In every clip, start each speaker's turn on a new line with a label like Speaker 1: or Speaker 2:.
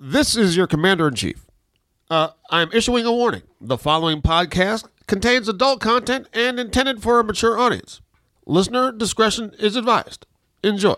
Speaker 1: This is your commander in chief. Uh, I'm issuing a warning. The following podcast contains adult content and intended for a mature audience. Listener discretion is advised. Enjoy.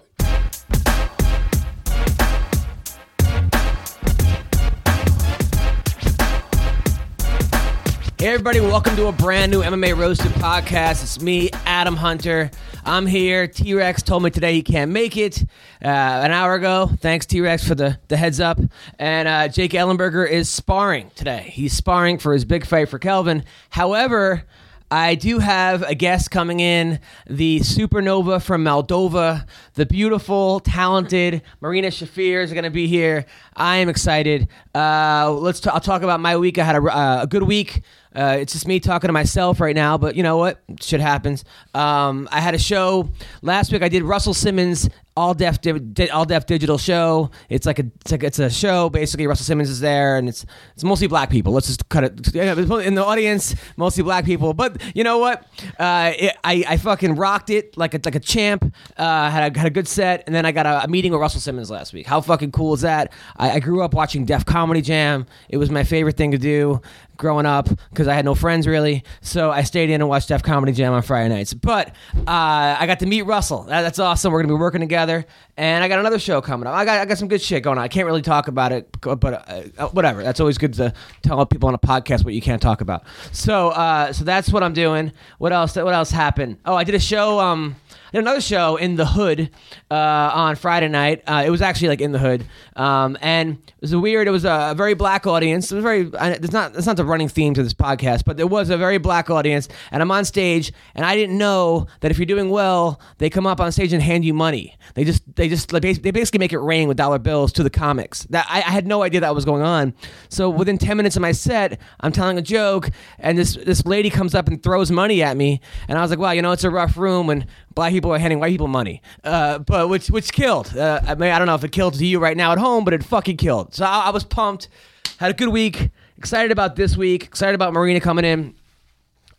Speaker 2: Hey, everybody, welcome to a brand new MMA Roasted podcast. It's me, Adam Hunter. I'm here. T Rex told me today he can't make it uh, an hour ago. Thanks, T Rex, for the, the heads up. And uh, Jake Ellenberger is sparring today. He's sparring for his big fight for Kelvin. However, I do have a guest coming in, the supernova from Moldova, the beautiful, talented Marina Shafir is going to be here. I am excited. Uh, let's. T- I'll talk about my week. I had a, uh, a good week. Uh, it's just me talking to myself right now, but you know what? Shit happens. Um, I had a show last week. I did Russell Simmons all Def di- all Def Digital show. It's like a it's like it's a show. Basically, Russell Simmons is there, and it's it's mostly black people. Let's just cut it in the audience. Mostly black people, but you know what? Uh, it, I I fucking rocked it like a like a champ. Uh, had a, had a good set, and then I got a, a meeting with Russell Simmons last week. How fucking cool is that? I, I grew up watching Def Comedy Jam. It was my favorite thing to do growing up because I had no friends really. So I stayed in and watched Def Comedy Jam on Friday nights. But uh, I got to meet Russell. That, that's awesome. We're gonna be working together, and I got another show coming up. I got I got some good shit going on. I can't really talk about it, but uh, whatever. That's always good to tell people on a podcast what you can't talk about. So uh, so that's what I'm doing. What else? What else happened? Oh, I did a show. Um, another show in the hood uh, on Friday night. Uh, it was actually like in the hood, um, and it was weird. It was a, very black audience. It was very. It's not. It's not the running theme to this podcast, but there was a very black audience, and I'm on stage, and I didn't know that if you're doing well, they come up on stage and hand you money. They just. They just. Like, they basically make it rain with dollar bills to the comics. That I, I had no idea that was going on. So within ten minutes of my set, I'm telling a joke, and this this lady comes up and throws money at me, and I was like, "Wow, you know, it's a rough room when black people are handing white people money, uh, but which which killed. Uh, I mean, I don't know if it killed to you right now at home, but it fucking killed. So I, I was pumped. Had a good week. Excited about this week. Excited about Marina coming in.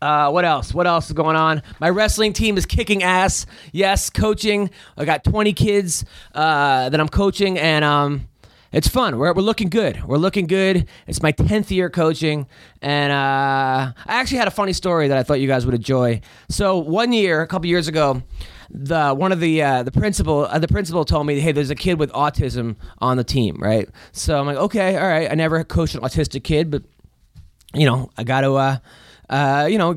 Speaker 2: Uh, what else? What else is going on? My wrestling team is kicking ass. Yes, coaching. I got 20 kids uh, that I'm coaching, and um, it's fun. We're, we're looking good. We're looking good. It's my 10th year coaching. And uh, I actually had a funny story that I thought you guys would enjoy. So, one year, a couple years ago, the one of the uh, the principal uh, the principal told me, hey, there's a kid with autism on the team, right? So I'm like, okay, all right. I never coached an autistic kid, but you know, I got to. Uh, you know,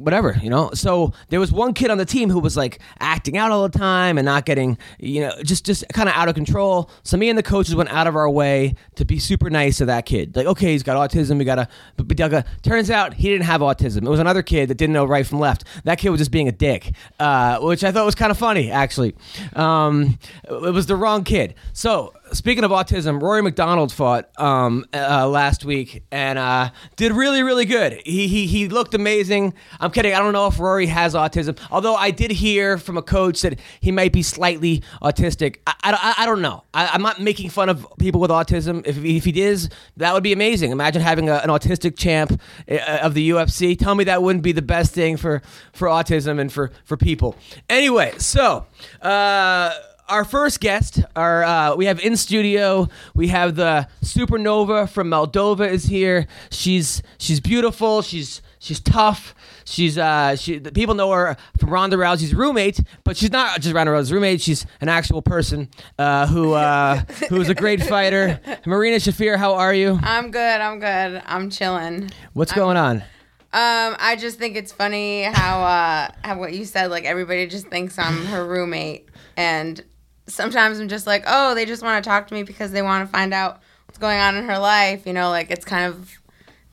Speaker 2: whatever, you know. So there was one kid on the team who was like acting out all the time and not getting, you know, just just kind of out of control. So me and the coaches went out of our way to be super nice to that kid. Like, okay, he's got autism. We gotta. But, but turns out he didn't have autism. It was another kid that didn't know right from left. That kid was just being a dick, uh, which I thought was kind of funny actually. Um, it was the wrong kid. So speaking of autism, Rory MacDonald fought um, uh, last week and uh, did really, really good. He, he he looked amazing. I'm kidding. I don't know if Rory has autism, although I did hear from a coach that he might be slightly autistic. I, I, I don't know. I, am not making fun of people with autism. If, if he is, that would be amazing. Imagine having a, an autistic champ uh, of the UFC. Tell me that wouldn't be the best thing for, for autism and for, for people. Anyway, so. Uh, our first guest, our uh, we have in studio. We have the supernova from Moldova is here. She's she's beautiful. She's she's tough. She's uh she people know her from Ronda Rousey's roommate, but she's not just Ronda Rousey's roommate. She's an actual person uh, who uh, who's a great fighter. Marina Shafir, how are you?
Speaker 3: I'm good. I'm good. I'm chilling.
Speaker 2: What's I'm, going on?
Speaker 3: Um, I just think it's funny how uh how what you said. Like everybody just thinks I'm her roommate, and sometimes I'm just like, oh, they just want to talk to me because they want to find out what's going on in her life. You know, like it's kind of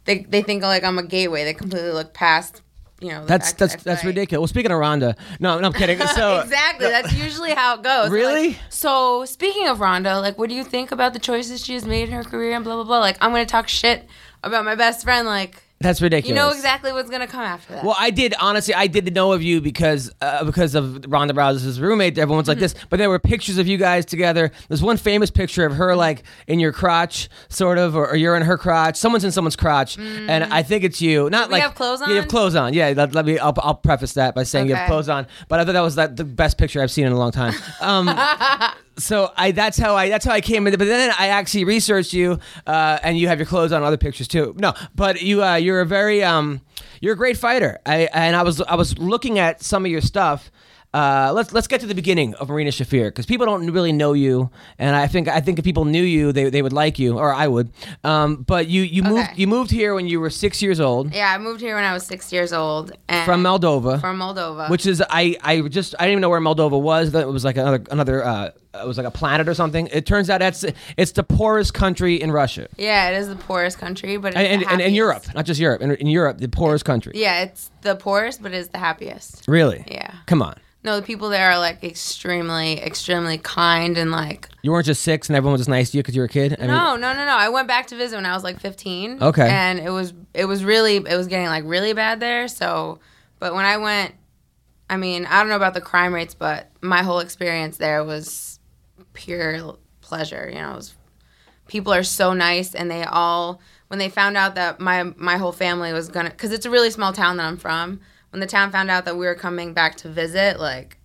Speaker 3: they they think like I'm a gateway. They completely look past you know.
Speaker 2: That's
Speaker 3: that
Speaker 2: that's that's ridiculous. Well, speaking of Ronda, no, no, I'm kidding. So
Speaker 3: exactly. That's usually how it goes.
Speaker 2: Really?
Speaker 3: Like, so speaking of Ronda, like, what do you think about the choices she has made in her career and blah blah blah? Like, I'm gonna talk shit about my best friend. Like,
Speaker 2: that's ridiculous.
Speaker 3: you know exactly what's gonna come after that.
Speaker 2: Well, I did honestly. I did know of you because uh, because of Ronda Rousey's roommate. Everyone's like
Speaker 3: Mm-hmm.
Speaker 2: this, but there were pictures of you guys together. There's one famous picture of her like in your crotch, sort of, or, or you're in her crotch. Someone's in someone's crotch, and I think it's you. Not
Speaker 3: Mm. we
Speaker 2: like
Speaker 3: have clothes
Speaker 2: you have
Speaker 3: on?
Speaker 2: clothes on. Yeah, let, let me. I'll, I'll preface that by saying you have
Speaker 3: Okay.
Speaker 2: clothes on. But I thought that was like, the best picture I've seen in a long time. Um, so I that's how I that's how I came in. But then I actually researched you, uh, and you have your clothes on other pictures too. No, but you uh, you're a very um, you're a great fighter. I and I was I was looking at some of your stuff. Uh, let's let's get to the beginning of Marina Shafir because people don't really know you, and I think I think if people knew you, they, they would like you, or I would. Um, but you you moved
Speaker 3: Okay.
Speaker 2: you moved here when you were six years old
Speaker 3: yeah, I moved here when I was six years old. And
Speaker 2: from Moldova.
Speaker 3: From Moldova.
Speaker 2: which is I I just I didn't even know where Moldova was. That it was like another another uh, it was like a planet or something. It turns out that's it's the poorest country in Russia
Speaker 3: yeah, it is the poorest country, but it's
Speaker 2: and
Speaker 3: the
Speaker 2: and, and
Speaker 3: happiest.
Speaker 2: Europe, not just Europe. In, in Europe, the poorest country.
Speaker 3: Yeah, it's the poorest, but it's the happiest.
Speaker 2: Really?
Speaker 3: Yeah.
Speaker 2: Come on.
Speaker 3: No, the people there are like extremely, extremely kind and like.
Speaker 2: You weren't just six and everyone was just nice to you because you were a kid. I
Speaker 3: No, no, no, no. I went back to visit when I was like 15.
Speaker 2: Okay.
Speaker 3: And it was it was really it was getting like really bad there. So, but when I went, I mean, I don't know about the crime rates, but my whole experience there was pure pleasure. You know, it was, people are so nice, and they all when they found out that my my whole family was gonna, because it's a really small town that I'm from. When the town found out that we were coming back to visit, like,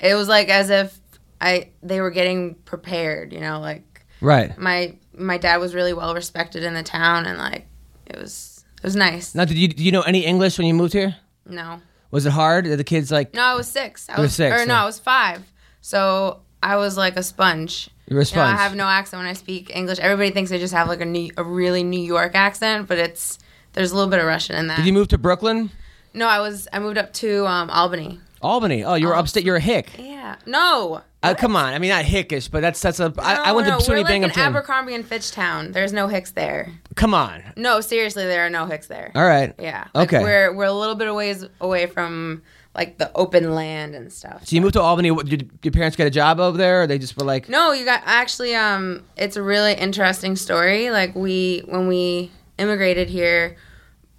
Speaker 3: it was like as if I they were getting prepared. You know, like
Speaker 2: Right.
Speaker 3: my my dad was really well respected in the town and like it was it was nice.
Speaker 2: Now, did you did you know any English when you moved here?
Speaker 3: No.
Speaker 2: Was it hard? Did the kids like
Speaker 3: No, I was 6. I was
Speaker 2: six,
Speaker 3: or no. I was 5. So I was like a sponge.
Speaker 2: you were a
Speaker 3: You know, I have no accent when I speak English. Everybody thinks I just have like a new, a really New York accent, but it's there's a little bit of Russian in that.
Speaker 2: did you move to Brooklyn?
Speaker 3: No, I was I moved up to um, Albany.
Speaker 2: Albany. Oh, you were upstate. You're a hick.
Speaker 3: Yeah. No.
Speaker 2: Uh, come on. I mean, not hickish, but that's that's a. I, I
Speaker 3: No,
Speaker 2: went to
Speaker 3: no,
Speaker 2: SUNY
Speaker 3: we're like in Abercrombie and Fitch town. There's no Hicks there.
Speaker 2: Come on.
Speaker 3: No, seriously, there are no Hicks there.
Speaker 2: All right.
Speaker 3: Yeah. Like,
Speaker 2: Okay.
Speaker 3: We're we're a little bit of ways away from like the open land and stuff.
Speaker 2: So you moved to Albany. What, did your parents get a job over there, or they just were like,
Speaker 3: No, you got actually um it's a really interesting story. Like we when we immigrated here,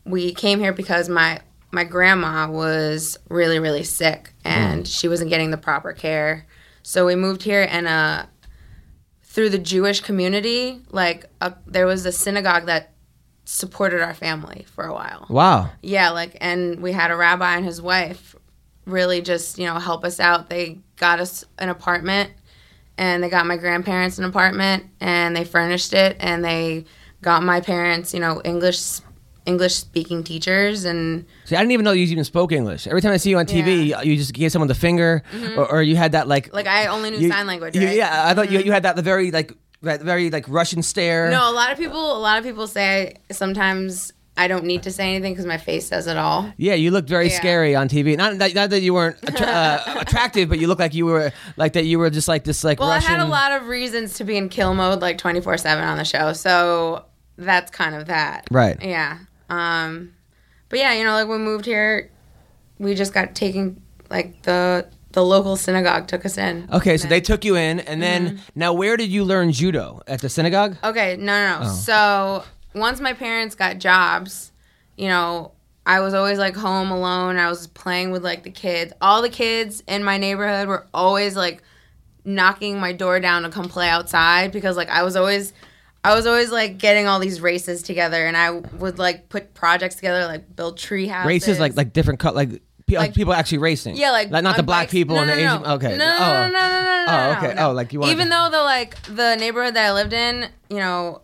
Speaker 3: we came here because my my grandma was really really sick and she wasn't getting the proper care. So we moved here and uh through the Jewish community, like uh there was a synagogue that supported our family for a while.
Speaker 2: "Wow,
Speaker 3: Yeah, like, and we had a rabbi and his wife really just, you know, help us out. They got us an apartment and they got my grandparents an apartment and they furnished it and they got my parents, you know, English English speaking teachers and
Speaker 2: See, I didn't even know you even spoke English. Every time I see you on TV,
Speaker 3: Yeah.
Speaker 2: you just gave someone the finger, or, or you had that like,
Speaker 3: like I only knew
Speaker 2: you-
Speaker 3: sign language,
Speaker 2: you-
Speaker 3: right?
Speaker 2: Yeah, I thought you you had that the very like that very like Russian stare.
Speaker 3: No, a lot of people a lot of people say sometimes I don't need to say anything because my face says it all.
Speaker 2: Yeah, you looked very
Speaker 3: Yeah.
Speaker 2: scary on TV. Not that, not that you weren't attra- uh, attractive, but you looked like you were like that. You were just like this like
Speaker 3: Well,
Speaker 2: Russian.
Speaker 3: I had a lot of reasons to be in kill mode like 24/7 on the show. So that's kind of that.
Speaker 2: Right.
Speaker 3: Yeah. Um but yeah, you know, like when we moved here, we just got taken like the the local synagogue took us in.
Speaker 2: Okay, so they took you in, and then
Speaker 3: Mm-hmm.
Speaker 2: now where did you learn judo at the synagogue?
Speaker 3: Okay, no, no,
Speaker 2: Oh.
Speaker 3: no. So once my parents got jobs, you know, I was always like home alone. I was playing with like the kids. All the kids in my neighborhood were always like knocking my door down to come play outside because like I was always I was always like getting all these races together and I would like put projects together like build tree houses.
Speaker 2: Races like like different cut like, pe- like
Speaker 3: Like-
Speaker 2: people actually racing.
Speaker 3: Yeah, like
Speaker 2: not the black
Speaker 3: bikes.
Speaker 2: people
Speaker 3: no,
Speaker 2: and
Speaker 3: no,
Speaker 2: the
Speaker 3: no.
Speaker 2: Asian. Okay.
Speaker 3: No, no,
Speaker 2: oh.
Speaker 3: no, no, no, no,
Speaker 2: Oh,
Speaker 3: no,
Speaker 2: okay.
Speaker 3: no.
Speaker 2: Oh, like you
Speaker 3: Even
Speaker 2: to-
Speaker 3: though the like the neighborhood that I lived in, you know,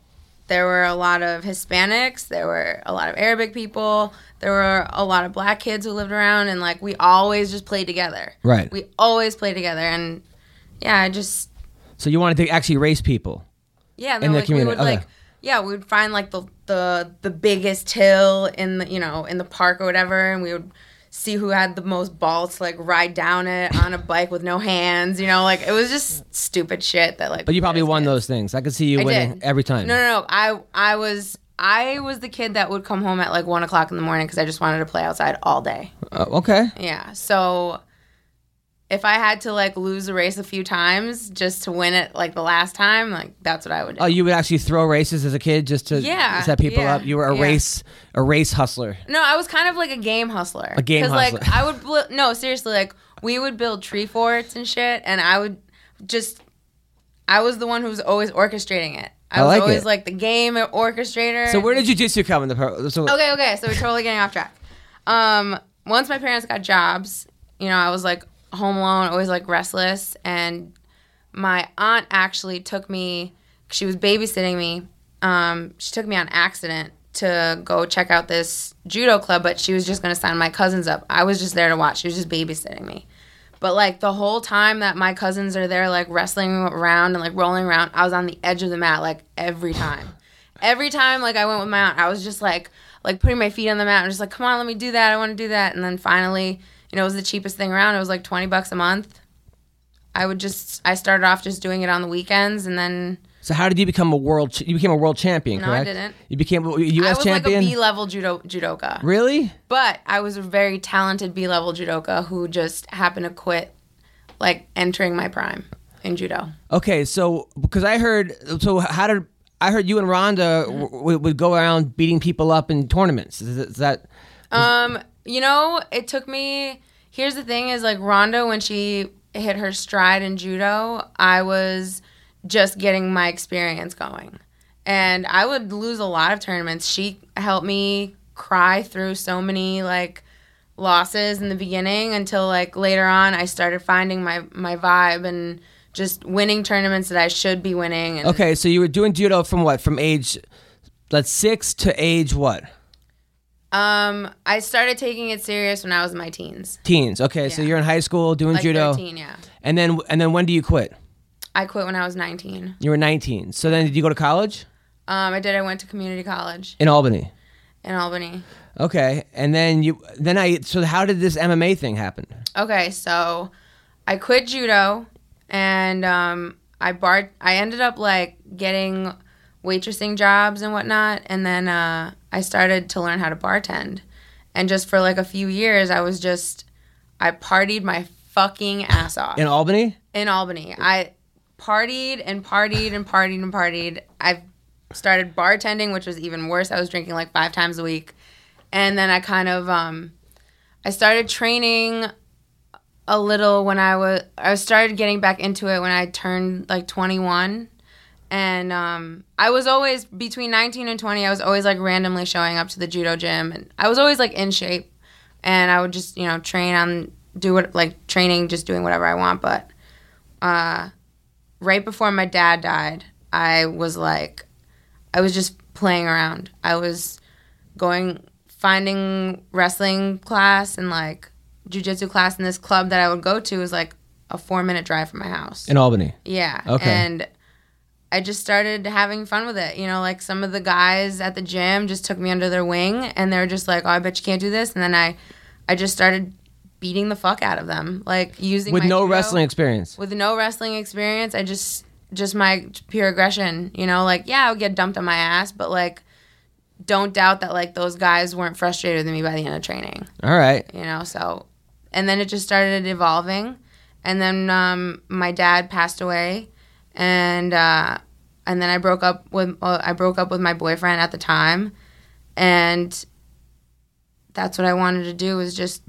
Speaker 3: there were a lot of Hispanics, there were a lot of Arabic people, there were a lot of black kids who lived around, and like we always just played together.
Speaker 2: Right.
Speaker 3: We always played together, and yeah, I just
Speaker 2: So you wanted to actually race people.
Speaker 3: Yeah,
Speaker 2: In the
Speaker 3: like
Speaker 2: community,
Speaker 3: we would
Speaker 2: okay.
Speaker 3: like yeah, we would find like the the the biggest hill in the you know in the park or whatever, and we would see who had the most balls to like ride down it on a bike with no hands. You know, like it was just stupid shit that like.
Speaker 2: But you probably won
Speaker 3: kids.
Speaker 2: those things. I could see you
Speaker 3: I
Speaker 2: winning
Speaker 3: did.
Speaker 2: every time.
Speaker 3: No, no, no. I I was I was the kid that would come home at like one o'clock in the morning because I just wanted to play outside all day.
Speaker 2: Uh, okay.
Speaker 3: Yeah. So if I had to like lose a race a few times just to win it like the last time, like that's what I would do.
Speaker 2: Oh, you would actually throw races as a kid just to
Speaker 3: Yeah,
Speaker 2: set people
Speaker 3: yeah,
Speaker 2: up. You were a
Speaker 3: yeah.
Speaker 2: race a race hustler.
Speaker 3: No, I was kind of like a game hustler.
Speaker 2: A game hustler. like.
Speaker 3: I would bl- no seriously like we would build tree forts and shit, and I would just I was the one who was always orchestrating it. I,
Speaker 2: I
Speaker 3: was
Speaker 2: like
Speaker 3: always
Speaker 2: it.
Speaker 3: like the game orchestrator.
Speaker 2: So where did jujitsu come in the pro? So
Speaker 3: Okay, okay. So we're totally getting off track. Um, once my parents got jobs, you know, I was like home alone, always like restless, and my aunt actually took me. She was babysitting me. Um, she took me on accident to go check out this judo club, but she was just gonna sign my cousins up. I was just there to watch. She was just babysitting me. But like the whole time that my cousins are there, like wrestling around and like rolling around, I was on the edge of the mat like every time. every time like I went with my aunt, I was just like like putting my feet on the mat and just like, come on, let me do that. I want to do that. And then finally, you know, it was the cheapest thing around. It was like twenty bucks a month. I would just I started off just doing it on the weekends and then
Speaker 2: so how did you become a world? Ch- you became a world champion,
Speaker 3: No, I didn't.
Speaker 2: You became a U.S. champion.
Speaker 3: I was like a B level judo judoka.
Speaker 2: really?
Speaker 3: But I was a very talented B level judoka who just happened to quit like entering my prime in judo.
Speaker 2: Okay, so because I heard, so how did I heard you and Ronda
Speaker 3: Mm-hmm.
Speaker 2: w- would go around beating people up in tournaments? Is, is that
Speaker 3: Um, you know, it took me. Here's the thing: is like Ronda when she hit her stride in judo, I was just getting my experience going, and I would lose a lot of tournaments. She helped me cry through so many like losses in the beginning until like later on I started finding my my vibe and just winning tournaments that I should be winning.
Speaker 2: Okay? So you were doing judo from what? From age, let's six to age what?
Speaker 3: Um, I started taking it serious when I was in my teens,
Speaker 2: Teens. Okay, so
Speaker 3: Yeah.
Speaker 2: you're in high school doing
Speaker 3: like
Speaker 2: judo,
Speaker 3: 13. Yeah,
Speaker 2: and then and then when do you quit?
Speaker 3: I quit when I was 19.
Speaker 2: You were 19. So then did you go to college
Speaker 3: Um, I did. I went to community college
Speaker 2: in Albany?
Speaker 3: in Albany.
Speaker 2: Okay, and then you then I so how did this MMA thing happen?
Speaker 3: Okay, so I quit judo, and um, I bar. I ended up like getting waitressing jobs and whatnot, and then uh, I started to learn how to bartend. And just for like a few years, I was just I partied my fucking ass off
Speaker 2: In Albany?
Speaker 3: in Albany. I partied and partied and partied and partied. I started bartending, which was even worse. I was drinking like five times a week, and then I kind of um, I started training a little when I was I started getting back into it when I turned like 21. And um, I was always between 19 and 20. I was always like randomly showing up to the judo gym, and I was always like in shape. And I would just you know train on do what like training, just doing whatever I want. But uh, right before my dad died, I was like, I was just playing around. I was going, finding wrestling class and like jujitsu class in this club that I would go to was like a four minute drive from my house.
Speaker 2: In Albany.
Speaker 3: Yeah.
Speaker 2: Okay.
Speaker 3: And I just started having fun with it. You know, like some of the guys at the gym just took me under their wing and they were just like, "Oh, I bet you can't do this." And then I I just started beating the fuck out of them, like using
Speaker 2: With no
Speaker 3: judo-
Speaker 2: wrestling experience.
Speaker 3: with no wrestling experience. I just just my pure aggression, you know, like yeah, I would get dumped on my ass, but like don't doubt that like those guys weren't frustrated with me by the end of training
Speaker 2: All right.
Speaker 3: you know so and then it just started evolving and then um, my dad passed away and uh, and then i broke up with uh, i broke up with my boyfriend at the time and that's what i wanted to do was just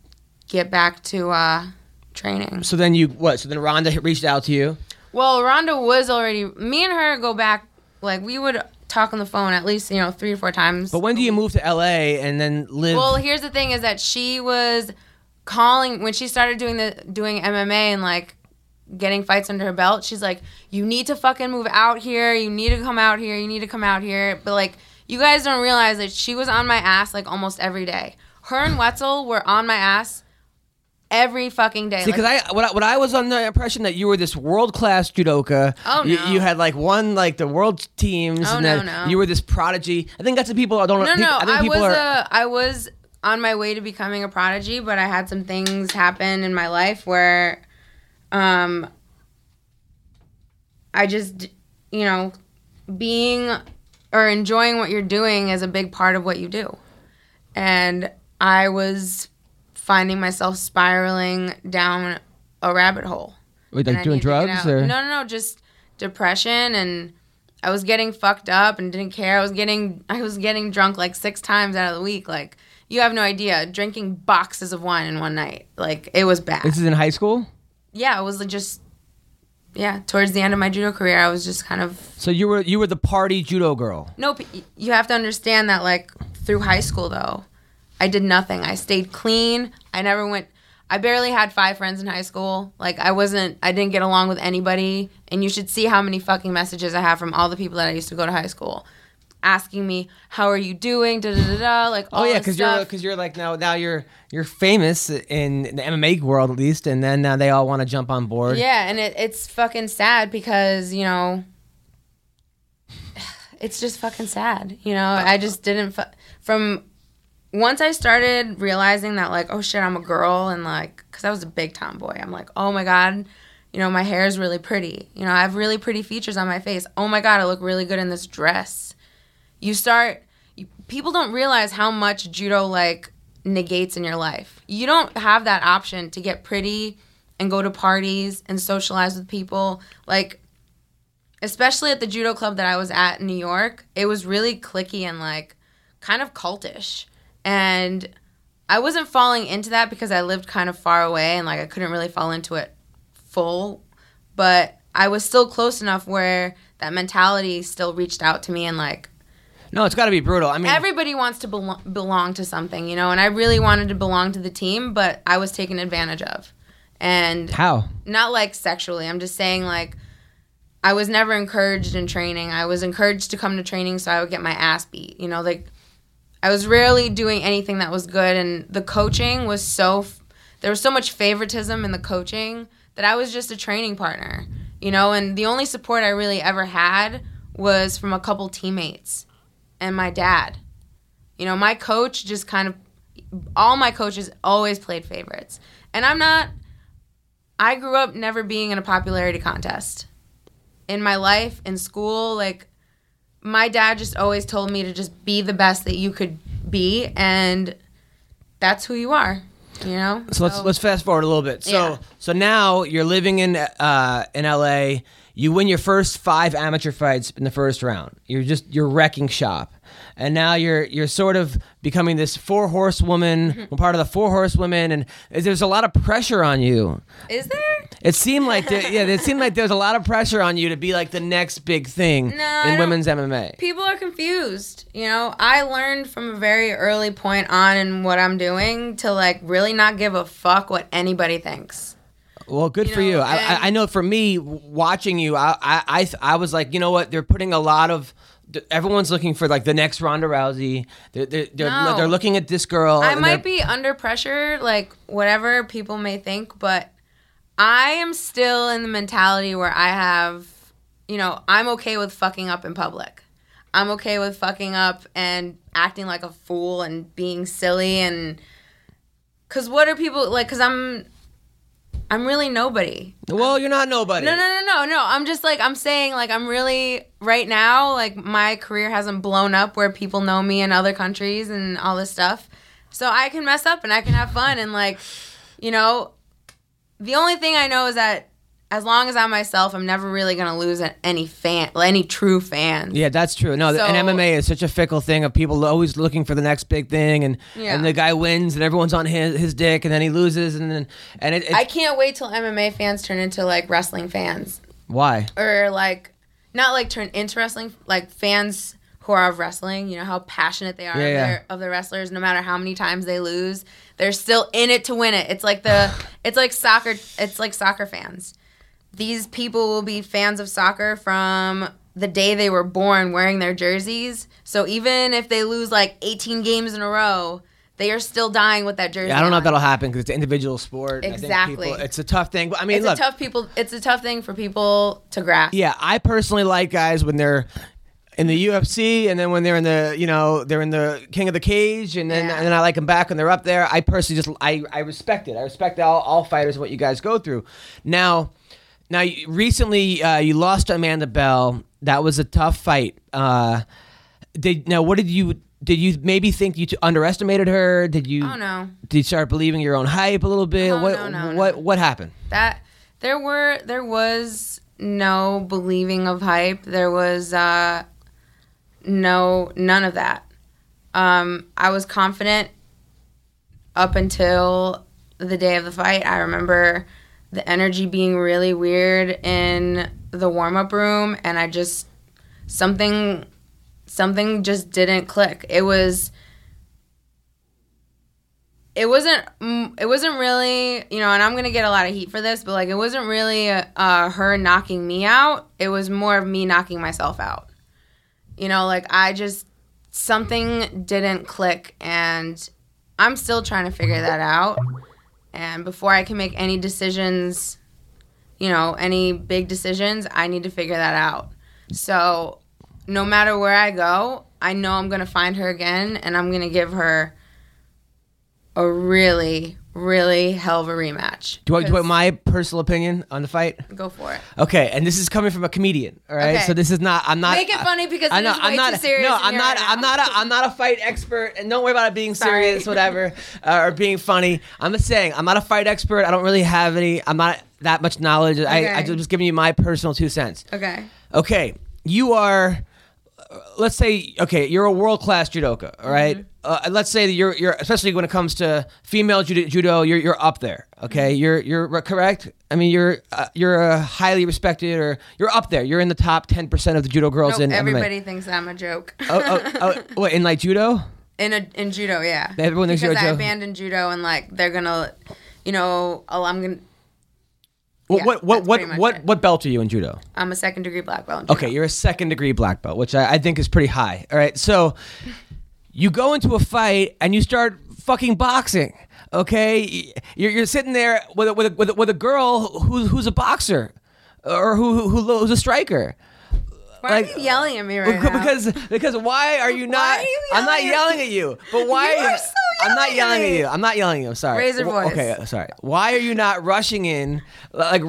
Speaker 3: get back to uh, training
Speaker 2: So then you what? So then Ronda reached out to you.
Speaker 3: well ronda was already me and her go back like we would talk on the phone at least you know three or four times
Speaker 2: But when do you move to LA and then live?
Speaker 3: Well, here's the thing: is that she was calling when she started doing the doing MMA and like getting fights under her belt. She's like, "You need to fucking move out here. You need to come out here. You need to come out here." But like, you guys don't realize that she was on my ass like almost every day. Her and Wetzel were on my ass every fucking day.
Speaker 2: See, because
Speaker 3: Like,
Speaker 2: I what, I I was on the impression that you were this world class judoka.
Speaker 3: Oh,
Speaker 2: you,
Speaker 3: no.
Speaker 2: you had like won like the world teams.
Speaker 3: Oh,
Speaker 2: and
Speaker 3: no,
Speaker 2: then
Speaker 3: no.
Speaker 2: You were this prodigy. I think that's the people I don't.
Speaker 3: no, no,
Speaker 2: I think
Speaker 3: I,
Speaker 2: people
Speaker 3: was
Speaker 2: are.
Speaker 3: a, I was on my way to becoming a prodigy, but I had some things happen in my life where, um, I just, you know, being or enjoying what you're doing is a big part of what you do. And I was finding myself spiraling down a rabbit hole.
Speaker 2: Wait, like doing
Speaker 3: needed to get
Speaker 2: drugs or
Speaker 3: no, no, no, just depression and I was getting fucked up and didn't care. I was getting I was getting drunk like six times out of the week. Like you have no idea, drinking boxes of wine in one night. Like it was bad.
Speaker 2: this is in high school?
Speaker 3: Yeah, it was like just yeah. Towards the end of my judo career, I was just kind of
Speaker 2: So you were you were the party judo girl.
Speaker 3: Nope. You have to understand that, like, through high school, though, I did nothing. I stayed clean. I never went. I barely had five friends in high school. Like, I wasn't. I didn't get along with anybody. And you should see how many fucking messages I have from all the people that I used to go to high school, asking me, "How are you doing?" Da da da da. Like,
Speaker 2: Oh yeah, because you're because you're like now now you're you're famous in the MMA world at least, and then they all want to jump on board.
Speaker 3: Yeah, and it, it's fucking sad because you know, it's just fucking sad. You know, I just didn't fu- from once I started realizing that like, oh shit, I'm a girl, and like, cause I was a big tomboy. I'm like, oh my god, you know, my hair is really pretty. You know, I have really pretty features on my face. Oh my god, I look really good in this dress. You start. You, people don't realize how much judo like negates in your life. You don't have that option to get pretty and go to parties and socialize with people. Like, especially at the judo club that I was at in New York, it was really clicky and like kind of cultish. And I wasn't falling into that because I lived kind of far away and like I couldn't really fall into it full. But I was still close enough where that mentality still reached out to me and like
Speaker 2: No, it's got to be brutal. I mean,
Speaker 3: everybody wants to belo- belong to something, you know, and I really wanted to belong to the team, but I was taken advantage of. And
Speaker 2: how?
Speaker 3: not like sexually. I'm just saying like I was never encouraged in training. I was encouraged to come to training so I would get my ass beat. You know, like I was rarely doing anything that was good and the coaching was so f- there was so much favoritism in the coaching that I was just a training partner. You know, and the only support I really ever had was from a couple teammates and my dad. You know, my coach just kind of all my coaches always played favorites. And I'm not I grew up never being in a popularity contest. In my life, in school, like my dad just always told me to just be the best that you could be and that's who you are, you know?
Speaker 2: So let's let's fast forward a little bit. So
Speaker 3: Yeah.
Speaker 2: so now you're living in uh, in LA. You win your first five amateur fights in the first round. You're just you're wrecking shop, and now you're you're sort of becoming this four horsewoman,
Speaker 3: Mm-hmm.
Speaker 2: part of the four horsewomen, and there's a lot of pressure on you.
Speaker 3: Is there?
Speaker 2: It seemed like yeah, it seemed like there's a lot of pressure on you to be like the next big thing
Speaker 3: No,
Speaker 2: in women's MMA.
Speaker 3: People are confused. You know, I learned from a very early point on in what I'm doing to like really not give a fuck what anybody thinks.
Speaker 2: Well, good
Speaker 3: You
Speaker 2: for you.
Speaker 3: know,
Speaker 2: I, I, I know for me, watching you, I, I, I, I was like, you know what? They're putting a lot of. Everyone's looking for like the next Ronda Rousey. They're they're they're,
Speaker 3: No.
Speaker 2: they're looking at this girl.
Speaker 3: I might be under pressure, like whatever people may think, but I am still in the mentality where I have, you know, I'm okay with fucking up in public. I'm okay with fucking up and acting like a fool and being silly and cuz what are people like cuz I'm I'm really nobody.
Speaker 2: Well, you're not nobody.
Speaker 3: No, no, no, no, no. I'm just like I'm saying like I'm really right now like my career hasn't blown up where people know me in other countries and all this stuff. So I can mess up and I can have fun and like you know the only thing I know is that as long as I'm myself, I'm never really going to lose any fan any true fans.
Speaker 2: Yeah, that's true. No,
Speaker 3: So-
Speaker 2: and MMA is such a fickle thing of people always looking for the next big thing, and
Speaker 3: Yeah.
Speaker 2: and the guy wins, and everyone's on his his dick, and then he loses, and then and it,
Speaker 3: I can't wait till MMA fans turn into like wrestling fans.
Speaker 2: why?
Speaker 3: or like not like turn into wrestling like fans who are of wrestling you know how passionate they are
Speaker 2: Yeah,
Speaker 3: of,
Speaker 2: yeah.
Speaker 3: Their, of the wrestlers no matter how many times they lose they're still in it to win it it's like the it's like soccer it's like soccer fans these people will be fans of soccer from the day they were born wearing their jerseys so even if they lose like 18 games in a row they are still dying with that jersey Yeah,
Speaker 2: I don't know if that'll happen because it's an individual sport. I think
Speaker 3: Exactly.
Speaker 2: people- it's a tough thing. But I mean,
Speaker 3: it's
Speaker 2: look,
Speaker 3: a tough people it's a tough thing for people to grasp
Speaker 2: Yeah, I personally like guys when they're in the UFC and then when they're in the you know they're in the King of the Cage and then
Speaker 3: Yeah.
Speaker 2: and then I like them back when they're up there. I personally just I I respect it. I respect all all fighters and what you guys go through. Now, now recently uh, you lost Amanda Bell. That was a tough fight. Uh, did now what did you did you maybe think you t- underestimated her? Did you?
Speaker 3: Oh no.
Speaker 2: Did you start believing your own hype a little bit?
Speaker 3: Oh,
Speaker 2: what
Speaker 3: no, no,
Speaker 2: what
Speaker 3: no.
Speaker 2: what happened?
Speaker 3: that there were there was no believing of hype there was uh no none of that um i was confident up until the day of the fight i remember the energy being really weird in the warm-up room and i just something something just didn't click. It was it wasn't mm, it wasn't really you know and i'm gonna get a lot of heat for this but like it wasn't really uh, her knocking me out. It was more of me knocking myself out. You know like i just something didn't click and i'm still trying to figure that out and before i can make any decisions you know any big decisions i need to figure that out. So no matter where i go i know i'm gonna find her again and i'm gonna give her a really, really hell of a rematch.
Speaker 2: Do I, do I my personal opinion on the fight?
Speaker 3: Go for it.
Speaker 2: Okay, and this is coming from a comedian. All right,
Speaker 3: Okay.
Speaker 2: so this is not. I'm not.
Speaker 3: Make it funny because
Speaker 2: I
Speaker 3: it
Speaker 2: know,
Speaker 3: is way
Speaker 2: I'm not,
Speaker 3: too serious
Speaker 2: No, I'm not.
Speaker 3: right
Speaker 2: I'm not. A, I'm not a fight expert, and don't worry about it being
Speaker 3: Sorry.
Speaker 2: serious, whatever, uh, or being funny. I'm just saying, I'm not a fight expert. I don't really have any. I'm not that much knowledge. I, I
Speaker 3: Okay.
Speaker 2: just giving you my personal two cents.
Speaker 3: Okay.
Speaker 2: Okay, you are. Uh, Let's say, okay, you're a world class judoka, all right?
Speaker 3: Mm-hmm.
Speaker 2: Uh, let's say that you're, you're, especially when it comes to female judo, judo you're, you're up there, okay?
Speaker 3: Mm-hmm.
Speaker 2: You're, you're correct. I mean, you're, uh, you're a highly respected, or you're up there. You're in the top ten percent of the judo girls
Speaker 3: No,
Speaker 2: in
Speaker 3: everybody
Speaker 2: MMA.
Speaker 3: thinks I'm a joke.
Speaker 2: Oh, oh, oh, what in like judo?
Speaker 3: in a in judo, yeah.
Speaker 2: Everyone thinks you're
Speaker 3: because
Speaker 2: a
Speaker 3: I
Speaker 2: joke.
Speaker 3: abandoned judo and like they're gonna, you know, oh, I'm gonna.
Speaker 2: What,
Speaker 3: Yeah,
Speaker 2: what, what, what, what,
Speaker 3: it.
Speaker 2: what belt are you in judo?
Speaker 3: I'm a second degree black belt. in judo.
Speaker 2: Okay, you're a second degree black belt, which I, I think is pretty high. All right, so you go into a fight and you start fucking boxing. Okay, you're, you're sitting there with a, with a, with a, with a girl who's who's a boxer or who, who who's a striker.
Speaker 3: Why
Speaker 2: like-
Speaker 3: are you yelling at me right now?
Speaker 2: because because why are you not?
Speaker 3: are you
Speaker 2: I'm not
Speaker 3: yelling at
Speaker 2: yelling
Speaker 3: me?
Speaker 2: at you, but why?
Speaker 3: You are so
Speaker 2: I'm not
Speaker 3: yelling at
Speaker 2: you. I'm not yelling at you. I'm sorry.
Speaker 3: Raise your voice.
Speaker 2: Okay, uh, sorry. Why are you not rushing in? Like,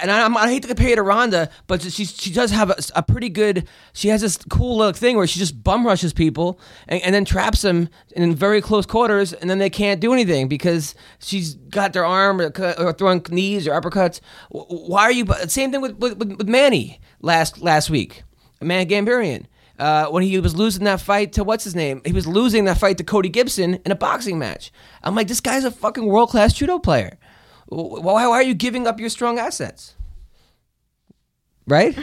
Speaker 2: and I, I hate to compare you to Ronda, but she she does have a, a pretty good. She has this cool little thing where she just bum rushes people and, and then traps them in very close quarters, and then they can't do anything because she's got their arm or, or throwing knees or uppercuts. Why are you? Same thing with with, with Manny last last week. Man Gamburyan. Uh, when he was losing that fight to what's his name, he was losing that fight to Cody Gibson in a boxing match. I'm like, this guy's a fucking world class judo player. Why, why are you giving up your strong assets? Right?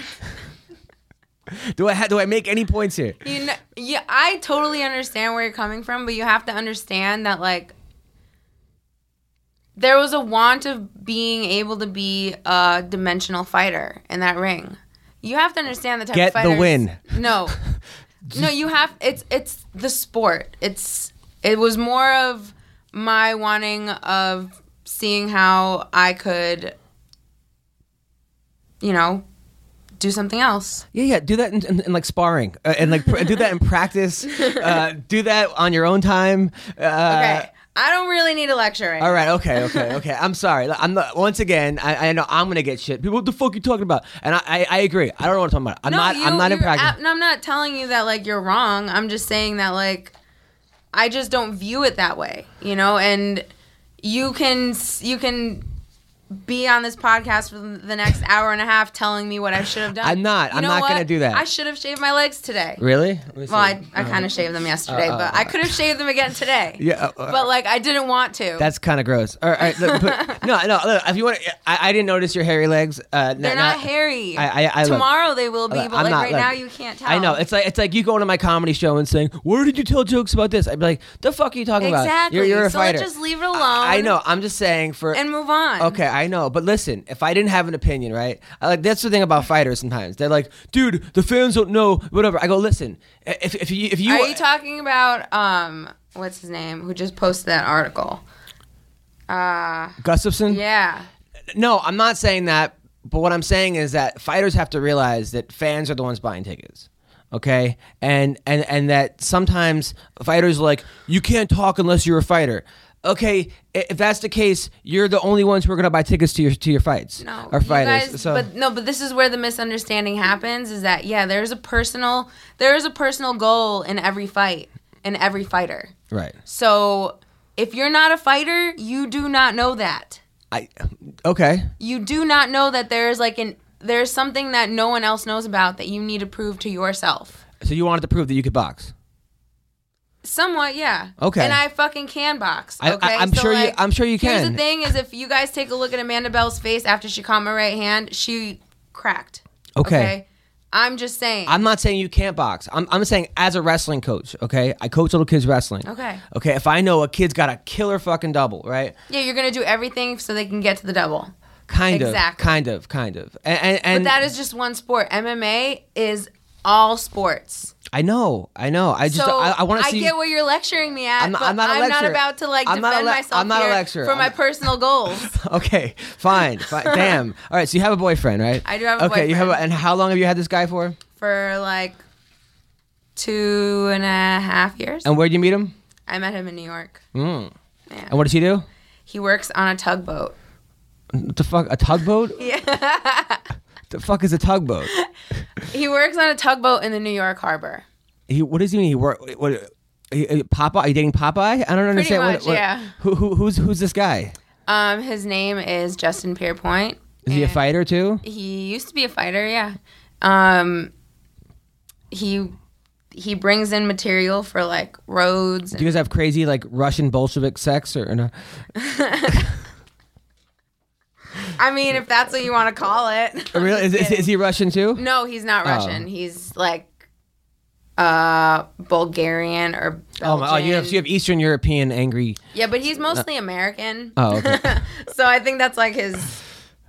Speaker 2: do I ha- do I make any points here?
Speaker 3: You know, yeah, I totally understand where you're coming from, but you have to understand that like there was a want of being able to be a dimensional fighter in that ring. You have to understand the type
Speaker 2: Get
Speaker 3: of
Speaker 2: the win.
Speaker 3: No, no, you have. It's it's the sport. It's it was more of my wanting of seeing how I could, you know, do something else.
Speaker 2: Yeah, yeah. Do that in, in, in like sparring, uh, and like pr- do that in practice. Uh, do that on your own time. Uh,
Speaker 3: Okay, I don't really need a lecture right
Speaker 2: All right, okay, okay, okay. I'm sorry. I'm not. Once again, I, I know I'm gonna get shit. People, what the fuck you talking about? And I, I, I agree. I don't know what I'm talking about. I'm
Speaker 3: No,
Speaker 2: not.
Speaker 3: you-
Speaker 2: I'm not in
Speaker 3: you're
Speaker 2: practice.
Speaker 3: ab- no, I'm not telling you that like you're wrong. I'm just saying that like I just don't view it that way, you know. And you can s- you can be on this podcast for the next hour and a half telling me what I should have done.
Speaker 2: I'm not.
Speaker 3: You
Speaker 2: I'm not gonna do that.
Speaker 3: I should have shaved my legs today.
Speaker 2: really? Let me see.
Speaker 3: Well, I, I kind of shaved them yesterday,
Speaker 2: uh,
Speaker 3: but I could have shaved them again today.
Speaker 2: Yeah, uh,
Speaker 3: but like I didn't want to.
Speaker 2: That's kind of gross. All right, look, but, no, no. Look, if you want, I, I didn't notice your hairy legs. Uh,
Speaker 3: They're not, hairy.
Speaker 2: I- I- I look-
Speaker 3: Tomorrow they will be,
Speaker 2: Look,
Speaker 3: but like
Speaker 2: not,
Speaker 3: right
Speaker 2: look,
Speaker 3: now you can't tell.
Speaker 2: I know it's like it's like you going to my comedy show and saying, "Where did you tell jokes about this?" I'd be like, "The fuck are you talking about?
Speaker 3: Exactly.
Speaker 2: You're, you're a
Speaker 3: so
Speaker 2: fighter."
Speaker 3: let's just leave it alone.
Speaker 2: I, I know. I'm just saying for
Speaker 3: And move on.
Speaker 2: Okay, I know, but listen, if I didn't have an opinion, right? I like that's the thing about fighters. Sometimes they're like, "Dude, the fans don't know." Whatever. I go, listen. If if you if you
Speaker 3: Are you talking about um what's his name who just posted that article? Uh
Speaker 2: Gustafsson?
Speaker 3: yeah.
Speaker 2: No, I'm not saying that. But what I'm saying is that fighters have to realize that fans are the ones buying tickets. Okay, and and and that sometimes fighters are like you can't talk unless you're a fighter. Okay, if that's the case, you're the only ones who are gonna buy tickets to your to your fights
Speaker 3: No,
Speaker 2: or
Speaker 3: you
Speaker 2: fighters.
Speaker 3: guys-
Speaker 2: so
Speaker 3: but no, but this is where the misunderstanding happens. Is that yeah? There's a personal, there is a personal goal in every fight, in every fighter.
Speaker 2: right,
Speaker 3: So if you're not a fighter, you do not know that.
Speaker 2: I okay.
Speaker 3: You do not know that there's like an there's something that no one else knows about that you need to prove to yourself.
Speaker 2: So you wanted to prove that you could box.
Speaker 3: Somewhat, yeah.
Speaker 2: Okay.
Speaker 3: And I fucking can box.
Speaker 2: I- I-
Speaker 3: Okay.
Speaker 2: I'm sure you- I'm sure you can.
Speaker 3: Here's the thing: is if you guys take a look at Amanda Bell's face after she caught my right hand, she cracked.
Speaker 2: Okay. okay?
Speaker 3: I'm just saying.
Speaker 2: I'm not saying you can't box. I'm, I'm saying as a wrestling coach, okay? I coach little kids wrestling.
Speaker 3: Okay.
Speaker 2: Okay, if I know a kid's got a killer fucking double, right?
Speaker 3: yeah, you're gonna do everything so they can get to the double.
Speaker 2: Kind of.
Speaker 3: Exactly.
Speaker 2: Kind of, kind of. And, and, and
Speaker 3: But that is just one sport. MMA is all sports.
Speaker 2: I know, I know. I just,
Speaker 3: so
Speaker 2: I, I want to see.
Speaker 3: I get what you're lecturing me at,
Speaker 2: I'm not-
Speaker 3: but
Speaker 2: I'm not a lecturer.
Speaker 3: about to like
Speaker 2: I'm not
Speaker 3: defend
Speaker 2: le-
Speaker 3: myself
Speaker 2: I'm not a lecturer.
Speaker 3: for my
Speaker 2: I'm-
Speaker 3: personal goals.
Speaker 2: okay, fine, fine. Damn. All right, so you have a boyfriend, right?
Speaker 3: I do have a
Speaker 2: okay, you have. A, and how long have you had this guy for?
Speaker 3: for like two and a half years.
Speaker 2: And where'd you meet him?
Speaker 3: I met him in New York.
Speaker 2: Mm.
Speaker 3: Yeah.
Speaker 2: And what does he do?
Speaker 3: He works on a tugboat.
Speaker 2: What the fuck? A tugboat?
Speaker 3: Yeah.
Speaker 2: The fuck is a tugboat?
Speaker 3: he works on a tugboat in the New York harbor.
Speaker 2: He. What does he mean? He work? What? he- Popeye? Are you dating Popeye? I don't understand.
Speaker 3: Pretty much,
Speaker 2: what, what-
Speaker 3: yeah.
Speaker 2: Who, who, who's who's this guy?
Speaker 3: Um, his name is Justin Pierpoint.
Speaker 2: Is he a fighter too?
Speaker 3: He used to be a fighter, yeah. Um, he he brings in material for like roads.
Speaker 2: Do you guys have crazy like Russian Bolshevik sex or, or no?
Speaker 3: I mean, if that's what you want to call it.
Speaker 2: Really? Is, is, is he Russian too?
Speaker 3: No, he's not
Speaker 2: Oh.
Speaker 3: Russian. He's like uh Bulgarian or Belgian.
Speaker 2: Oh, oh, you have you have Eastern European angry.
Speaker 3: Yeah, but he's mostly American.
Speaker 2: Oh, okay.
Speaker 3: so I think that's like his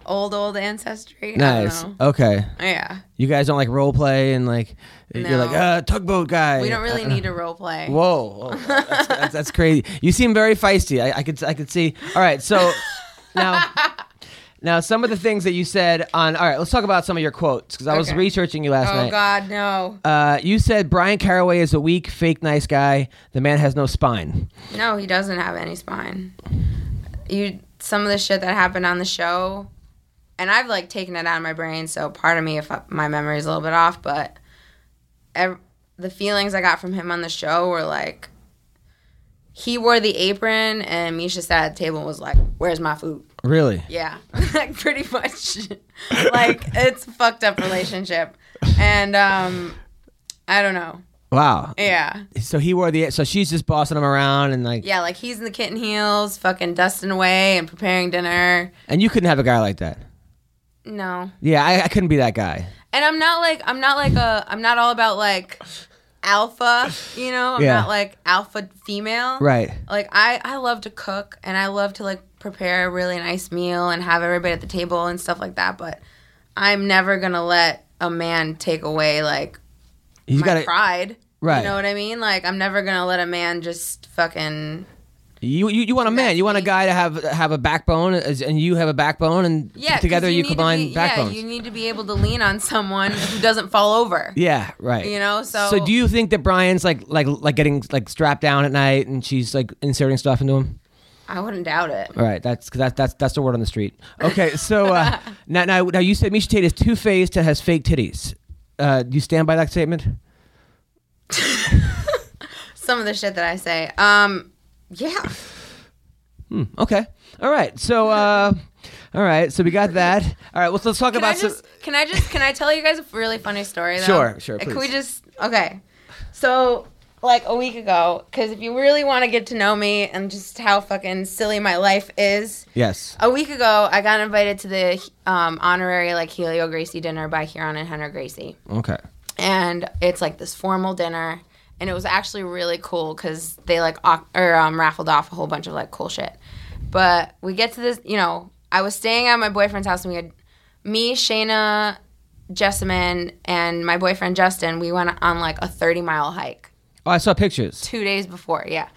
Speaker 3: old old ancestry. I
Speaker 2: Nice.
Speaker 3: don't know.
Speaker 2: Okay.
Speaker 3: Yeah.
Speaker 2: You guys don't like role play and like you're
Speaker 3: No.
Speaker 2: like uh tugboat guy.
Speaker 3: We don't really
Speaker 2: Uh,
Speaker 3: need to role play.
Speaker 2: Whoa, Whoa. That's, that's, that's crazy. You seem very feisty. I, I could I could see. All right, so now now some of the things that you said on. All right, let's talk about some of your quotes because I was
Speaker 3: Okay.
Speaker 2: researching you last night.
Speaker 3: Oh
Speaker 2: night.
Speaker 3: God, no.
Speaker 2: Uh, you said Bryan Caraway is a weak, fake, nice guy. The man has no spine.
Speaker 3: No, he doesn't have any spine. You some of the shit that happened on the show, and I've like taken it out of my brain. So part of me, if I, my memory is a little bit off, but ev- the feelings I got from him on the show were like, he wore the apron, and Miesha sat at the table and was like, "Where's my food?"
Speaker 2: Really?
Speaker 3: Yeah, like pretty much. like it's a fucked up relationship, and um, I don't know.
Speaker 2: Wow.
Speaker 3: Yeah.
Speaker 2: So he wore the. So she's just bossing him around and like.
Speaker 3: Yeah, like he's in the kitten heels, fucking dusting away and preparing dinner.
Speaker 2: And you couldn't have a guy like that.
Speaker 3: No.
Speaker 2: Yeah, I, I couldn't be that guy.
Speaker 3: And I'm not like I'm not like a I'm not all about like alpha, you know? I'm
Speaker 2: Yeah.
Speaker 3: not like alpha female.
Speaker 2: Right.
Speaker 3: Like I I love to cook and I love to like prepare a really nice meal and have everybody at the table and stuff like that, but I'm never going to let a man take away like
Speaker 2: You
Speaker 3: my
Speaker 2: got to.
Speaker 3: pride.
Speaker 2: Right.
Speaker 3: You know what I mean? Like I'm never going to let a man just fucking
Speaker 2: You, you you want a man. You want a guy to have have a backbone, as- and you have a backbone, and
Speaker 3: Yeah,
Speaker 2: together you,
Speaker 3: to
Speaker 2: combine
Speaker 3: be-
Speaker 2: backbones.
Speaker 3: Yeah, you need to be able to lean on someone who doesn't fall over.
Speaker 2: Yeah, right.
Speaker 3: You know, so
Speaker 2: So do you think that Bryan's like like like getting like strapped down at night, and she's like inserting stuff into him?
Speaker 3: I wouldn't doubt it.
Speaker 2: All right, that's cause that, that's that's the word on the street. Okay, so uh, now, now now you said Miesha Tate is two faced and has fake titties. Uh, do you stand by that statement?
Speaker 3: Some of the shit that I say. Um, yeah.
Speaker 2: Hmm, okay, all right. So uh, all right, so we got that. All right, well, let's talk
Speaker 3: Can I
Speaker 2: about some.
Speaker 3: just can I just can I tell you guys a really funny story though?
Speaker 2: Sure, sure,
Speaker 3: Can we just okay? So like a week ago, because if you really want to get to know me and just how fucking silly my life is,
Speaker 2: Yes.
Speaker 3: a week ago I got invited to the um, honorary like Helio Gracie dinner by Ryron and Rener Gracie.
Speaker 2: Okay.
Speaker 3: and it's like this formal dinner and it was actually really cool because they like au- or um, raffled off a whole bunch of like cool shit but we get to this you know i was staying at my boyfriend's house and we had me shayna jessamyn and my boyfriend justin we went on like a 30 mile hike
Speaker 2: Oh, I saw pictures.
Speaker 3: two days before yeah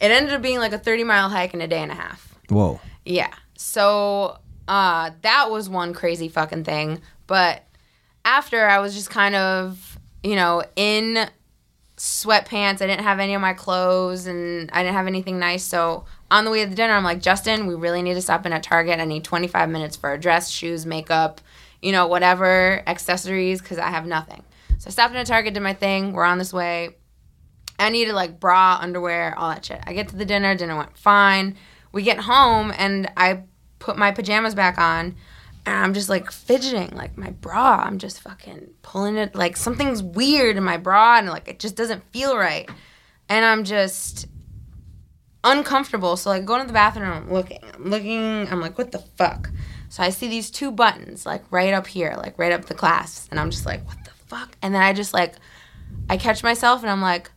Speaker 3: it ended up being like a 30 mile hike in a day and a half
Speaker 2: Whoa.
Speaker 3: yeah. So uh, that was one crazy fucking thing. But after, I was just kind of, you know, in sweatpants. I didn't have any of my clothes and I didn't have anything nice. So on the way to the dinner, I'm like, Justin, we really need to stop in at Target. I need 25 minutes for a dress, shoes, makeup, you know, whatever, accessories, because I have nothing. So I stopped in at Target, did my thing. We're on this way. I needed like bra, underwear, all that shit. I get to the dinner, dinner went fine. We get home and I put my pajamas back on and I'm just like fidgeting, like my bra. I'm just fucking pulling it, like something's weird in my bra and like it just doesn't feel right. And I'm just uncomfortable. So like going to the bathroom, I'm looking, I'm looking, I'm like, what the fuck? So I see these two buttons like right up here, like right up the clasps, and I'm just like, what the fuck? And then I just like, I catch myself and I'm like,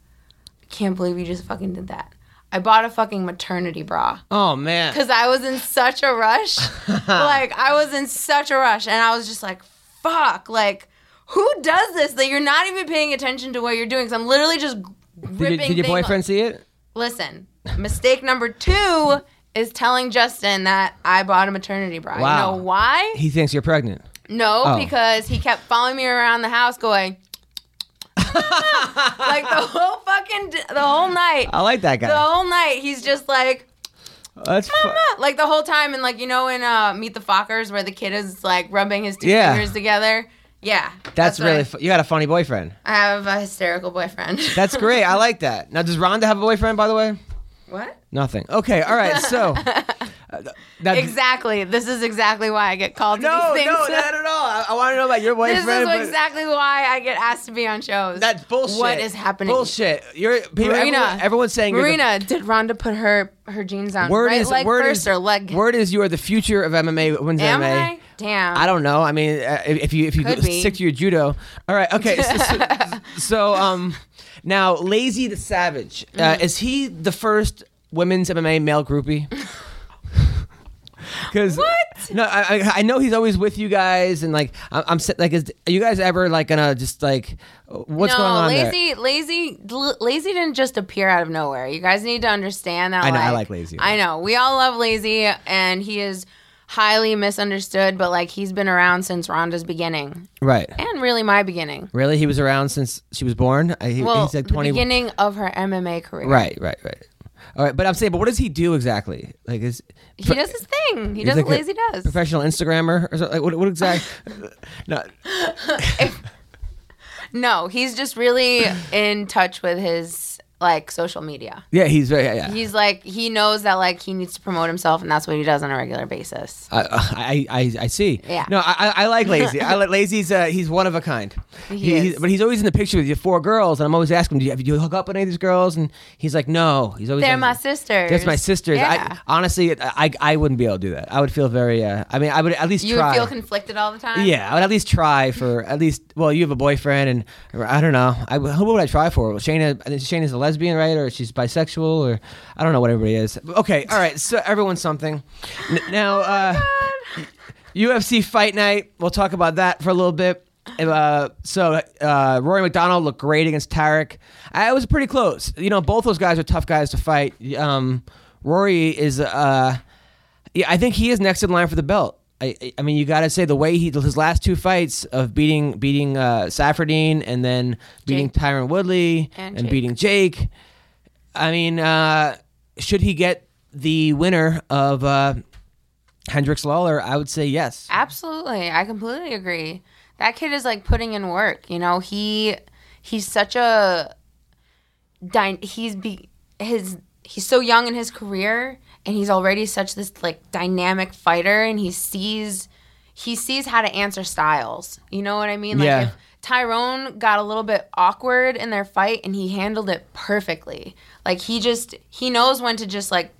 Speaker 3: can't believe you just fucking did that. I bought a fucking maternity bra
Speaker 2: Oh man.
Speaker 3: because I was in such a rush. like I was in such a rush, and I was just like, "Fuck!" Like, who does this? That you're not even paying attention to what you're doing. Because I'm literally just
Speaker 2: Did,
Speaker 3: ripping.
Speaker 2: you, did your boyfriend see it?
Speaker 3: Listen, mistake number two is telling Justin that I bought a maternity bra.
Speaker 2: Wow.
Speaker 3: You know why?
Speaker 2: He thinks you're pregnant.
Speaker 3: No,
Speaker 2: Oh.
Speaker 3: because he kept following me around the house, going. Like the whole fucking the whole night
Speaker 2: I like that guy.
Speaker 3: the whole night he's just like
Speaker 2: That's fu-
Speaker 3: like the whole time, and like you know in uh, Meet the Fockers where the kid is like rubbing his two
Speaker 2: Yeah.
Speaker 3: fingers together. Yeah,
Speaker 2: that's,
Speaker 3: what
Speaker 2: really.
Speaker 3: I,
Speaker 2: Fu- you had a funny boyfriend.
Speaker 3: I have a hysterical boyfriend.
Speaker 2: That's great. I like that. Now, does Ronda have a boyfriend? By the way,
Speaker 3: what?
Speaker 2: nothing. Okay. All right. So. that,
Speaker 3: Exactly. This is exactly why I get called to
Speaker 2: No, no, not at all. I, I want to know about your boyfriend.
Speaker 3: this
Speaker 2: is
Speaker 3: exactly why I get asked to be on shows.
Speaker 2: That's bullshit.
Speaker 3: What is happening?
Speaker 2: Bullshit. You're people,
Speaker 3: Marina,
Speaker 2: everyone, everyone's saying you're the-
Speaker 3: Marina, did Ronda put her her jeans on
Speaker 2: Word
Speaker 3: right
Speaker 2: is
Speaker 3: leg
Speaker 2: word
Speaker 3: first
Speaker 2: is
Speaker 3: or leg?
Speaker 2: word is you are the future of MMA. Women's
Speaker 3: Am
Speaker 2: MMA.
Speaker 3: I? Damn.
Speaker 2: I don't know. I mean, uh, if you if you
Speaker 3: Could be.
Speaker 2: stick to your judo, all right. Okay. So, so, so, um, now Lazy the Savage uh,
Speaker 3: Mm-hmm.
Speaker 2: is he the first women's MMA male groupie? Because No, I, I know he's always with you guys, and like I'm, I'm like, is, are you guys ever like gonna just like what's
Speaker 3: no,
Speaker 2: going on there?
Speaker 3: lazy, lazy, L- lazy didn't just appear out of nowhere. You guys need to understand that.
Speaker 2: I know, I
Speaker 3: like,
Speaker 2: like Lazy.
Speaker 3: I know we all love lazy, and he is highly misunderstood. But like he's been around since Ronda's beginning,
Speaker 2: Right.
Speaker 3: and really my beginning.
Speaker 2: Really, he was around since she was born. Uh, He,
Speaker 3: Well,
Speaker 2: he's like 20...
Speaker 3: the beginning of her MMA career.
Speaker 2: Right, right, right. All right, but I'm saying, but what does he do exactly? Like, is
Speaker 3: He does his thing. He does
Speaker 2: like
Speaker 3: what lazy does.
Speaker 2: professional Instagrammer or something? Like, what, what exactly? no,
Speaker 3: No, he's just really in touch with his like social media.
Speaker 2: yeah, he's very yeah. yeah.
Speaker 3: He's like he knows that like he needs to promote himself, and that's what he does on a regular basis.
Speaker 2: I, I, I, I see.
Speaker 3: Yeah.
Speaker 2: No, I, I like Lazy. I like Lazy's. Uh, he's one of a kind.
Speaker 3: He
Speaker 2: he's-
Speaker 3: is.
Speaker 2: but he's always in the picture with your four girls, and I'm always asking him, "Do you, do you hook up with any of these girls?" And he's like, "No." He's always
Speaker 3: They're
Speaker 2: like,
Speaker 3: my sisters.
Speaker 2: That's my sisters.
Speaker 3: Yeah.
Speaker 2: I honestly, I, I wouldn't be able to do that. I would feel very. Uh, I mean, I would at least
Speaker 3: you
Speaker 2: try.
Speaker 3: would feel conflicted all the time.
Speaker 2: Yeah, I would at least try for at least. Well, you have a boyfriend, and I don't know. I, who would I try for? Well, think Shayna's a lesbian, right? Or she's bisexual, or I don't know what everybody is. Okay, all right. So everyone's something. N- now, uh, UFC Fight Night. We'll talk about that for a little bit. Uh, so uh, Rory MacDonald looked great against Tarec. I, it was pretty close. You know, both those guys are tough guys to fight. Um, Rory is. Uh, yeah, I think he is next in line for the belt. I, I- mean, you got to say the way he his last two fights of beating beating uh, Saffiedine and then beating
Speaker 3: Jake.
Speaker 2: Tyron Woodley
Speaker 3: And
Speaker 2: and,
Speaker 3: Jake.
Speaker 2: beating Jake. I mean, uh, should he get the winner of uh, Hendricks Lawler? I would say yes.
Speaker 3: Absolutely. I completely agree. That kid is like putting in work. You know, he he's such a he's be his he's so young in his career and he's already such this like dynamic fighter and he sees he sees how to answer styles. You know what I mean? Like
Speaker 2: Yeah.
Speaker 3: if Tyron got a little bit awkward in their fight and he handled it perfectly. Like he just he knows when to just like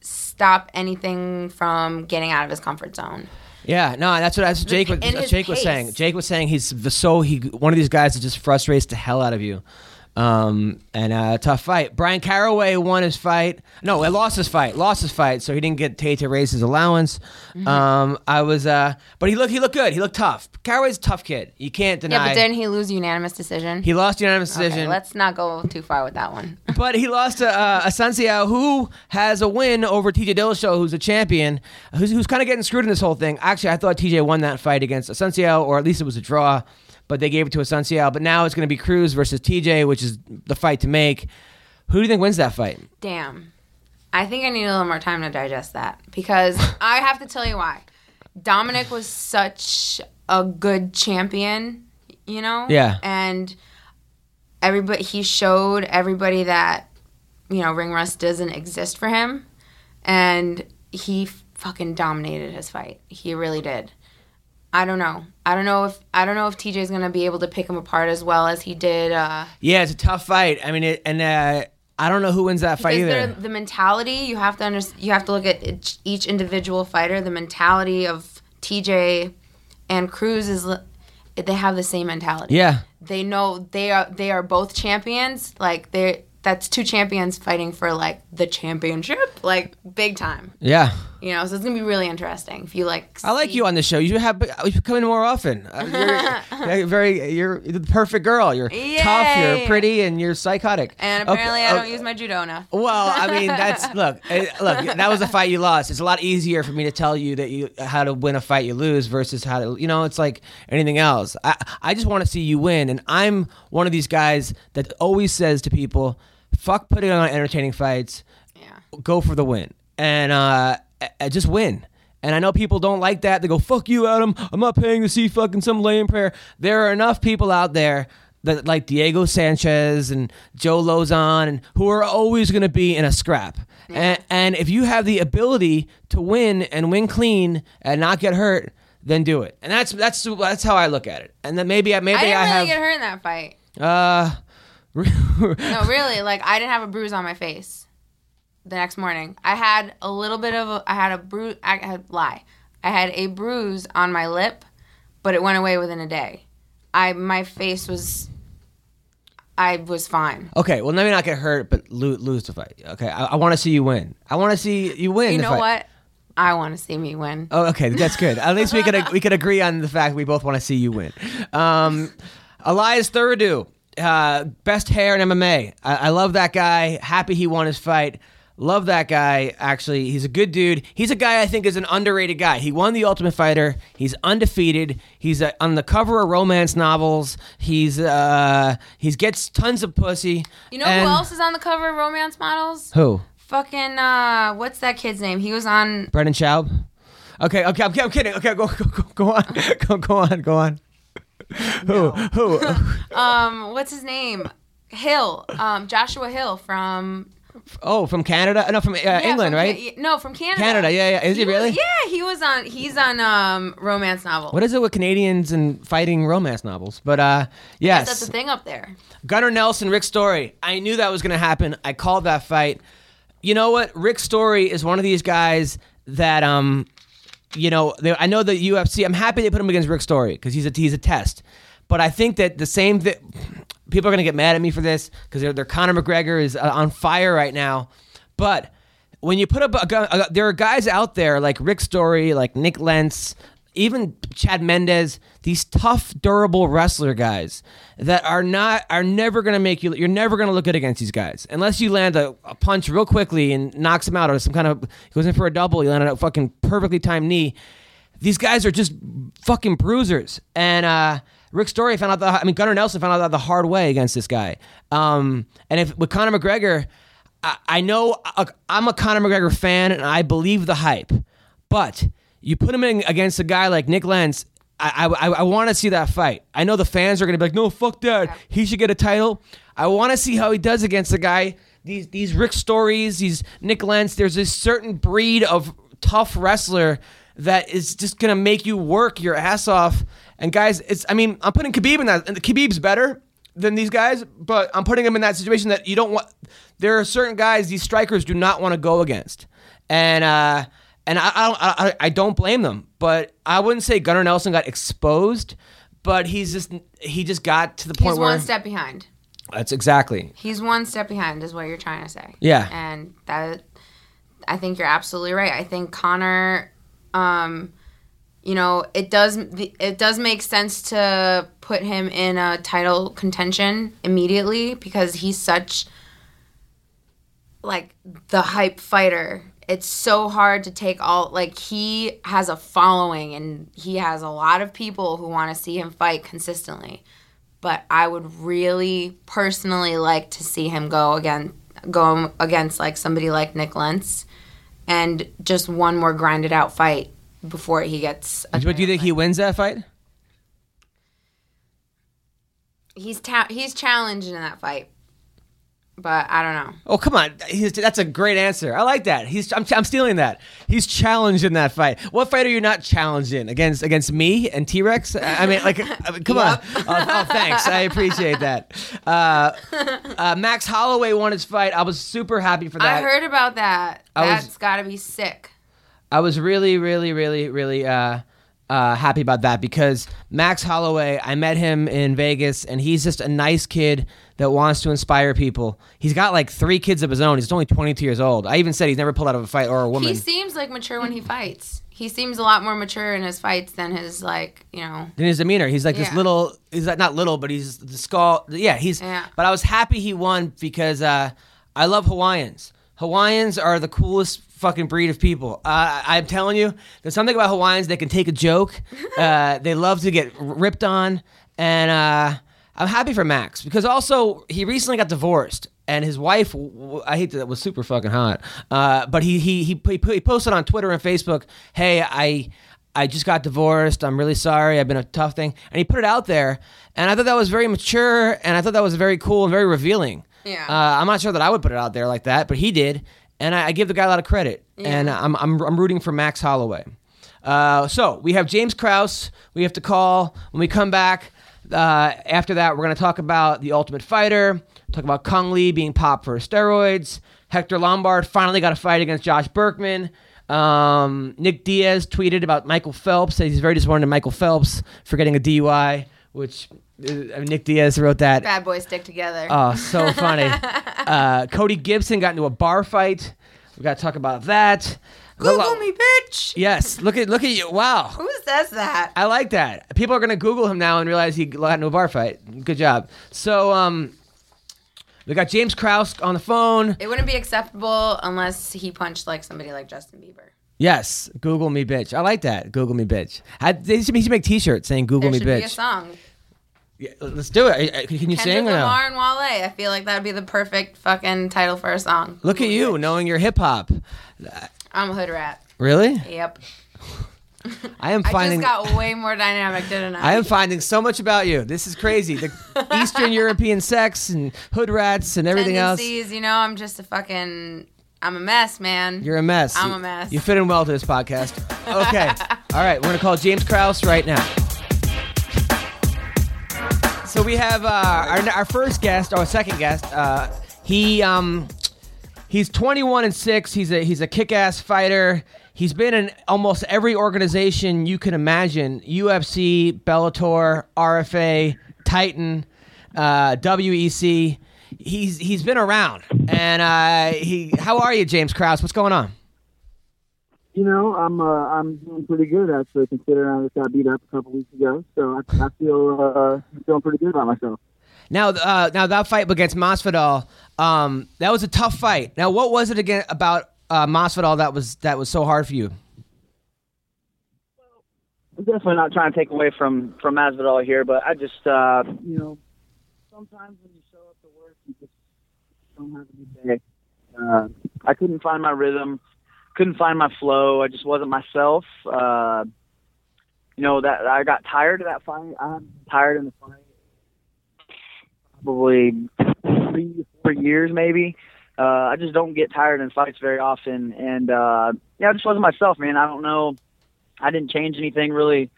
Speaker 3: stop anything from getting out of his comfort zone.
Speaker 2: Yeah, no, that's what that's Jake was,
Speaker 3: In
Speaker 2: that's
Speaker 3: his
Speaker 2: Jake was saying. Jake was saying he's the- so he one of these guys that just frustrates the hell out of you. Um, and uh, tough fight. Bryan Caraway won his fight. No, he lost his fight. Lost his fight, so he didn't get Tate to raise his allowance.
Speaker 3: Mm-hmm.
Speaker 2: Um, I was, uh, but he looked he looked good. He looked tough. Caraway's a tough kid. You can't deny.
Speaker 3: Yeah, but didn't he lose unanimous decision?
Speaker 2: he lost unanimous
Speaker 3: Okay,
Speaker 2: decision.
Speaker 3: let's not go too far with that one.
Speaker 2: but he lost to uh, Assuncao, who has a win over TJ Dillashaw, who's a champion, who's, who's kind of getting screwed in this whole thing. Actually, I thought TJ won that fight against Assuncao, or at least it was a draw. But they gave it to Assuncao. But now it's going to be Cruz versus TJ, which is the fight to make. Who do you think wins that fight?
Speaker 3: Damn. I think I need a little more time to digest that because I have to tell you why. Dominick was such a good champion, you know?
Speaker 2: Yeah.
Speaker 3: And everybody he showed everybody that you know, ring rust doesn't exist for him and he fucking dominated his fight. He really did. I don't know. I don't know if I don't know if TJ's gonna be able to pick him apart as well as he did. Uh,
Speaker 2: Yeah, it's a tough fight. I mean, it, and uh, I don't know who wins that fight either.
Speaker 3: the mentality you have to under, you have to look at each, each individual fighter. The mentality of TJ and Cruz is they have the same mentality.
Speaker 2: Yeah.
Speaker 3: they know they are they are both champions. Like they that's two champions fighting for like the championship, like big time.
Speaker 2: Yeah.
Speaker 3: You know, so it's gonna be really interesting if you like.
Speaker 2: I like
Speaker 3: see-
Speaker 2: you on the show. You have you should come in more often. Uh, You're, very you're the perfect girl. You're tough. You're pretty, and you're psychotic.
Speaker 3: And
Speaker 2: Okay,
Speaker 3: apparently, I
Speaker 2: okay.
Speaker 3: don't use my judo enough.
Speaker 2: Well, I mean, that's look, eh, look. That was a fight you lost. It's a lot easier for me to tell you that you how to win a fight you lose versus how to, you know, it's like anything else. I I just want to see you win, and I'm one of these guys that always says to people, "Fuck putting on entertaining fights,
Speaker 3: Yeah.
Speaker 2: go for the win, and uh, just win." And I know people don't like that. They go, "Fuck you, Adam. I'm not paying to see fucking some lame prayer." There are enough people out there that like Diego Sanchez and Joe Lauzon and who are always going to be in a scrap. And, and if you have the ability to win and win clean and not get hurt, then do it. And that's that's that's how I look at it. And then maybe I maybe
Speaker 3: I didn't
Speaker 2: I,
Speaker 3: really
Speaker 2: have
Speaker 3: get hurt in that fight.
Speaker 2: uh
Speaker 3: No, really. Like I didn't have a bruise on my face. The next morning, I had a little bit of a. I had a bruise. I had lie. I had a bruise on my lip, but it went away within a day. I my face was. I was fine.
Speaker 2: Okay, well maybe not get hurt, but lose, lose the fight. Okay, I, I want to see you win. I want to see you win.
Speaker 3: You know
Speaker 2: fight.
Speaker 3: what? I want to see me win.
Speaker 2: Oh, okay, that's good. At least we could we could agree on the fact we both want to see you win. Um, Elias Theodorou, uh, best hair in MMA. I, I love that guy. Happy he won his fight. Love that guy. Actually, he's a good dude. He's a guy I think is an underrated guy. He won the Ultimate Fighter. He's undefeated. He's uh, on the cover of romance novels. He's uh, he's gets tons of pussy.
Speaker 3: You know
Speaker 2: And-
Speaker 3: who else is on the cover of Romance Models?
Speaker 2: Who?
Speaker 3: Fucking uh, what's that kid's name? He was on.
Speaker 2: Brendan Schaub. Okay, okay, I'm, I'm kidding. Okay, go, go, go, go on, go, go on, go on. Who? Who?
Speaker 3: Um, what's his name? Hill. Um, Joshua Hill from
Speaker 2: Oh, from Canada? No, from uh,
Speaker 3: Yeah,
Speaker 2: England,
Speaker 3: from
Speaker 2: right?
Speaker 3: Ca- no, from Canada.
Speaker 2: Canada, yeah, yeah. Is he
Speaker 3: was-
Speaker 2: really?
Speaker 3: yeah, he was on. He's on um romance novel.
Speaker 2: What is it with Canadians and fighting romance novels? But uh, yes,
Speaker 3: That's the thing up there.
Speaker 2: Gunnar Nelson, Rick Story. I knew that was going to happen. I called that fight. You know what? Rick Story is one of these guys that um, you know, they, I know the UFC. I'm happy they put him against Rick Story because he's a he's a test. But I think that the same thing. People are going to get mad at me for this because they're Conor McGregor is uh, on fire right now. But when you put up a, gu- a, there are guys out there like Rick Story, like Nick Lentz, even Chad Mendes, these tough, durable wrestler guys that are not are never gonna make you. You're never gonna look good against these guys unless you land a, a punch real quickly and knocks him out, or some kind of goes in for a double. You land a fucking perfectly timed knee. These guys are just fucking bruisers. And uh, Rick Story found out the. I mean, Gunnar Nelson found out the hard way against this guy. Um, and if with Conor McGregor, I, I know uh, I'm a Conor McGregor fan and I believe the hype, but you put him in against a guy like Nick Lentz. I, I, I want to see that fight. I know the fans are going to be like, no, fuck that. He should get a title. I want to see how he does against a guy. These these Rick stories, these Nick Lentz. There's this certain breed of tough wrestler that is just going to make you work your ass off. And guys, it's I mean, I'm putting Khabib in that. And Khabib's better than these guys, but I'm putting him in that situation that you don't want. There are certain guys these strikers do not want to go against, and uh, and I I don't, I, I don't blame them. But I wouldn't say Gunnar Nelson got exposed, but he's just he just got to the point
Speaker 3: He's
Speaker 2: where
Speaker 3: one step behind.
Speaker 2: that's exactly
Speaker 3: He's one step behind, is what you're trying to say.
Speaker 2: Yeah.
Speaker 3: And that, I think you're absolutely right. I think Conor, um, you know, it does it does make sense to put him in a title contention immediately because he's such like the hype fighter it's so hard to take all like he has a following and he has a lot of people who want to see him fight consistently. But I would really personally like to see him go again go against like somebody like Nick Lentz and just one more grinded out fight before he gets
Speaker 2: But do you think he wins that fight?
Speaker 3: he's ta- he's challenged in that fight. But I don't know.
Speaker 2: Oh come on, He's, that's a great answer. I like that. He's I'm, I'm stealing that. He's challenged in that fight. What fight are you not challenged in? Against against me and T Rex? I mean, like, I mean, come on. Oh, oh, thanks. I appreciate that. Uh, uh, Max Holloway won his fight. I was super happy for that.
Speaker 3: I heard about that.
Speaker 2: I was-
Speaker 3: That's got to be sick.
Speaker 2: I was really, really, really, really uh, uh, happy about that because Max Holloway, I met him in Vegas, and he's just a nice kid that wants to inspire people. He's got like three kids of his own. He's only 22 years old. I even said he's never pulled out of a fight or a woman.
Speaker 3: He seems like mature when he fights. He seems a lot more mature in his fights than his like, you know.
Speaker 2: in his demeanor. He's like this little. He's like not little, but he's the skull. Yeah, he's.
Speaker 3: Yeah.
Speaker 2: But I was happy he won because uh, I love Hawaiians. Hawaiians are the coolest fucking breed of people. Uh, I'm telling you, there's something about Hawaiians. that can take a joke. uh, they love to get ripped on, and uh, I'm happy for Max because also he recently got divorced. And his wife, I hate that, was super fucking hot. Uh, but he, he he he he posted on Twitter and Facebook, "Hey, I I just got divorced. I'm really sorry. I've been a tough thing. And he put it out there. And I thought that was very mature. And I thought that was very cool and very revealing.
Speaker 3: Yeah.
Speaker 2: Uh, I'm not sure that I would put it out there like that, but he did. And I, I give the guy a lot of credit. And I'm, I'm, I'm rooting for Max Holloway. Uh, so we have James Krause. We have to call. When we come back, uh, after that, we're going to talk about The Ultimate Fighter, talk about Kung Le being popped for steroids. Hector Lombard finally got a fight against Josh Burkman. Um, Nick Diaz tweeted about Michael Phelps. Said he's very disappointed in Michael Phelps for getting a DUI, which Nick Diaz wrote that.
Speaker 3: Bad boys stick together.
Speaker 2: Oh, so funny. uh, Cody Gibson got into a bar fight. We got to talk about that.
Speaker 3: Google me, bitch.
Speaker 2: Yes, look at look at you. Wow.
Speaker 3: Who says that?
Speaker 2: I like that. People are going to Google him now and realize he got into a bar fight. Good job. So, um, we got James Krause on the phone.
Speaker 3: It wouldn't be acceptable unless he punched like somebody like Justin Bieber.
Speaker 2: Yes, Google me, bitch. I like that. Google me, bitch. I, they should, he should make T-shirts saying "Google
Speaker 3: There
Speaker 2: me,
Speaker 3: should be a song.
Speaker 2: Yeah, let's do it. Can you
Speaker 3: Kendrick
Speaker 2: sing or no?
Speaker 3: Lamar and Wale. I feel like that'd be the perfect fucking title for a song.
Speaker 2: Look at you, knowing your hip hop.
Speaker 3: I'm a hood rat.
Speaker 2: Really?
Speaker 3: Yep.
Speaker 2: I am finding.
Speaker 3: I just got way more dynamic, didn't I?
Speaker 2: I am finding so much about you. This is crazy. The Eastern European sex and hood rats and everything else.
Speaker 3: Tendencies, you know, I'm just a fucking. I'm a mess, man.
Speaker 2: You're a mess.
Speaker 3: I'm
Speaker 2: You-
Speaker 3: a mess.
Speaker 2: You fit in well to this podcast. Okay. All right. We're going to call James Krause right now. So we have uh, our, our first guest, our second guest. Uh, he um, he's 21 and six. He's a he's a kick-ass fighter. He's been in almost every organization you can imagine: UFC, Bellator, RFA, Titan, uh, WEC. He's he's been around, and uh, he. How are you, James Krause? What's going on?
Speaker 4: You know, I'm uh, I'm doing pretty good actually, considering I just got beat up a couple weeks ago. So I, I feel uh, feeling pretty good about myself.
Speaker 2: Now, uh, now that fight against Masvidal, um, that was a tough fight. Now, what was it again about uh, Masvidal that was that was so hard for you?
Speaker 4: Well, I'm definitely not trying to take away from from Masvidal here, but I just uh, you know, sometimes when you show up to work, you just don't have a good day. Uh, I couldn't find my rhythm, couldn't find my flow. I just wasn't myself. Uh, you know that I got tired of that fight. I'm tired in the fight. Probably three, four years maybe. Uh, I just don't get tired in fights very often, and uh, yeah, I just wasn't myself, man. I don't know. I didn't change anything really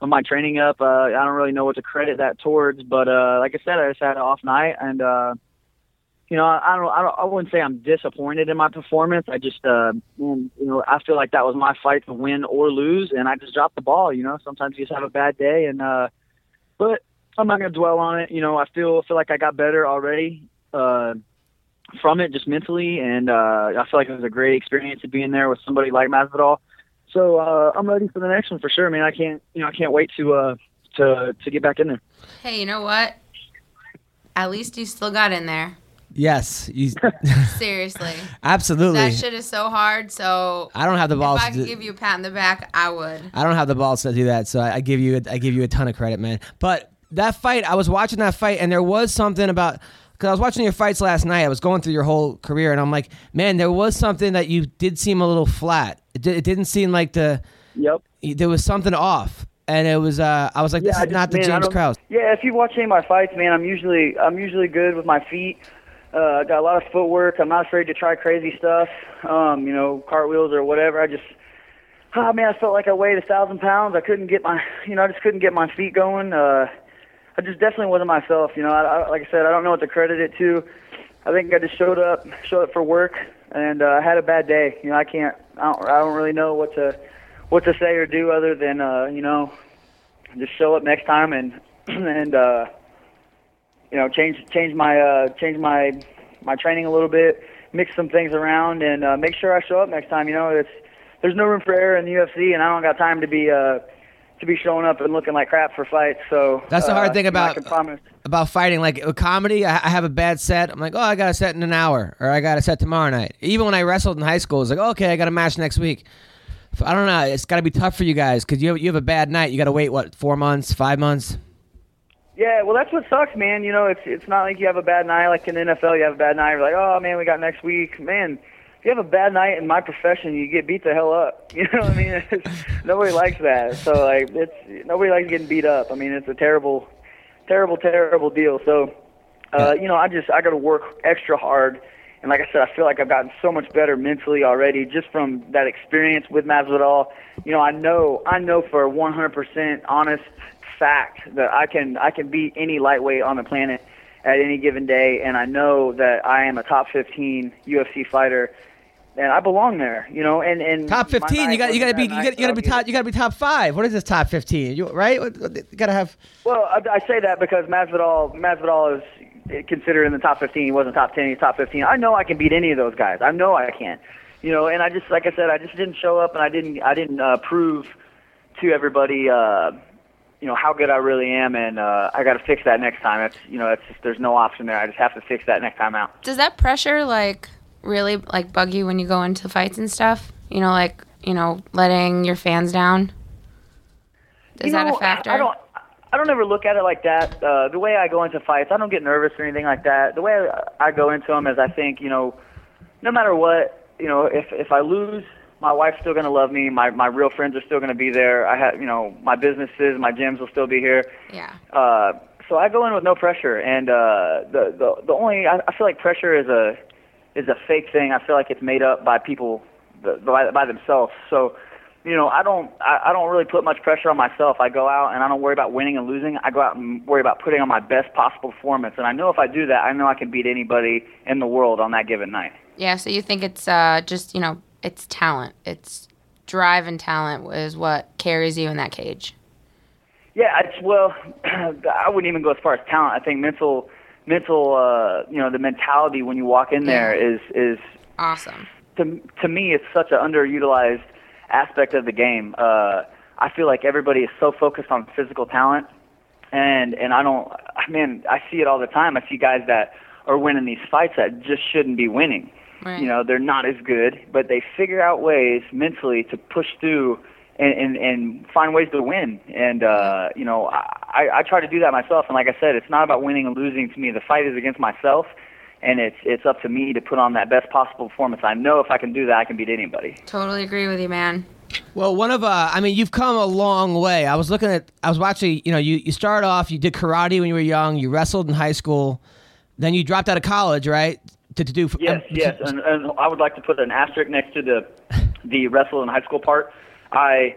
Speaker 4: on my training up. Uh, I don't really know what to credit that towards, but uh, like I said, I just had an off night, and uh, you know, I don't, I don't, I wouldn't say I'm disappointed in my performance. I just, uh, you know, I feel like that was my fight to win or lose, and I just dropped the ball. You know, sometimes you just have a bad day, and uh, but I'm not gonna dwell on it. You know, I feel feel like I got better already. Uh, from it just mentally, and uh, I feel like it was a great experience to be in there with somebody like Masvidal. So uh, I'm ready for the next one for sure, man. I can't, you know, I can't wait to uh, to to get back in there.
Speaker 3: Hey, you know what? At least you still got in there.
Speaker 2: Yes, you,
Speaker 3: Seriously,
Speaker 2: absolutely.
Speaker 3: that shit is so hard. So
Speaker 2: I don't have the balls.
Speaker 3: if I
Speaker 2: to
Speaker 3: could
Speaker 2: do-
Speaker 3: give you a pat in the back, I would.
Speaker 2: I don't have the balls to do that, so I, I give you I give you a ton of credit, man. But that fight, I was watching that fight, and there was something about because I was watching your fights last night. I was going through your whole career, and I'm like, man, there was something that you did seem a little flat. It, di- it didn't seem like the
Speaker 4: Yep.
Speaker 2: there was something off, and it was. Uh, I was like, this
Speaker 4: I
Speaker 2: is
Speaker 4: just-
Speaker 2: not the
Speaker 4: man,
Speaker 2: James
Speaker 4: don't-
Speaker 2: Krause.
Speaker 4: Yeah, if you watch any of my fights, man, I'm usually I'm usually good with my feet. Uh, I got a lot of footwork. I'm not afraid to try crazy stuff. Um, you know, cartwheels or whatever. I just, oh man, I felt like I weighed a thousand pounds. I couldn't get my, you know, I just couldn't get my feet going. Uh, I just definitely wasn't myself. You know, I, I, like I said, I don't know what to credit it to. I think I just showed up, showed up for work, and uh, I had a bad day. You know, I can't, I don't, I don't really know what to, what to say or do other than, uh, you know, just show up next time and and uh, you know change change my uh, change my my training a little bit, mix some things around, and uh, make sure I show up next time. You know, it's there's no room for error in the UFC, and I don't got time to be uh, to be showing up and looking like crap for fights. So
Speaker 2: That's the
Speaker 4: uh,
Speaker 2: hard thing
Speaker 4: know, I
Speaker 2: about about fighting. Like with comedy, I, I have a bad set. I'm like, oh, I got a set in an hour, or I got a set tomorrow night. Even when I wrestled in high school, it's like, okay, I got a match next week. I don't know. It's got to be tough for you guys because you have, you have a bad night. You got to wait what four months, five months.
Speaker 4: Yeah, well, that's what sucks, man. You know, it's it's not like you have a bad night like in the NFL. You have a bad night. You're like, oh man, we got next week. Man, if you have a bad night in my profession, you get beat the hell up. You know what I mean? Nobody likes that. So like, it's nobody likes getting beat up. I mean, it's a terrible, terrible, terrible deal. So, uh, you know, I just I got to work extra hard. And like I said, I feel like I've gotten so much better mentally already just from that experience with Masvidal. You know, I know I know for 100% honest fact that I can I can beat any lightweight on the planet at any given day, and I know that I am a top 15 UFC fighter, and I belong there. You know, and and
Speaker 2: Top fifteen. You got you got to be you got
Speaker 4: night,
Speaker 2: you got to be top. You got to be top five. What is this top fifteen? You right? You got to have.
Speaker 4: Well, I, I say that because Masvidal, Masvidal is considered in the top 15. He wasn't top 10. He's top 15. I know I can beat any of those guys. I know I can. You know, and I just, like I said, I just didn't show up, and I didn't, I didn't uh, prove to everybody, uh, you know, how good I really am, and uh, I got to fix that next time. That's, you know, that's just, there's no option there. I just have to fix that next time out.
Speaker 3: Does that pressure like really like bug you when you go into fights and stuff? You know, like you know, letting your fans down. Is
Speaker 4: You
Speaker 3: that
Speaker 4: know,
Speaker 3: a factor?
Speaker 4: I don't. I don't ever look at it like that. Uh, the way I go into fights, I don't get nervous or anything like that. The way I, I go into them is I think, you know, no matter what, you know, if if I lose, my wife's still gonna love me. My my real friends are still gonna be there. I have, you know, my businesses, my gyms will still be here.
Speaker 3: Yeah.
Speaker 4: Uh, so I go in with no pressure, and uh, the the the only I, I feel like pressure is a is a fake thing. I feel like it's made up by people by by themselves. So, you know, I don't I, I don't really put much pressure on myself. I go out and I don't worry about winning and losing. I go out and worry about putting on my best possible performance. And I know if I do that, I know I can beat anybody in the world on that given night.
Speaker 3: Yeah. So you think it's uh, just you know it's talent, it's drive and talent is what carries you in that cage.
Speaker 4: Yeah, it's well, I wouldn't even go as far as talent. I think mental, mental, uh, you know, the mentality when you walk in there is is
Speaker 3: Awesome.
Speaker 4: to to me it's such an underutilized aspect of the game. Uh, I feel like everybody is so focused on physical talent, and and I don't. I mean, I see it all the time. I see guys that are winning these fights that just shouldn't be winning.
Speaker 3: Right.
Speaker 4: You know, they're not as good, but they figure out ways mentally to push through and and, and find ways to win. And uh, you know, I I try to do that myself. And like I said, it's not about winning and losing to me. The fight is against myself. And it's it's up to me to put on that best possible performance. I know if I can do that, I can beat anybody.
Speaker 3: Totally agree with you, man.
Speaker 2: Well, one of uh, I mean, you've come a long way. I was looking at, I was watching. You know, you you started off, you did karate when you were young. You wrestled in high school, then you dropped out of college, right? To, to do
Speaker 4: Yes,
Speaker 2: um,
Speaker 4: yes, and, and I would like to put an asterisk next to the the wrestle in high school part. I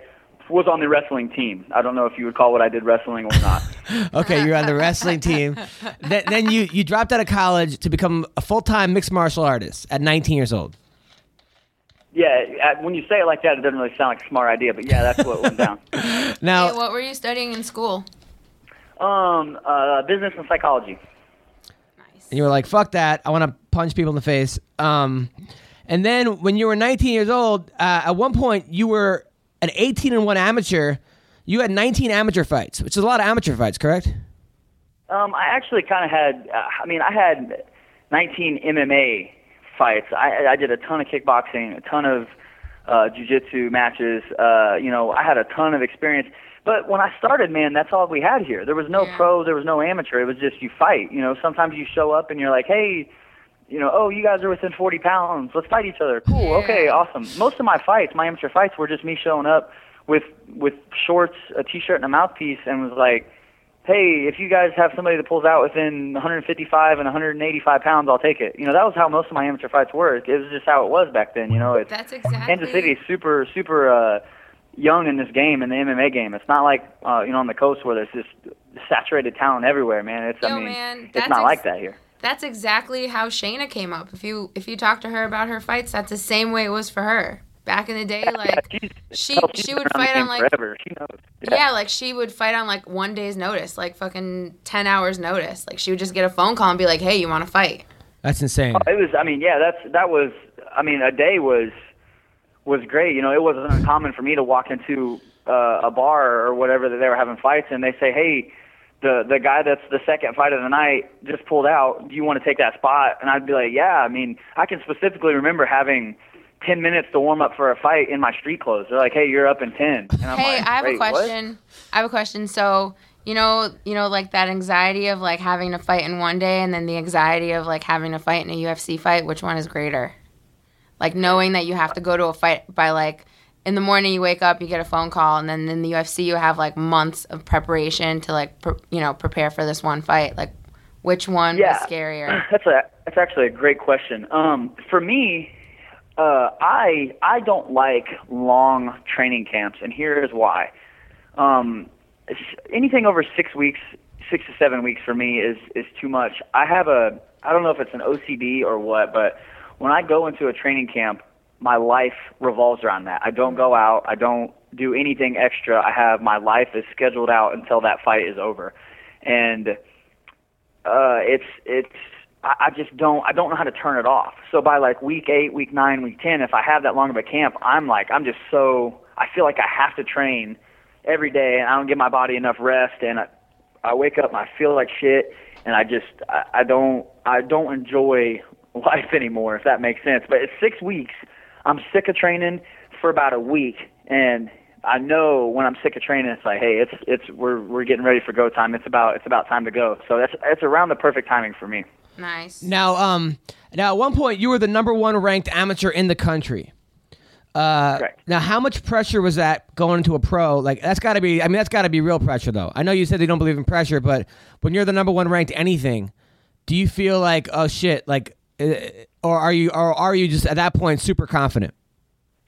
Speaker 4: was on the wrestling team. I don't know if you would call what I did wrestling or not.
Speaker 2: Okay, you're on the wrestling team. then, then you you dropped out of college to become a full time mixed martial artist at 19 years old.
Speaker 4: yeah, uh, when you say it like that, it doesn't really sound like a smart idea, but yeah, that's what went down.
Speaker 2: Now,
Speaker 3: Hey, what were you studying in school?
Speaker 4: Um, uh, business and psychology.
Speaker 3: Nice.
Speaker 2: and you were like, "Fuck that! I want to punch people in the face." Um, and then when you were 19 years old, uh, at one point you were an 18 and one amateur. You had 19 amateur fights, which is a lot of amateur fights, correct?
Speaker 4: Um, I actually kind of had. Uh, I mean, I had 19 MMA fights. I, I did a ton of kickboxing, a ton of uh, jujitsu matches. Uh, you know, I had a ton of experience. But when I started, man, that's all we had here. There was no
Speaker 3: Yeah.
Speaker 4: pro, there was no amateur. It was just you fight. You know, sometimes you show up and you're like, hey, you know, oh, you guys are within 40 pounds. Let's fight each other. Cool. Okay. Awesome. Most of my fights, my amateur fights, were just me showing up with with shorts, a t-shirt, and a mouthpiece, and was like, hey, if you guys have somebody that pulls out within 155 and 185 pounds, I'll take it. You know, that was how most of my amateur fights were. It was just how it was back then. You know, it's
Speaker 3: That's exactly.
Speaker 4: Kansas City is super super uh, young in this game, in the MMA game. It's not like uh, you know on the coast where there's just saturated talent everywhere, man. It's I mean,
Speaker 3: man,
Speaker 4: it's not
Speaker 3: ex-
Speaker 4: like that here.
Speaker 3: That's exactly how Shayna came up. If you if you talk to her about her fights, that's the same way it was for her. Back in the day, like
Speaker 4: She's-
Speaker 3: she-
Speaker 4: hell, she's
Speaker 3: she would fight on, like-
Speaker 4: forever. She knows.
Speaker 3: yeah. like she would fight on like one day's notice, like fucking ten hours notice. Like she would just get a phone call and be like, "Hey, you want to fight?"
Speaker 2: That's insane.
Speaker 4: It was. I mean, yeah. That's that was. I mean, a day was was great. You know, it wasn't uncommon for me to walk into uh, a bar or whatever that they were having fights, and they say, "Hey, the the guy that's the second fight of the night just pulled out. Do you want to take that spot?" And I'd be like, "Yeah." I mean, I can specifically remember having. 10 minutes to warm up for a fight in my street clothes. They're like, "Hey, you're up in 10." And I'm
Speaker 3: hey,
Speaker 4: like,
Speaker 3: I have
Speaker 4: "Wait,
Speaker 3: a
Speaker 4: what?"
Speaker 3: question. I have a question. So you know, you know, like that anxiety of like having to fight in one day, and then the anxiety of like having to fight in a UFC fight. Which one is greater? Like knowing that you have to go to a fight by like in the morning you wake up, you get a phone call, and then in the UFC you have like months of preparation to like pre- you know prepare for this one fight. Like, which one
Speaker 4: Yeah.
Speaker 3: was scarier?
Speaker 4: That's a that's actually a great question. Um, for me, uh, I I don't like long training camps, and here is why. Um, anything over six weeks, six to seven weeks for me is is too much. I have a I don't know if it's an OCD or what, but when I go into a training camp, my life revolves around that. I don't go out. I don't do anything extra. I have my life is scheduled out until that fight is over, and uh, it's it's I, I just don't I don't know how to turn it off. So by like week eight, week nine, week ten, if I have that long of a camp, I'm like I'm just so I feel like I have to train every day, and I don't give my body enough rest, and I, I wake up and I feel like shit, and I just I, I don't I don't enjoy life anymore, if that makes sense. But it's six weeks. I'm sick of training for about a week, and I know when I'm sick of training, it's like, hey, it's it's we're we're getting ready for go time. It's about it's about time to go. So that's it's around the perfect timing for me.
Speaker 3: Nice.
Speaker 2: Now, um, now at one point you were the number one ranked amateur in the country. Uh,
Speaker 4: Correct.
Speaker 2: now, how much pressure was that going into a pro? Like, that's got to be. I mean, that's got to be real pressure, though. I know you said you don't believe in pressure, but when you're the number one ranked anything, do you feel like, oh shit, like, or are you, or are you just at that point super confident?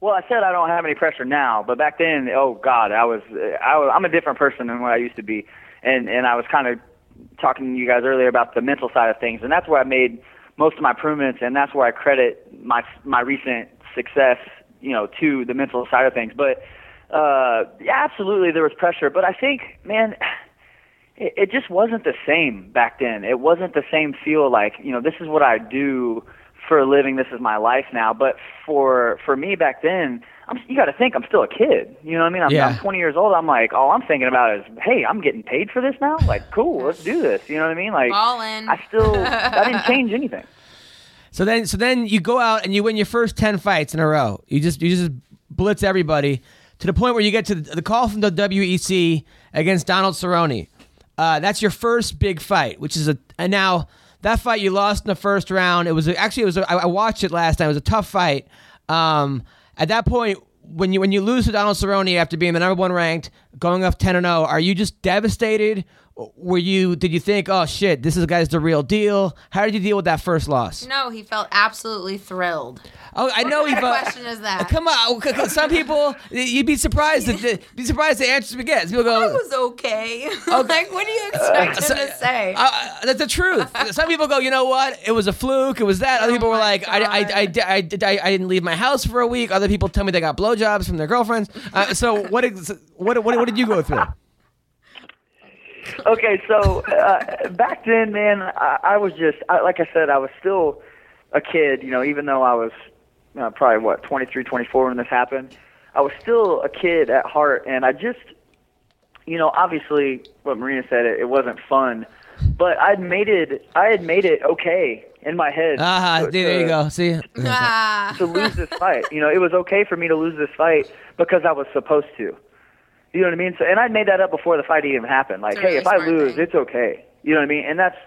Speaker 4: Well, I said I don't have any pressure now, but back then, oh God, I was, I was I'm a different person than what I used to be, and and I was kind of talking to you guys earlier about the mental side of things, and that's where I made most of my improvements, and that's where I credit my my recent success, you know, to the mental side of things. But uh, yeah, absolutely, there was pressure, but I think, man. It, it just wasn't the same back then. It wasn't the same feel like, you know, this is what I do for a living. This is my life now. But for for me back then, I'm, you got to think I'm still a kid. You know what I mean? I'm,
Speaker 2: Yeah.
Speaker 4: I'm 20 years old. I'm like, all I'm thinking about is, hey, I'm getting paid for this now. Like, cool, let's do this. You know what I mean? Like,
Speaker 3: Ballin'.
Speaker 4: I still, I didn't change anything.
Speaker 2: So then, so then you go out and you win your first ten fights in a row. You just you just blitz everybody to the point where you get to the, the call from the WEC against Donald Cerrone. Uh, that's your first big fight, which is a and now that fight you lost in the first round. It was a, actually it was a, I I watched it last night. It was a tough fight. Um, at that point, when you when you lose to Donald Cerrone after being the number one ranked, going up ten and zero, are you just devastated? Were you? Did you think, oh shit, this is guy's the real deal? How did you deal with that first loss?
Speaker 3: no, he felt absolutely thrilled.
Speaker 2: Oh, I know he. vote-
Speaker 3: question is that?
Speaker 2: Come on, c- some people you'd be surprised. That, be surprised the answers we get. People
Speaker 3: I
Speaker 2: go,
Speaker 3: was okay. like, what do you expect him
Speaker 2: so-
Speaker 3: to say?
Speaker 2: uh, uh, that's the truth. Some people go, you know what? It was a fluke. It was that. Other
Speaker 3: Oh
Speaker 2: people were like, I, I, I, I, I, I, I didn't leave my house for a week. Other people tell me they got blowjobs from their girlfriends. Uh, so what, ex- what, what, what did you go through?
Speaker 4: okay, so uh, back then, man, I, I was just I, like I said, I was still a kid. You know, even though I was uh, probably what 23, 24 when this happened, I was still a kid at heart, and I just, you know, obviously what Marina said, it, it wasn't fun, but I'd made it. I had made it okay in my head.
Speaker 2: Ah,
Speaker 4: to-
Speaker 2: there you go. See,
Speaker 3: Ah.
Speaker 4: to lose this fight. You know, it was okay for me to lose this fight because I was supposed to. You know what I mean? So, and I made that up before the fight even happened. Like,
Speaker 3: a
Speaker 4: hey, if I lose,
Speaker 3: thing.
Speaker 4: it's okay. You know what I mean? And that's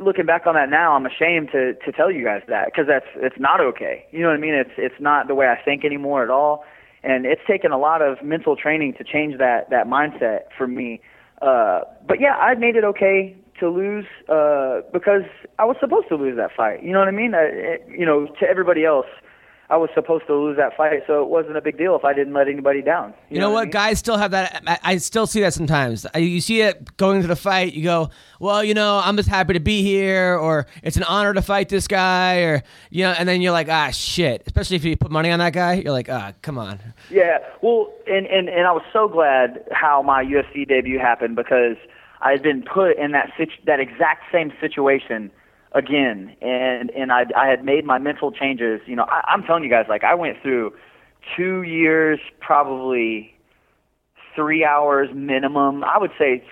Speaker 4: looking back on that now. I'm ashamed to to tell you guys that because that's it's not okay. You know what I mean? It's it's not the way I think anymore at all. And it's taken a lot of mental training to change that that mindset for me. Uh, but yeah, I made it okay to lose uh, because I was supposed to lose that fight. You know what I mean? Uh, it, you know, to everybody else, I was supposed to lose that fight, so it wasn't a big deal if I didn't let anybody down.
Speaker 2: You know what?
Speaker 4: I mean?
Speaker 2: Guys still have that. I, I still see that sometimes. I- You see it going into the fight. You go, well, you know, I'm just happy to be here, or it's an honor to fight this guy, or you know, and then you're like, ah, shit. Especially if you put money on that guy, you're like, ah, come on.
Speaker 4: Yeah, well, and, and and I was so glad how my UFC debut happened because I had been put in that situ- that exact same situation again, and and I I had made my mental changes. You know, I, I'm telling you guys, like I went through two years, probably three hours minimum. I would say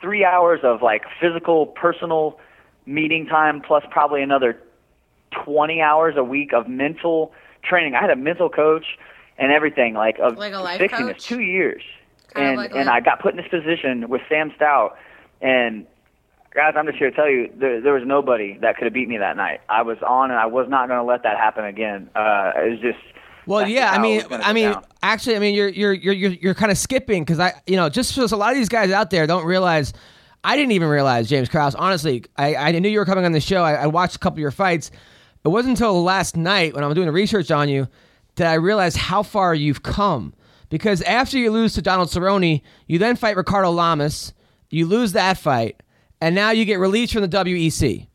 Speaker 4: three hours of like physical, personal meeting time, plus probably another 20 hours a week of mental training. I had a mental coach and everything, like of
Speaker 3: Like a life
Speaker 4: fixing
Speaker 3: coach?
Speaker 4: this two years.
Speaker 3: Kind
Speaker 4: and
Speaker 3: like
Speaker 4: and
Speaker 3: life-
Speaker 4: I got put in this position with Sam Stout, and guys, I'm just here to tell you, there, there was nobody that could have beat me that night. I was on, and I was not going to let that happen again. Uh, it was just.
Speaker 2: Well, yeah, I mean, I mean,
Speaker 4: down.
Speaker 2: actually, I mean, you're you're you're you're, you're kind of skipping because I, you know, just because a lot of these guys out there don't realize. I didn't even realize James Krause. Honestly, I, I knew you were coming on the show. I, I watched a couple of your fights. It wasn't until last night when I was doing the research on you that I realized how far you've come. Because after you lose to Donald Cerrone, you then fight Ricardo Lamas. You lose that fight, and now you get released from the WEC.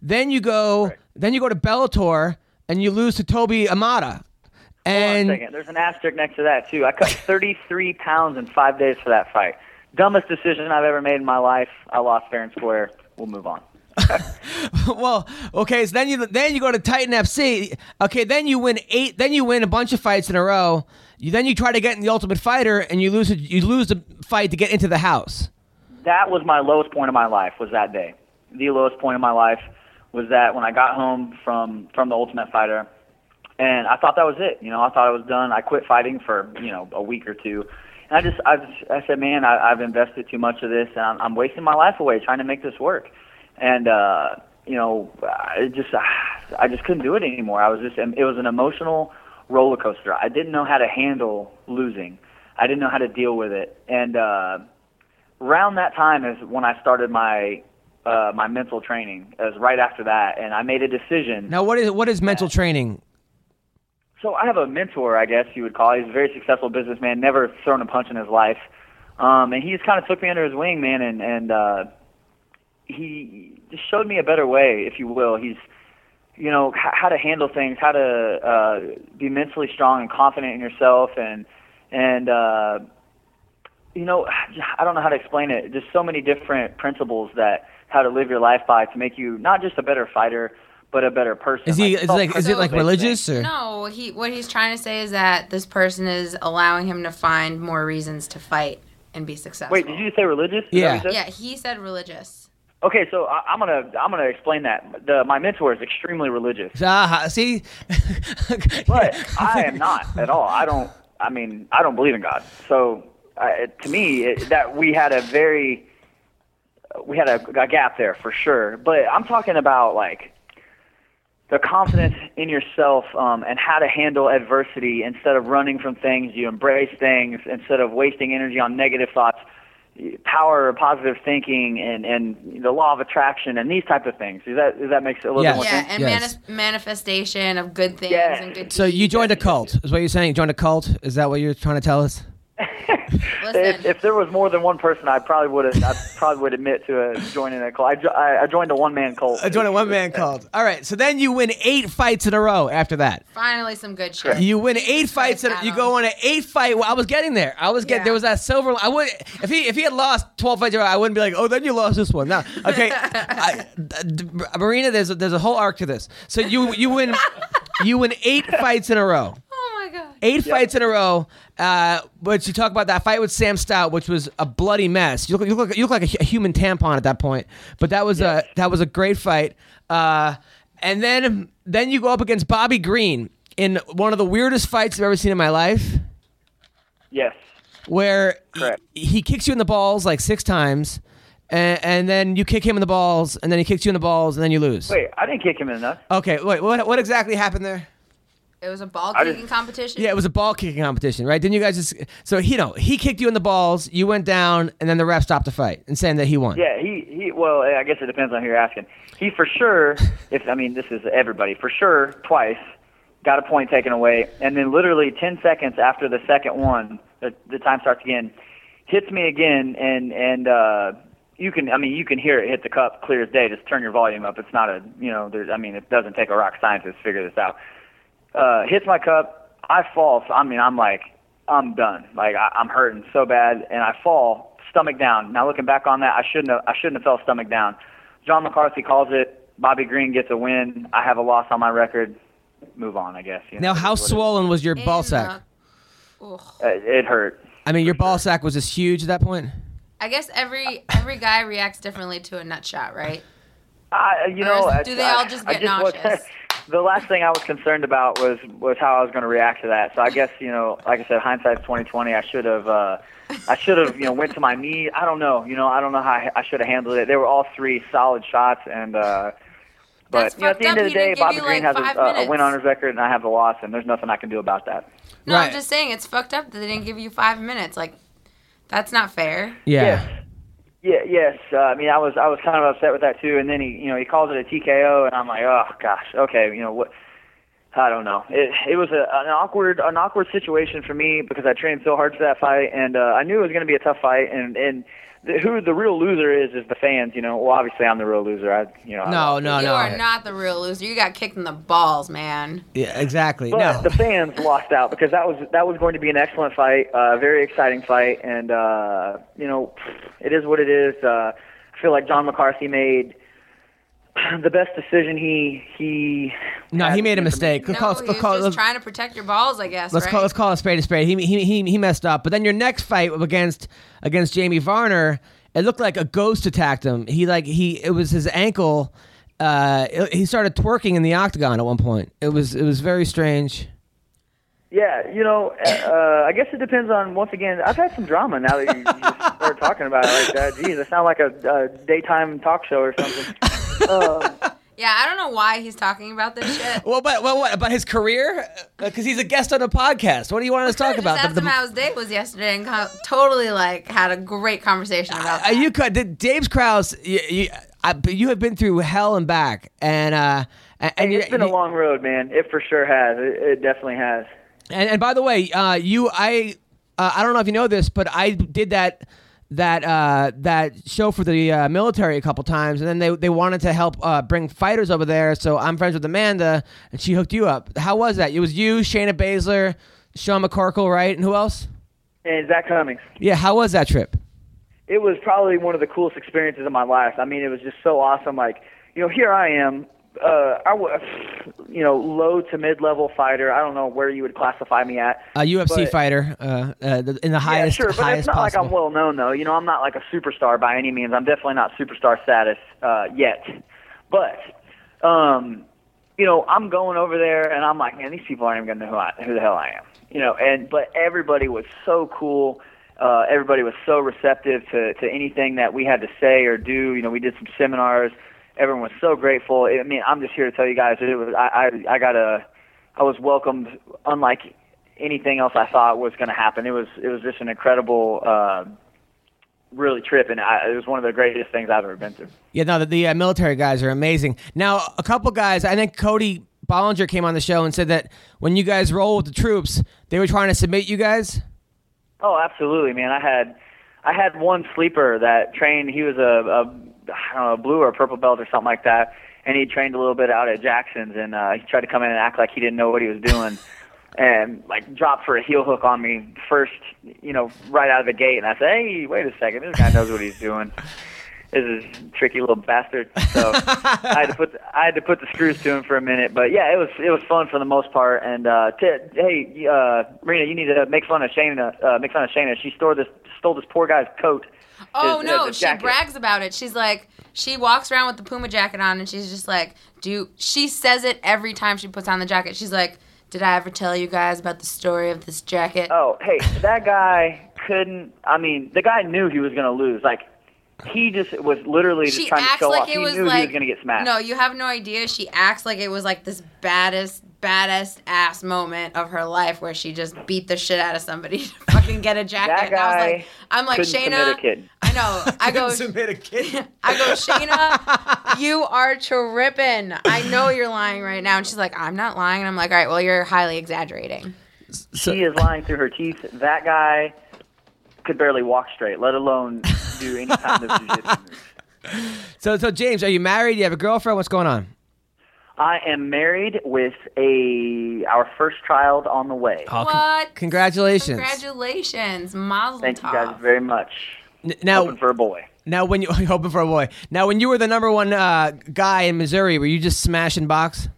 Speaker 2: Then you go, then you go to Bellator, and you lose to Toby
Speaker 4: Imada.
Speaker 2: And
Speaker 4: a second. There's an asterisk next to that too. I cut 33 pounds in five days for that fight. Dumbest decision I've ever made in my life. I lost fair and square. We'll move on.
Speaker 2: well, okay, so then you then you go to Titan FC. Okay, then you win eight. Then you win a bunch of fights in a row. You then you try to get in the Ultimate Fighter, and you lose. You lose the fight to get into the house.
Speaker 4: That was my lowest point of my life was that day. The lowest point of my life was that when I got home from from the Ultimate Fighter, and I thought that was it. You know, I thought I was done. I quit fighting for you know a week or two, and I just I just, I said, man, I, I've invested too much of this, and I'm, I'm wasting my life away trying to make this work. And uh, you know, I just I just couldn't do it anymore. I was just it was an emotional roller coaster. I didn't know how to handle losing. I didn't know how to deal with it, and. uh around that time is when I started my uh, my mental training. As right after that, and I made a decision.
Speaker 2: Now, what is what is mental training?
Speaker 4: So I have a mentor, I guess you would call. He's a very successful businessman, never thrown a punch in his life, um, and he just kind of took me under his wing, man, and and uh, he just showed me a better way, if you will. He's you know h- how to handle things, how to uh, be mentally strong and confident in yourself, and and uh, you know I don't know how to explain it. Just so many different principles that how to live your life by to make you not just a better fighter, but a better person.
Speaker 2: Is he?
Speaker 4: Like,
Speaker 2: Is it like is it like religious or?
Speaker 3: No, he what he's trying to say is that this person is allowing him to find more reasons to fight and be successful.
Speaker 4: Wait, did you say religious?
Speaker 2: Yeah.
Speaker 4: what?
Speaker 3: Yeah, he said religious.
Speaker 4: Okay, so I, I'm gonna I'm gonna explain that. The, my mentor is extremely religious,
Speaker 2: Ah, see,
Speaker 4: but I am not at all. I don't. I mean, I don't believe in God. So uh, to me, it, that we had a very we had a, a gap there for sure. But I'm talking about like the confidence in yourself um, and how to handle adversity instead of running from things. You embrace things instead of wasting energy on negative thoughts. Power of positive thinking and, and the law of attraction and these type of things. Does that does that make a little
Speaker 2: Yes.
Speaker 4: bit more
Speaker 3: Yeah,
Speaker 4: sense?
Speaker 3: and
Speaker 2: Yes.
Speaker 3: manis- manifestation of good things
Speaker 4: Yes.
Speaker 3: and good.
Speaker 2: so you joined a cult? Is what you're saying? You joined a cult? Is that what you're trying to tell us?
Speaker 4: If, if there was more than one person, I probably would have. I probably would admit to uh joining a cult. I, jo- I, I joined a one man cult.
Speaker 2: I joined a one man cult. All right, so then you win eight fights in a row after that.
Speaker 3: finally some good shit.
Speaker 2: You win eight fights.
Speaker 3: Christ,
Speaker 2: And you go on an eight fight. Well, I was getting there. I was getting.
Speaker 3: Yeah.
Speaker 2: There was that silver. I would if he if he had lost twelve fights in a row, I wouldn't be like, oh, then you lost this one. No, okay. I, d- d- Marina, there's a, there's a whole arc to this. So you you win you win eight fights in a row.
Speaker 3: My god.
Speaker 2: eight fights in a row. Uh, but you talk about that fight with Sam Stout, which was a bloody mess. You look, you look, you look like a, a human tampon at that point. But that was a that was a great fight. Uh, and then then you go up against Bobby Green in one of the weirdest fights I've ever seen in my life,
Speaker 4: Yes.
Speaker 2: where
Speaker 4: Correct.
Speaker 2: he, he kicks you in the balls like six times. And, and then you kick him in the balls, and then he kicks you in the balls, and then you lose.
Speaker 4: Wait, I didn't kick him in the nuts.
Speaker 2: Okay, wait, what, what exactly happened there?
Speaker 3: It was a ball kicking
Speaker 4: just-
Speaker 3: competition.
Speaker 2: Yeah, it was a ball kicking competition, right? Didn't you guys just? So you know, he kicked you in the balls. You went down, and then the ref stopped the fight and saying that he won.
Speaker 4: Yeah, he he. Well, I guess it depends on who you're asking. He for sure. If I mean, this is everybody for sure. Twice got a point taken away, and then literally ten seconds after the second one, the, the time starts again. Hits me again, and and uh, you can. I mean, you can hear it hit the cup clear as day. Just turn your volume up. It's not a. You know, there's. I mean, it doesn't take a rock scientist to figure this out. Uh, hits my cup. I fall. So, I mean, I'm like, I'm done. Like I, I'm hurting so bad, and I fall stomach down. Now looking back on that, I shouldn't have. I shouldn't have fell stomach down. John McCarthy calls it. Bobby Green gets a win. I have a loss on my record. Move on, I guess. You know,
Speaker 2: Now, how
Speaker 4: It is what it is.
Speaker 2: swollen was your
Speaker 3: In
Speaker 2: ball sack?
Speaker 4: Uh, it hurt.
Speaker 2: I mean, your ball sack was just huge at that point.
Speaker 3: I guess every every guy reacts differently to a nut shot, right?
Speaker 4: I, you know,
Speaker 3: Or do they
Speaker 4: I-
Speaker 3: all just
Speaker 4: I
Speaker 3: get
Speaker 4: was-
Speaker 3: nauseous?
Speaker 4: the last thing I was concerned about was was how I was going to react to that. So I guess you know, like I said, hindsight's twenty twenty. I should have, uh, I should have, you know, went to my knee. I don't know, you know, I don't know how I, I should have handled it. They were all three solid shots, and uh, but you know, at the
Speaker 3: fucked
Speaker 4: end of the day,
Speaker 3: didn't
Speaker 4: Bobby Green
Speaker 3: like,
Speaker 4: has a, a win on his record, and I have the loss, and there's nothing I can do about that.
Speaker 3: No,
Speaker 2: Right.
Speaker 3: I'm just saying it's fucked up that they didn't give you five minutes. Like, that's not fair.
Speaker 2: Yeah.
Speaker 4: Yes. Yeah, yes. Uh, I mean, I was I was kind of upset with that too. And then he, you know, he calls it a TKO, and I'm like, oh gosh, okay, you know what? I don't know. It it was a, an awkward an awkward situation for me because I trained so hard for that fight, and uh, I knew it was going to be a tough fight. And and the, who the real loser is is the fans. You know, well, obviously I'm the real loser. I, you know, I
Speaker 2: No,
Speaker 4: lost.
Speaker 2: no,
Speaker 3: you
Speaker 2: no.
Speaker 3: are not the real loser. You got kicked in the balls, man.
Speaker 2: Yeah, exactly.
Speaker 4: But
Speaker 2: no.
Speaker 4: the fans lost out because that was that was going to be an excellent fight, a very exciting fight, and uh, you know, it is what it is. Uh, I feel like John McCarthy made the best decision he he.
Speaker 2: no, he made a mistake.
Speaker 3: No,
Speaker 2: Let's call,
Speaker 3: he
Speaker 2: let's
Speaker 3: was
Speaker 2: call,
Speaker 3: just
Speaker 2: let's,
Speaker 3: trying to protect your balls, I guess.
Speaker 2: let's
Speaker 3: right?
Speaker 2: call let's call a spade a spade. He, he he he messed up. But then your next fight against against Jamie Varner, it looked like a ghost attacked him. He like he it was his ankle. Uh, it- he started twerking in the octagon at one point. It was it was very strange.
Speaker 4: Yeah, you know, uh, I guess it depends on. Once again, I've had some drama now that you, you just start talking about it like that. Geez, I sound like a, a daytime talk show or something. Um,
Speaker 3: Yeah, I don't know why he's talking about this shit.
Speaker 2: Well, but well, what about his career? Because he's a guest on a podcast. What do you want us to talk about?
Speaker 3: asked him how his date was yesterday and co- totally like had a great conversation about
Speaker 2: Uh,
Speaker 3: that.
Speaker 2: you could did Dave's Krause. You, you, I, but you have been through hell and back, and uh, and, and
Speaker 4: it's
Speaker 2: you-
Speaker 4: been a long road, man. It for sure has. It, it definitely has.
Speaker 2: And, and by the way, uh, you, I, uh, I don't know if you know this, but I did that that uh, that show for the uh, military a couple times, and then they they wanted to help uh, bring fighters over there. So I'm friends with Amanda, and she hooked you up. How was that? It was you, Shayna Baszler, Sean McCorkle, right, and who else?
Speaker 4: And Zach Cummings.
Speaker 2: Yeah, how was that trip?
Speaker 4: it was probably one of the coolest experiences of my life. I mean, it was just so awesome. Like, you know, here I am, uh, I was, you know, low to mid level fighter. I don't know where you would classify me at.
Speaker 2: A UFC
Speaker 4: But-
Speaker 2: fight uh, uh, in the highest,
Speaker 4: yeah, sure, but it's not like. I'm well known though. You know, I'm not like a superstar by any means. I'm definitely not superstar status uh, yet. But, um, you know, I'm going over there and I'm like, man, these people aren't even gonna know who, I, who the hell I am. You know, and but everybody was so cool. Uh, everybody was so receptive to to anything that we had to say or do. You know, we did some seminars. Everyone was so grateful. I mean, I'm just here to tell you guys that it was. I I, I got a. I was welcomed unlike anything else I thought was going to happen. It was it was just an incredible, uh, really trip, and I, it was one of the greatest things I've ever been through.
Speaker 2: Yeah, no, the, the uh, military guys are amazing. Now, a couple guys, I think Cody Bollinger came on the show and said that when you guys roll with the troops, they were trying to submit you guys.
Speaker 4: Oh, absolutely, man. I had I had one sleeper that trained. He was a, a I don't know, blue or purple belt or something like that, and he trained a little bit out at Jackson's, and uh, he tried to come in and act like he didn't know what he was doing. And like dropped for a heel hook on me first, you know, right out of the gate. And I said, "Hey, wait a second, this guy knows what he's doing." is a tricky little bastard. So I had to put the, I had to put the screws to him for a minute. But yeah, it was it was fun for the most part. And uh, t- hey, uh, Marina, you need to make fun of Shayna. Uh, make fun of Shayna. She stole this stole this poor guy's coat.
Speaker 3: Oh
Speaker 4: his-
Speaker 3: no,
Speaker 4: his
Speaker 3: she brags about it. She's like, she walks around with the Puma jacket on, and she's just like, do. She says it every time she puts on the jacket. She's like, did I ever tell you guys about the story of this jacket?
Speaker 4: Oh, hey, that guy couldn't. I mean, the guy knew he was going to lose. Like, he just was literally just
Speaker 3: she
Speaker 4: trying to
Speaker 3: acts
Speaker 4: show
Speaker 3: like
Speaker 4: off.
Speaker 3: it
Speaker 4: he
Speaker 3: was
Speaker 4: knew
Speaker 3: like
Speaker 4: he was going to get smashed.
Speaker 3: No, you have no idea. She acts like it was like this baddest, baddest ass moment of her life where she just beat the shit out of somebody to fucking get a jacket.
Speaker 4: That
Speaker 3: and I was
Speaker 4: guy
Speaker 3: like, I'm like
Speaker 4: couldn't
Speaker 3: Shayna. I know. I go.
Speaker 2: Submit a kid.
Speaker 3: I go, Shayna, you are tripping. I know you're lying right now. And she's like, I'm not lying. And I'm like, all right, well, you're highly exaggerating.
Speaker 4: she is lying through her teeth. That guy could barely walk straight, let alone do any kind of jiu-jitsu move.
Speaker 2: So, so James, are you married? You have a girlfriend? What's going on?
Speaker 4: I am married with a our first child on the way.
Speaker 2: Oh, con-
Speaker 3: What?
Speaker 2: congratulations.
Speaker 3: Congratulations. Mazel
Speaker 4: Thank you guys very much.
Speaker 2: N- now,
Speaker 4: Hoping for a boy.
Speaker 2: now, when you hoping for a boy. Now, when you were the number one uh, guy in Missouri, were you just smashing box?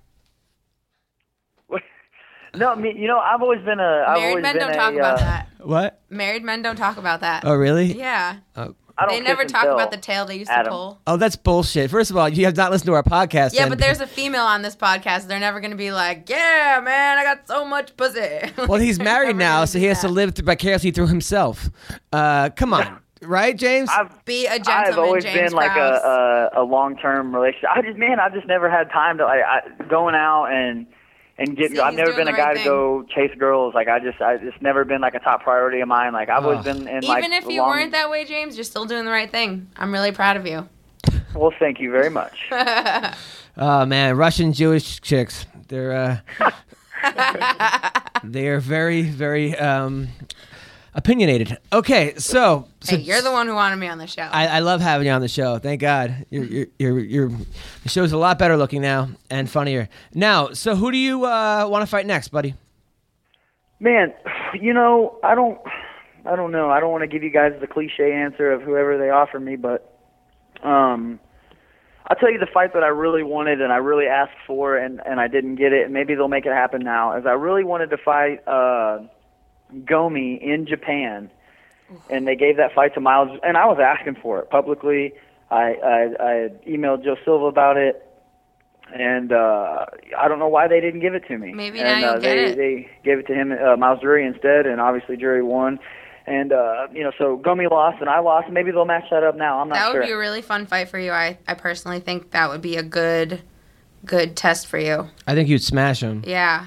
Speaker 4: No, I mean, you know, I've always been a. I've
Speaker 3: Married
Speaker 4: always
Speaker 3: men
Speaker 4: been
Speaker 3: don't
Speaker 4: a,
Speaker 3: talk about
Speaker 4: uh,
Speaker 3: that.
Speaker 2: What?
Speaker 3: Married men don't talk about that.
Speaker 2: Oh, really?
Speaker 3: Yeah. Oh.
Speaker 4: I don't
Speaker 3: They never talk about the tail they used
Speaker 4: Adam.
Speaker 3: to pull.
Speaker 2: Oh, that's bullshit. First of all, you have not listened to our podcast.
Speaker 3: Yeah,
Speaker 2: then.
Speaker 3: but there's a female on this podcast. They're never gonna be like, "Yeah, man, I got so much pussy."
Speaker 2: Well, he's married now, so he has to live th- vicariously through himself. Uh, come on, right, James?
Speaker 4: I've
Speaker 3: Be a gentleman,
Speaker 4: I've always
Speaker 3: James
Speaker 4: been like a, a a long term relationship. I just man, I've just never had time to like I, going out and and get.
Speaker 3: See,
Speaker 4: I've never been a
Speaker 3: the right
Speaker 4: guy to go chase girls. Like I just, I it's never been like a top priority of mine. Like I've always been in
Speaker 3: Even
Speaker 4: like.
Speaker 3: if you
Speaker 4: long-
Speaker 3: weren't that way, James, you're still doing the right thing. I'm really proud of you.
Speaker 4: Well, thank you very much.
Speaker 2: Oh man, Russian Jewish chicks. They're uh, they are very very um, opinionated. Okay, so, so
Speaker 3: Hey, you're the one who wanted me on the show.
Speaker 2: I, I love having you on the show. Thank God. You're, you're, you're, you're, the show's a lot better looking now and funnier. Now, so who do you uh, want to fight next, buddy?
Speaker 4: Man, you know, I don't, I don't know. I don't want to give you guys the cliche answer of whoever they offer me, but um, I'll tell you the fight that I really wanted and I really asked for, and and I didn't get it. And maybe they'll make it happen now. Is I really wanted to fight uh, Gomi in Japan, and they gave that fight to Myles, and I was asking for it publicly. I I, I emailed Joe Silva about it. And uh, I don't know why they didn't give it to me.
Speaker 3: Maybe
Speaker 4: and,
Speaker 3: now
Speaker 4: uh,
Speaker 3: you'll get
Speaker 4: they,
Speaker 3: it.
Speaker 4: they gave it to him, uh, Myles Jury instead, and obviously Jury won. And uh, you know, so Gomi lost and I lost. Maybe they'll match that up now. I'm not sure.
Speaker 3: that would
Speaker 4: sure.
Speaker 3: be a really fun fight for you. I, I personally think that would be a good, good test for you.
Speaker 2: I think you'd smash him.
Speaker 3: Yeah.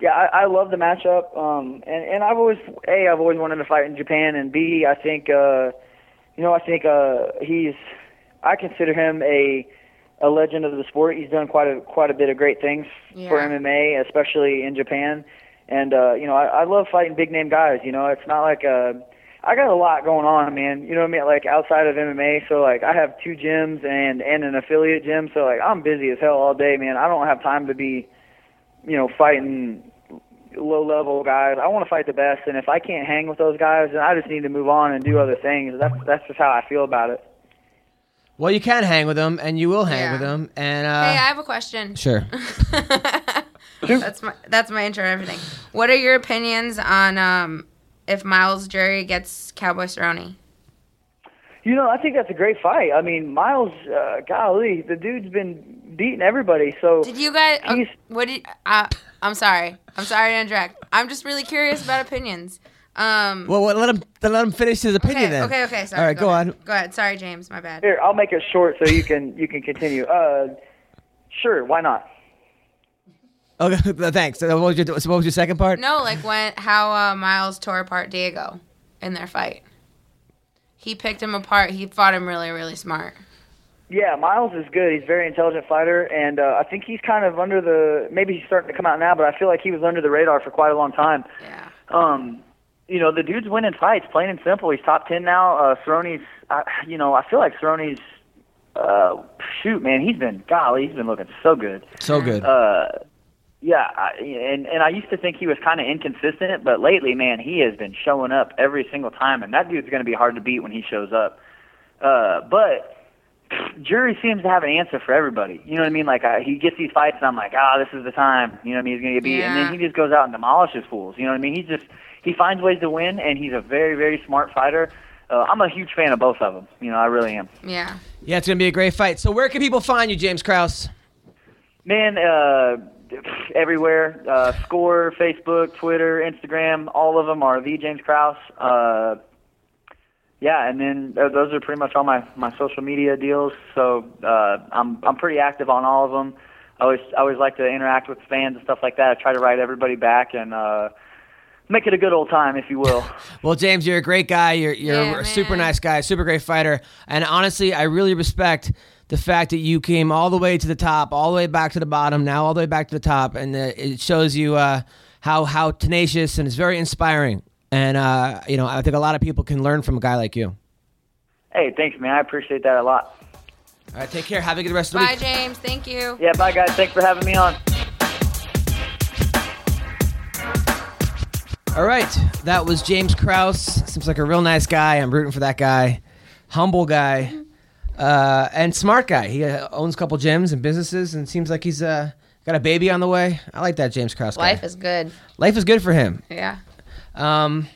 Speaker 4: Yeah, I, I love the matchup. Um, and and I've always a I've always wanted to fight in Japan, and b I think uh, you know I think uh, he's I consider him a a legend of the sport. He's done quite a quite a bit of great things for MMA, especially in Japan. And uh, you know, I, I love fighting big name guys. You know, it's not like uh, I got a lot going on, man. You know what I mean? Like outside of MMA, so like I have two gyms and and an affiliate gym. So like I'm busy as hell all day, man. I don't have time to be, you know, fighting low level guys. I want to fight the best, and if I can't hang with those guys, then I just need to move on and do other things. That's that's just how I feel about it.
Speaker 2: Well, you can hang with them, and you will hang
Speaker 3: Yeah.
Speaker 2: with them. And
Speaker 3: hey,
Speaker 2: uh,
Speaker 3: I have a question.
Speaker 2: sure.
Speaker 3: that's my that's my intro and everything. What are your opinions on um if Myles Jury gets Cowboy Cerrone?
Speaker 4: You know, I think that's a great fight. I mean, Myles, uh, golly, the dude's been beating everybody. So
Speaker 3: Did you guys? uh, what did? Uh, I'm sorry. I'm sorry to interject. I'm just really curious about opinions. Um.
Speaker 2: Well, well, let him then let him finish his opinion
Speaker 3: Okay.
Speaker 2: then.
Speaker 3: Okay. Okay. Sorry.
Speaker 2: All right, go,
Speaker 3: ahead.
Speaker 2: on.
Speaker 3: Go ahead. Sorry, James. My bad.
Speaker 4: here, I'll make it short so you can you can continue. Uh, sure, why not?
Speaker 2: Okay, thanks. So what was your so what was your second part?
Speaker 3: No, like when how uh, Myles tore apart Diego in their fight. He picked him apart. He fought him really, really smart.
Speaker 4: Yeah, Myles is good. He's a very intelligent fighter, and uh, I think he's kind of under the. Maybe he's starting to come out now, but I feel like he was under the radar for quite a long time.
Speaker 3: Yeah.
Speaker 4: Um, you know, the dude's winning fights, plain and simple. He's top ten now. Uh, Cerrone's, uh, you know, I feel like Cerrone's. Uh, shoot, man, he's been golly, he's been looking so good.
Speaker 2: So good.
Speaker 4: Uh, yeah, I, and and I used to think he was kind of inconsistent, but lately, man, he has been showing up every single time, and that dude's going to be hard to beat when he shows up. Uh, but Jury seems to have an answer for everybody. You know what I mean? Like I, he gets these fights, and I'm like, ah, this is the time. You know what I mean? He's gonna get beat, and then he just goes out and demolishes fools. You know what I mean? He's just he finds ways to win, and he's a very very smart fighter. Uh, I'm a huge fan of both of them. You know, I really am.
Speaker 3: Yeah.
Speaker 2: Yeah, it's gonna be a great fight. So where can people find you, James Krause?
Speaker 4: Man, uh, everywhere. Uh, Score, Facebook, Twitter, Instagram, all of them are the James Krause. Uh, yeah, and then those are pretty much all my, my social media deals. So uh, I'm I'm pretty active on all of them. I always I always like to interact with fans and stuff like that. I try to write everybody back and uh, make it a good old time, if you will.
Speaker 2: Well, James, you're a great guy. You're you're
Speaker 3: Yeah,
Speaker 2: a super nice guy, super great fighter, and honestly, I really respect the fact that you came all the way to the top, all the way back to the bottom, now all the way back to the top, and uh, it shows you uh, how how tenacious and it's very inspiring. And uh, you know, I think a lot of people can learn from a guy like you.
Speaker 4: hey, thanks, man. I appreciate that a lot.
Speaker 2: All right, take care. Have a good rest of the day.
Speaker 3: Bye,
Speaker 2: week.
Speaker 3: James. Thank you.
Speaker 4: Yeah, bye, guys. Thanks for having me on.
Speaker 2: All right, that was James Krause. Seems like a real nice guy. I'm rooting for that guy. Humble guy, uh, and smart guy. He uh, owns a couple gyms and businesses, and seems like he's uh, got a baby on the way. I like that James Krause guy.
Speaker 3: Life is good.
Speaker 2: Life is good for him.
Speaker 3: Yeah.
Speaker 2: Um,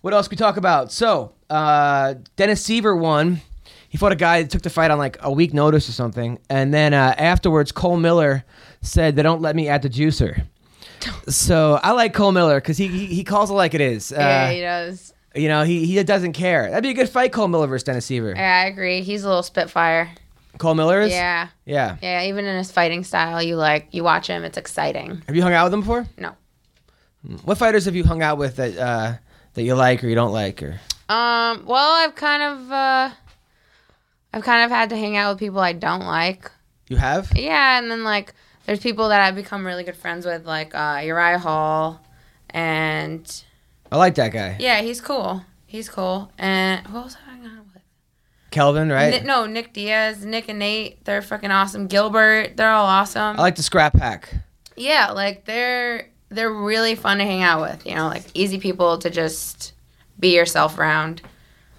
Speaker 2: what else can we talk about? So, uh, Dennis Siver won. He fought a guy that took the fight on like a week notice or something, and then uh, afterwards, Cole Miller said, "They don't let me at the juicer." so I like Cole Miller because he, he he calls it like it is. Uh,
Speaker 3: yeah, he does.
Speaker 2: You know, he he doesn't care. That'd be a good fight, Cole Miller versus Dennis Siver.
Speaker 3: Yeah, I agree. He's a little spitfire.
Speaker 2: Cole Miller is.
Speaker 3: Yeah.
Speaker 2: Yeah.
Speaker 3: Yeah, even in his fighting style, you like you watch him, it's exciting.
Speaker 2: Have you hung out with him before?
Speaker 3: No.
Speaker 2: What fighters have you hung out with that uh, that you like or you don't like or?
Speaker 3: Um, well, I've kind of uh I've kind of had to hang out with people I don't like.
Speaker 2: You have?
Speaker 3: Yeah, and then like there's people that I've become really good friends with, like uh, Uriah Hall, and
Speaker 2: I like that guy.
Speaker 3: yeah, he's cool. He's cool. And who else have I with?
Speaker 2: Kelvin, right?
Speaker 3: Ni- no, Nick Diaz, Nick and Nate, they're fucking awesome. Gilbert, they're all awesome.
Speaker 2: I like the scrap pack.
Speaker 3: yeah, like they're they're really fun to hang out with. You know, like easy people to just be yourself around.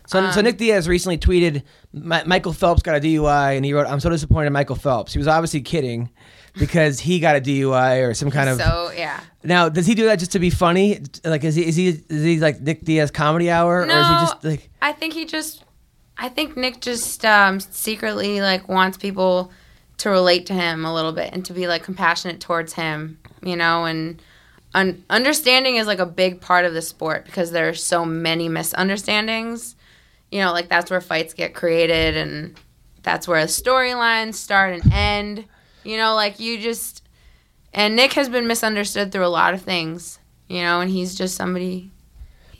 Speaker 2: So, so um, Nick Diaz recently tweeted, "Mi- Michael Phelps got a DUI, and he wrote, "I'm so disappointed in Michael Phelps." He was obviously kidding because he got a DUI or some kind of.
Speaker 3: So yeah.
Speaker 2: now, does he do that just to be funny? Like, is he is he is he like Nick Diaz comedy hour, or is he just like?
Speaker 3: I think he just, I think Nick just um, secretly like wants people to relate to him a little bit and to be like compassionate towards him, you know, and un- understanding is like a big part of the sport because there are so many misunderstandings. You know, like that's where fights get created and that's where storylines start and end. You know, like you just, and Nick has been misunderstood through a lot of things, you know, and he's just somebody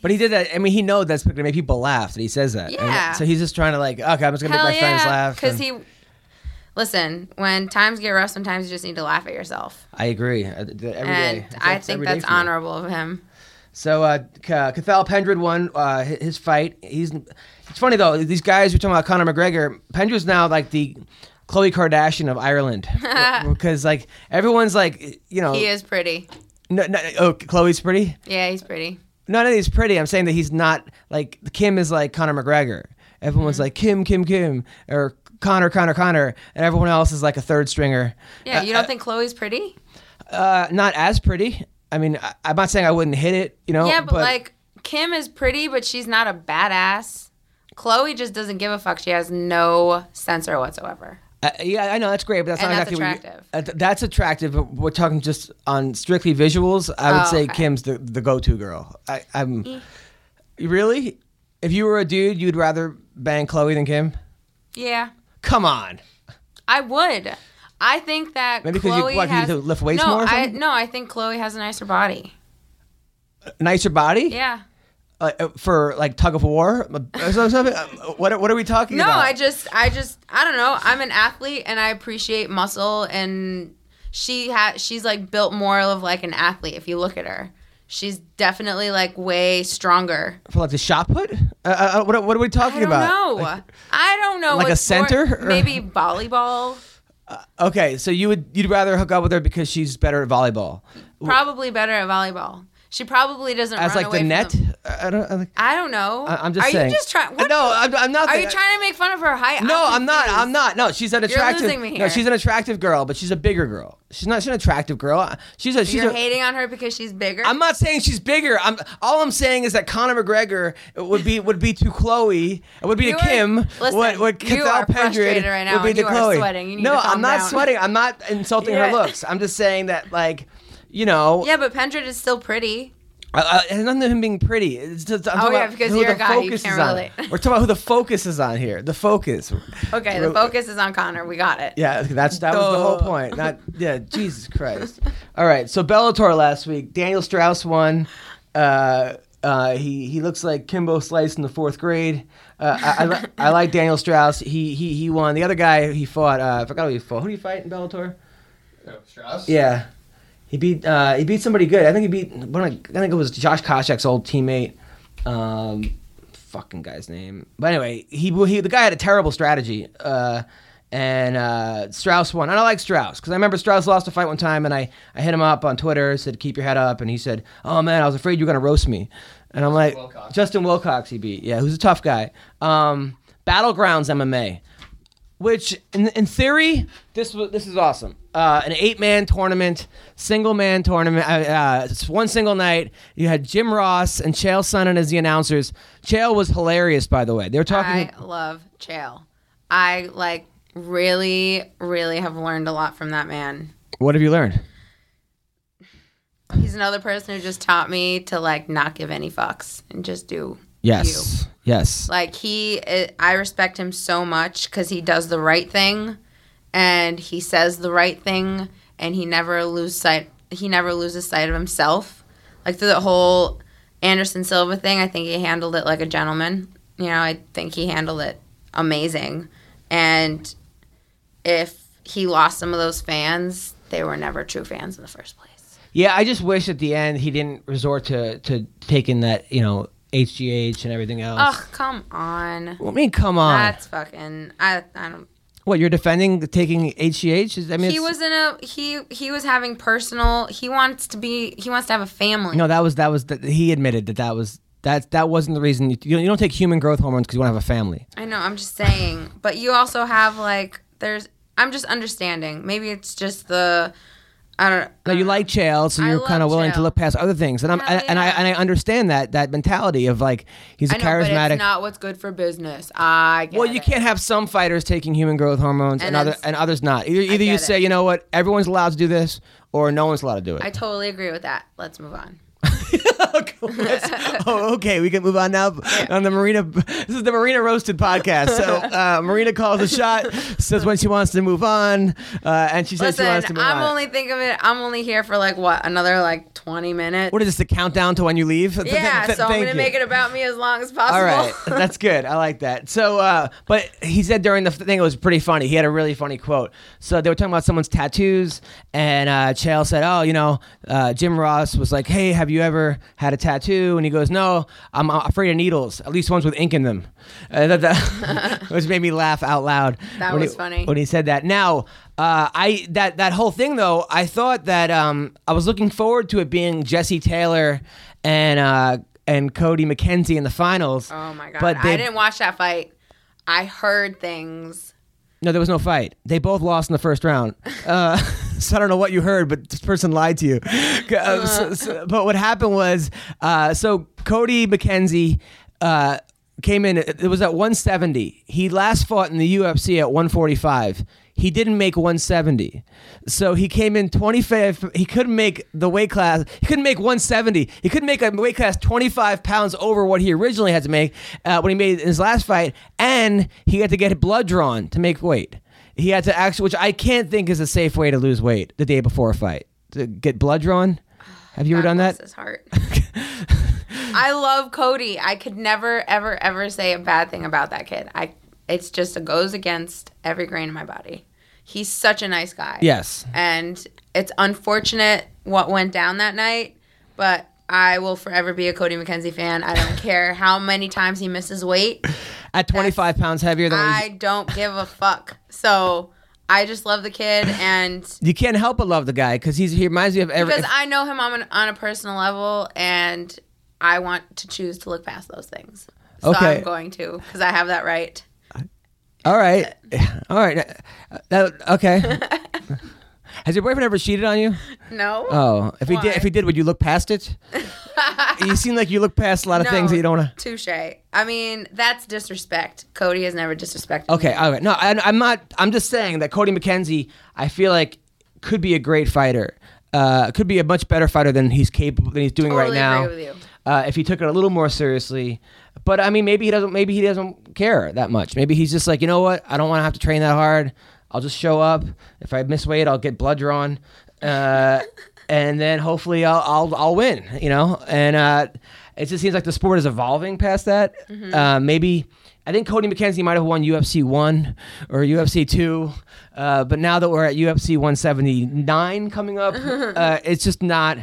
Speaker 2: But he did that. I mean, he knows that's going to make people laugh that he says that. And
Speaker 3: Yeah.
Speaker 2: so he's just trying to like, okay, I'm just going to make my friends laugh.
Speaker 3: Because he, listen, when times get rough, sometimes you just need to laugh at yourself,
Speaker 2: I agree. Uh, Every
Speaker 3: and
Speaker 2: day.
Speaker 3: I think that's honorable of him.
Speaker 2: So uh, K- Cathal Pendred won uh, his fight. He's it's funny though. These guys we're talking about Conor McGregor. Pendred's now like the Khloe Kardashian of Ireland because like everyone's like you know
Speaker 3: He is pretty.
Speaker 2: no, no, oh Khloe's pretty.
Speaker 3: Yeah, he's pretty.
Speaker 2: None of these pretty. I'm saying that he's not like Kim is like Conor McGregor. Everyone's mm-hmm. like Kim, Kim, Kim, or Conor, Conor, Conor, and everyone else is like a third stringer.
Speaker 3: Yeah, you uh, don't uh, think Khloe's pretty?
Speaker 2: Uh, not as pretty. I mean, I, I'm not saying I wouldn't hit it, you know.
Speaker 3: yeah, but, like Kim is pretty, but she's not a badass. Khloe just doesn't give a fuck. She has no censor whatsoever.
Speaker 2: Uh, yeah, I know that's great, but that's
Speaker 3: And
Speaker 2: not
Speaker 3: that's
Speaker 2: exactly what you, uh, that's attractive. But we're talking just on strictly visuals. I would
Speaker 3: Oh,
Speaker 2: say
Speaker 3: okay.
Speaker 2: Kim's the, the go-to girl. I, I'm really. If you were a dude, you'd rather bang Khloe than Kim.
Speaker 3: Yeah,
Speaker 2: Come on.
Speaker 3: I would. I think that
Speaker 2: Maybe 'cause you-
Speaker 3: Khloe
Speaker 2: what, 'cause you
Speaker 3: has
Speaker 2: to lift weights
Speaker 3: no,
Speaker 2: more or
Speaker 3: I, no, I think Khloe has a nicer body.
Speaker 2: A Nicer body.
Speaker 3: Yeah.
Speaker 2: Uh, uh, for like tug of war. Uh? Uh, what what are we talking
Speaker 3: No,
Speaker 2: about?
Speaker 3: No, I just, I just, I don't know. I'm an athlete and I appreciate muscle, and she has, she's like built more of like an athlete. If you look at her, she's definitely like way stronger.
Speaker 2: for like the shot put. Uh, uh, what what are we talking
Speaker 3: I don't
Speaker 2: about?
Speaker 3: know.
Speaker 2: Like-
Speaker 3: I don't know.
Speaker 2: like a center, or-
Speaker 3: Maybe volleyball.
Speaker 2: okay, so you would you'd rather hook up with her because she's better at volleyball,
Speaker 3: Probably better at volleyball. She probably doesn't
Speaker 2: as
Speaker 3: run
Speaker 2: like the net.
Speaker 3: them.
Speaker 2: I don't. I,
Speaker 3: I don't know.
Speaker 2: I- I'm just
Speaker 3: Are
Speaker 2: saying.
Speaker 3: you just trying?
Speaker 2: No, I'm, I'm not.
Speaker 3: Are you trying to make fun of her height?
Speaker 2: No, I'm not. I'm not. No, she's an attractive.
Speaker 3: You're losing me
Speaker 2: No,
Speaker 3: here.
Speaker 2: she's an attractive girl, but she's a bigger girl. She's not. She's an attractive girl. She's a. She's
Speaker 3: You're
Speaker 2: a.
Speaker 3: hating on her because she's bigger.
Speaker 2: I'm not saying she's bigger. I'm all I'm saying is that Conor McGregor would be would be to Khloe, it would be
Speaker 3: You
Speaker 2: to
Speaker 3: are-
Speaker 2: Kim,
Speaker 3: listen,
Speaker 2: what what
Speaker 3: you
Speaker 2: Cathal
Speaker 3: are
Speaker 2: Pendred
Speaker 3: frustrated right now
Speaker 2: would be to
Speaker 3: are
Speaker 2: Khloe.
Speaker 3: sweating. You need
Speaker 2: no,
Speaker 3: to
Speaker 2: I'm not
Speaker 3: down.
Speaker 2: sweating. I'm not insulting her looks. I'm just saying that like, you know,
Speaker 3: yeah, but Pendred is still pretty.
Speaker 2: Uh, uh, it has nothing to him being pretty. It's just, I'm
Speaker 3: Oh, yeah,
Speaker 2: about
Speaker 3: because
Speaker 2: who
Speaker 3: you're a guy, you
Speaker 2: focus
Speaker 3: can't
Speaker 2: is on.
Speaker 3: relate.
Speaker 2: We're talking about who the focus is on here. The focus.
Speaker 3: Okay, the focus is on Conor. We got it.
Speaker 2: Yeah, that's that was the whole point. Not yeah, Jesus Christ. All right, so Bellator last week, Daniel Strauss won. Uh, uh, he he looks like Kimbo Slice in the fourth grade. Uh, I, I, li- I like Daniel Strauss. He he he won. The other guy he fought. Uh, I forgot who he fought. Who did he fight in Bellator?
Speaker 1: Strauss?
Speaker 2: Yeah, he beat uh, he beat somebody good. I think he beat. I think it was Josh Koscheck's old teammate. Um, fucking guy's name. But anyway, he he the guy had a terrible strategy. Uh, and uh, Strauss won. And I like Strauss because I remember Strauss lost a fight one time, and I, I hit him up on Twitter, said keep your head up, and he said, "Oh man, I was afraid you were gonna roast me." And I'm like,
Speaker 1: Wilcox.
Speaker 2: Justin Wilcox, he beat. Yeah, who's a tough guy. Um, Battlegrounds MMA which in, in theory this was this is awesome uh, an eight man tournament single man tournament uh, uh, it's one single night you had jim ross and chael sonnen as the announcers chael was hilarious by the way they were talking
Speaker 3: I love Chael. I like really, really have learned a lot from that man.
Speaker 2: what have you learned
Speaker 3: He's another person who just taught me to like not give any fucks and just do
Speaker 2: yes
Speaker 3: you.
Speaker 2: Yes
Speaker 3: Like he, it, I respect him so much because he does the right thing, and he says the right thing, and he never lose sight. He never loses sight of himself. Like through the whole Anderson Silva thing, I think he handled it like a gentleman. You know, I think he handled it amazing. And if he lost some of those fans, they were never true fans in the first place.
Speaker 2: yeah i just wish at the end he didn't resort to to taking that you know hgh and everything else
Speaker 3: Ugh, come on.
Speaker 2: i mean come on
Speaker 3: That's fucking. I I don't.
Speaker 2: what you're defending taking hgh Is- i mean
Speaker 3: he was in a he he was having personal he wants to be he wants to have a family
Speaker 2: No, that was that was the, he admitted that that was that that wasn't the reason you, you don't- you don't take human growth hormones because you want to have a family.
Speaker 3: i know i'm just saying but you also have like there's i'm just understanding maybe it's just the i don't
Speaker 2: No, you like Chael, so
Speaker 3: I
Speaker 2: you're kind of willing to look past other things, and I'm
Speaker 3: Hell
Speaker 2: and I
Speaker 3: yeah.
Speaker 2: and I understand that that mentality of like he's a
Speaker 3: I know, but
Speaker 2: charismatic.
Speaker 3: it's not what's good for business. I get
Speaker 2: well, you
Speaker 3: it.
Speaker 2: can't have some fighters taking human growth hormones and,
Speaker 3: And
Speaker 2: other and others not. Either, either you
Speaker 3: get
Speaker 2: say,
Speaker 3: it.
Speaker 2: you know what, everyone's allowed to do this, or no one's allowed to do it.
Speaker 3: I totally agree with that. Let's move on.
Speaker 2: oh, okay. We can move on now on the Marina. This is the Marina Roasted podcast. So uh, Marina calls a shot, says when she wants to move on, uh, and she says she wants to
Speaker 3: Listen,
Speaker 2: move
Speaker 3: I'm
Speaker 2: on.
Speaker 3: only think of it. I'm only here for like what another like 20 minutes.
Speaker 2: what is this? The countdown to when you leave? Th- th-
Speaker 3: yeah,
Speaker 2: th-
Speaker 3: so I'm gonna
Speaker 2: you.
Speaker 3: make it about me as long as possible.
Speaker 2: All right, that's good. I like that. So, uh, but he said during the thing it was pretty funny. He had a really funny quote. So they were talking about someone's tattoos, and uh, Chael said, "Oh, you know, uh, Jim Ross was like, hey, have you ever had a tattoo?" And he goes, "No, I'm afraid of needles. At least ones with ink in them." Uh, that, that which made me laugh out loud.
Speaker 3: That
Speaker 2: when
Speaker 3: was
Speaker 2: he-
Speaker 3: funny.
Speaker 2: when he said that. Now, uh, I that that whole thing though, I thought that um, I was looking forward to it being Jesse Taylor and uh, and Cody McKenzie in the finals.
Speaker 3: Oh my god!
Speaker 2: But they,
Speaker 3: I didn't watch that fight. I heard things.
Speaker 2: No, there was no fight. They both lost in the first round. Uh, so I don't know what you heard, but this person lied to you. Uh, so- so- but what happened was, uh, so Cody McKenzie uh, came in. It was at 170. He last fought in the UFC at 145. He didn't make 170. So he came in 25. He couldn't make the weight class. He couldn't make 170. He couldn't make a weight class 25 pounds over what he originally had to make uh, when he made his last fight. And he had to get blood drawn to make weight. He had to actually, which I can't think is a safe way to lose weight the day before a fight. To get blood drawn. Have you ever done that?
Speaker 3: His heart. I love Cody. I could never, ever, ever say a bad thing about that kid. I. It's just it goes against every grain of my body. He's such a nice guy.
Speaker 2: Yes.
Speaker 3: And it's unfortunate what went down that night, but I will forever be a Cody McKenzie fan. I don't care how many times he misses weight.
Speaker 2: At 25 pounds heavier than
Speaker 3: I don't give a fuck. So I just love the kid, and
Speaker 2: you can't help but love the guy because he's he reminds me of every.
Speaker 3: because I know him on, an, on a personal level, and I want to choose to look past those things. So
Speaker 2: Okay.
Speaker 3: I'm going to because I have that right.
Speaker 2: All right, all right. That- okay. Has your boyfriend ever cheated on you?
Speaker 3: No.
Speaker 2: Oh, if he did, if he did, would you look past it? you seem like you look past a lot of things that you don't want to.
Speaker 3: Touche. I mean, that's disrespect. Cody has never disrespected. me.
Speaker 2: Okay, okay. No, I, I'm not. I'm just saying that Cody McKenzie, I feel like, could be a great fighter. Uh, could be a much better fighter than he's capable than he's doing right
Speaker 3: Totally
Speaker 2: now.
Speaker 3: agree with you.
Speaker 2: Uh, if he took it a little more seriously, but I mean, maybe he doesn't. Maybe he doesn't care that much. Maybe he's just like, you know what? I don't want to have to train that hard. I'll just show up. If I miss weight, I'll get blood drawn, uh, and then hopefully I'll, I'll I'll win. You know, and uh, it just seems like the sport is evolving past that. Uh, maybe I think Cody McKenzie might have won UFC one or UFC two, uh, but now that we're at UFC one seventy nine coming up, uh, it's just not.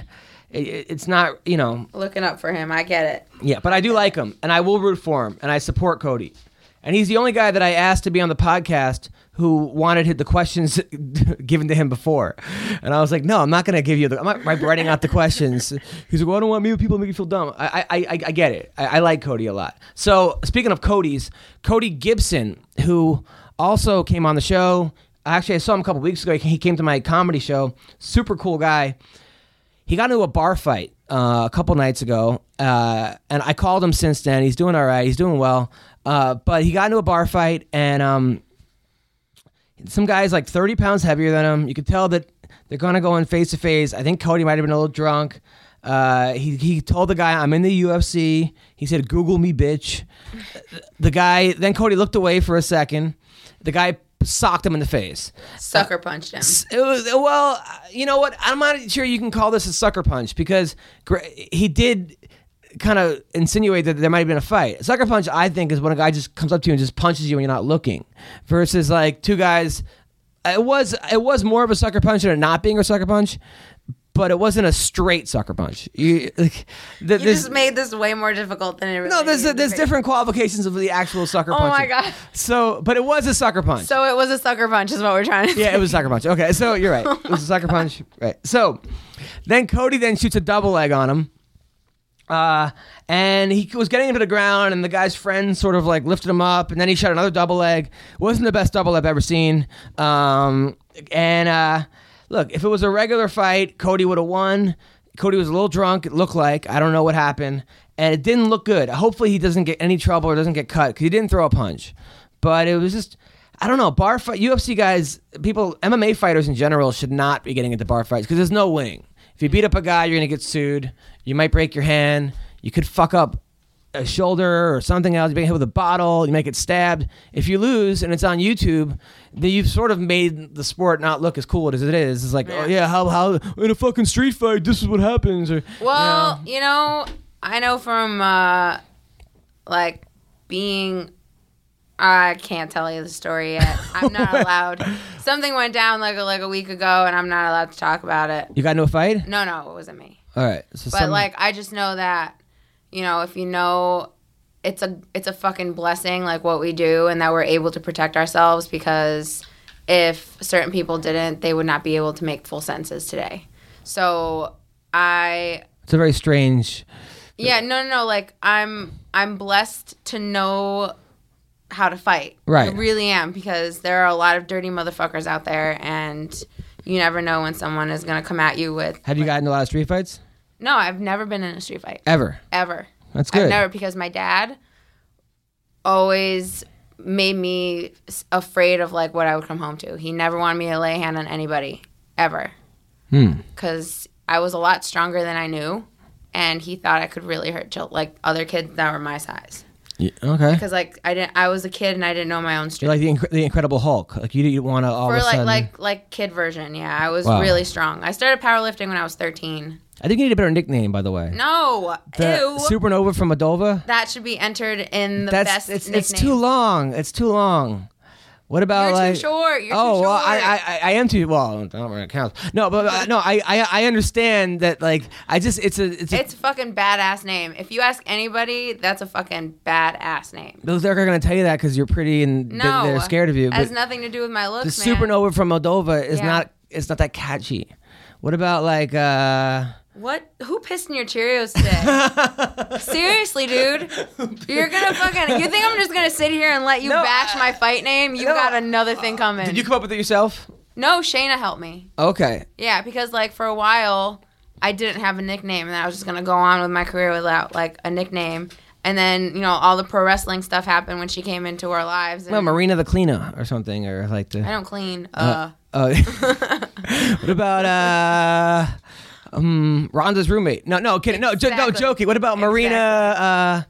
Speaker 2: It, it's not you know
Speaker 3: Looking up for him, I get it.
Speaker 2: yeah, but I do like him, and I will root for him, and I support Cody. And he's the only guy that I asked to be on the podcast who wanted the questions given to him before. And I was like, no, I'm not going to give you the. I'm not writing out the questions. He's like, well, I don't want me people to make you feel dumb. I, I, I, I get it. I, I like Cody a lot. So speaking of Cody's, Cody Gibson, who also came on the show. Actually, I saw him a couple weeks ago. He came to my comedy show. Super cool guy he got into a bar fight uh, a couple nights ago, uh, and I called him since then. He's doing all right. He's doing well, uh, but he got into a bar fight, and um, some guy's like thirty pounds heavier than him. You could tell that they're gonna go in face to face. I think Cody might have been a little drunk. Uh, he he told the guy, "I'm in the UFC." He said, "Google me, bitch." The guy then Cody looked away for a second. The guy socked him in the face.
Speaker 3: Sucker punched him.
Speaker 2: It was well, you know what? I'm not sure you can call this a sucker punch because he did kind of insinuate that there might have been a fight. Sucker punch, I think, is when a guy just comes up to you and just punches you when you're not looking, versus like two guys. It was it was more of a sucker punch than it not being a sucker punch, but it wasn't a straight sucker punch. You like
Speaker 3: You
Speaker 2: this.
Speaker 3: just made this way more difficult than it really
Speaker 2: no, there's
Speaker 3: to
Speaker 2: there's different qualifications of the actual sucker punch.
Speaker 3: Oh my God.
Speaker 2: So, but it was a sucker punch.
Speaker 3: So it was a sucker punch, is what we're trying to
Speaker 2: Yeah,
Speaker 3: say.
Speaker 2: it was a sucker punch. Okay, so you're right. It was a sucker punch. Right. So then Cody then shoots a double leg on him. Uh, and he was getting him to the ground, and the guy's friend sort of like lifted him up, and then he shot another double leg. Wasn't the best double I've ever seen. Um, and uh, look, if it was a regular fight, Cody would have won. Cody was a little drunk. It looked like I don't know what happened, and it didn't look good. Hopefully, he doesn't get any trouble or doesn't get cut because he didn't throw a punch. But it was just. I don't know. Bar fight, UFC guys, people, MMA fighters in general should not be getting into bar fights because there's no winning. If you beat up a guy, you're gonna get sued. You might break your hand. You could fuck up a shoulder or something else. You may hit with a bottle. You may get stabbed. If you lose and it's on YouTube, then you've sort of made the sport not look as cool as it is. It's like, oh yeah, how how in a fucking street fight, this is what happens. Or
Speaker 3: Well, you know, I know from uh like being I can't tell you the story yet. I'm not allowed. Something went down like a, like a week ago, and I'm not allowed to talk about it.
Speaker 2: you got into a fight.
Speaker 3: No, no, it wasn't me.
Speaker 2: All right, so
Speaker 3: But
Speaker 2: some-
Speaker 3: like, I just know that, you know, if you know, it's a it's a fucking blessing, like what we do, and that we're able to protect ourselves because if certain people didn't, they would not be able to make full sentences today. So I
Speaker 2: it's a very strange.
Speaker 3: yeah, no, no, no. Like I'm, I'm blessed to know how to fight.
Speaker 2: Right.
Speaker 3: I really am because there are a lot of dirty motherfuckers out there, and you never know when someone is gonna come at you with.
Speaker 2: Have you gotten a lot of street fights
Speaker 3: No, I've never been in a street fight
Speaker 2: ever?
Speaker 3: ever.
Speaker 2: That's good.
Speaker 3: I've never because my dad always made me afraid of like what I would come home to. He never wanted me to lay a hand on anybody ever.
Speaker 2: Hmm.
Speaker 3: Because I was a lot stronger than I knew, and he thought I could really hurt chil- like other kids that were my size.
Speaker 2: Yeah, okay.
Speaker 3: Because like I didn't, I was a kid and I didn't know my own
Speaker 2: You're
Speaker 3: strength.
Speaker 2: like the, Incre- the Incredible Hulk. Like you didn't want to all
Speaker 3: For
Speaker 2: of a
Speaker 3: like
Speaker 2: sudden.
Speaker 3: like like kid version, yeah, I was
Speaker 2: Wow.
Speaker 3: really strong. I started powerlifting when I was thirteen.
Speaker 2: I think you need a better nickname, by the way.
Speaker 3: No,
Speaker 2: The
Speaker 3: ew.
Speaker 2: Supernova from Moldova.
Speaker 3: that should be entered in the
Speaker 2: That's
Speaker 3: best
Speaker 2: it's
Speaker 3: nickname.
Speaker 2: it's too long. It's too long. What about
Speaker 3: You're
Speaker 2: like?
Speaker 3: too short. You're
Speaker 2: oh
Speaker 3: too
Speaker 2: well. I, I I am too well. I don't where it. No, but uh, no, I, I I understand that. Like, I just it's a it's a.
Speaker 3: It's a fucking badass name. If you ask anybody, that's a fucking badass name.
Speaker 2: those are going to tell you that because you're pretty and
Speaker 3: No,
Speaker 2: they're scared of you.
Speaker 3: It has nothing to do with my
Speaker 2: the
Speaker 3: looks, man.
Speaker 2: supernova from Moldova is
Speaker 3: Yeah.
Speaker 2: not it's not that catchy. What about like uh
Speaker 3: What? Who pissed in your Cheerios today? Seriously, dude. You're gonna fucking. You think I'm just gonna sit here and let you
Speaker 2: No,
Speaker 3: bash
Speaker 2: I-
Speaker 3: my fight name? You
Speaker 2: No.
Speaker 3: got another thing coming.
Speaker 2: Did you come up with it yourself?
Speaker 3: No, Shayna helped me.
Speaker 2: Okay.
Speaker 3: Yeah, because like for a while, I didn't have a nickname, and I was just gonna go on with my career without like a nickname. And then you know all the pro wrestling stuff happened when she came into our lives. And
Speaker 2: Well, Marina the Cleaner or something, or like the.
Speaker 3: I don't clean. Uh,
Speaker 2: Oh. what about uh, um, Ronda's roommate? No, no, kidding. No, no, joking. What about Marina? Uh,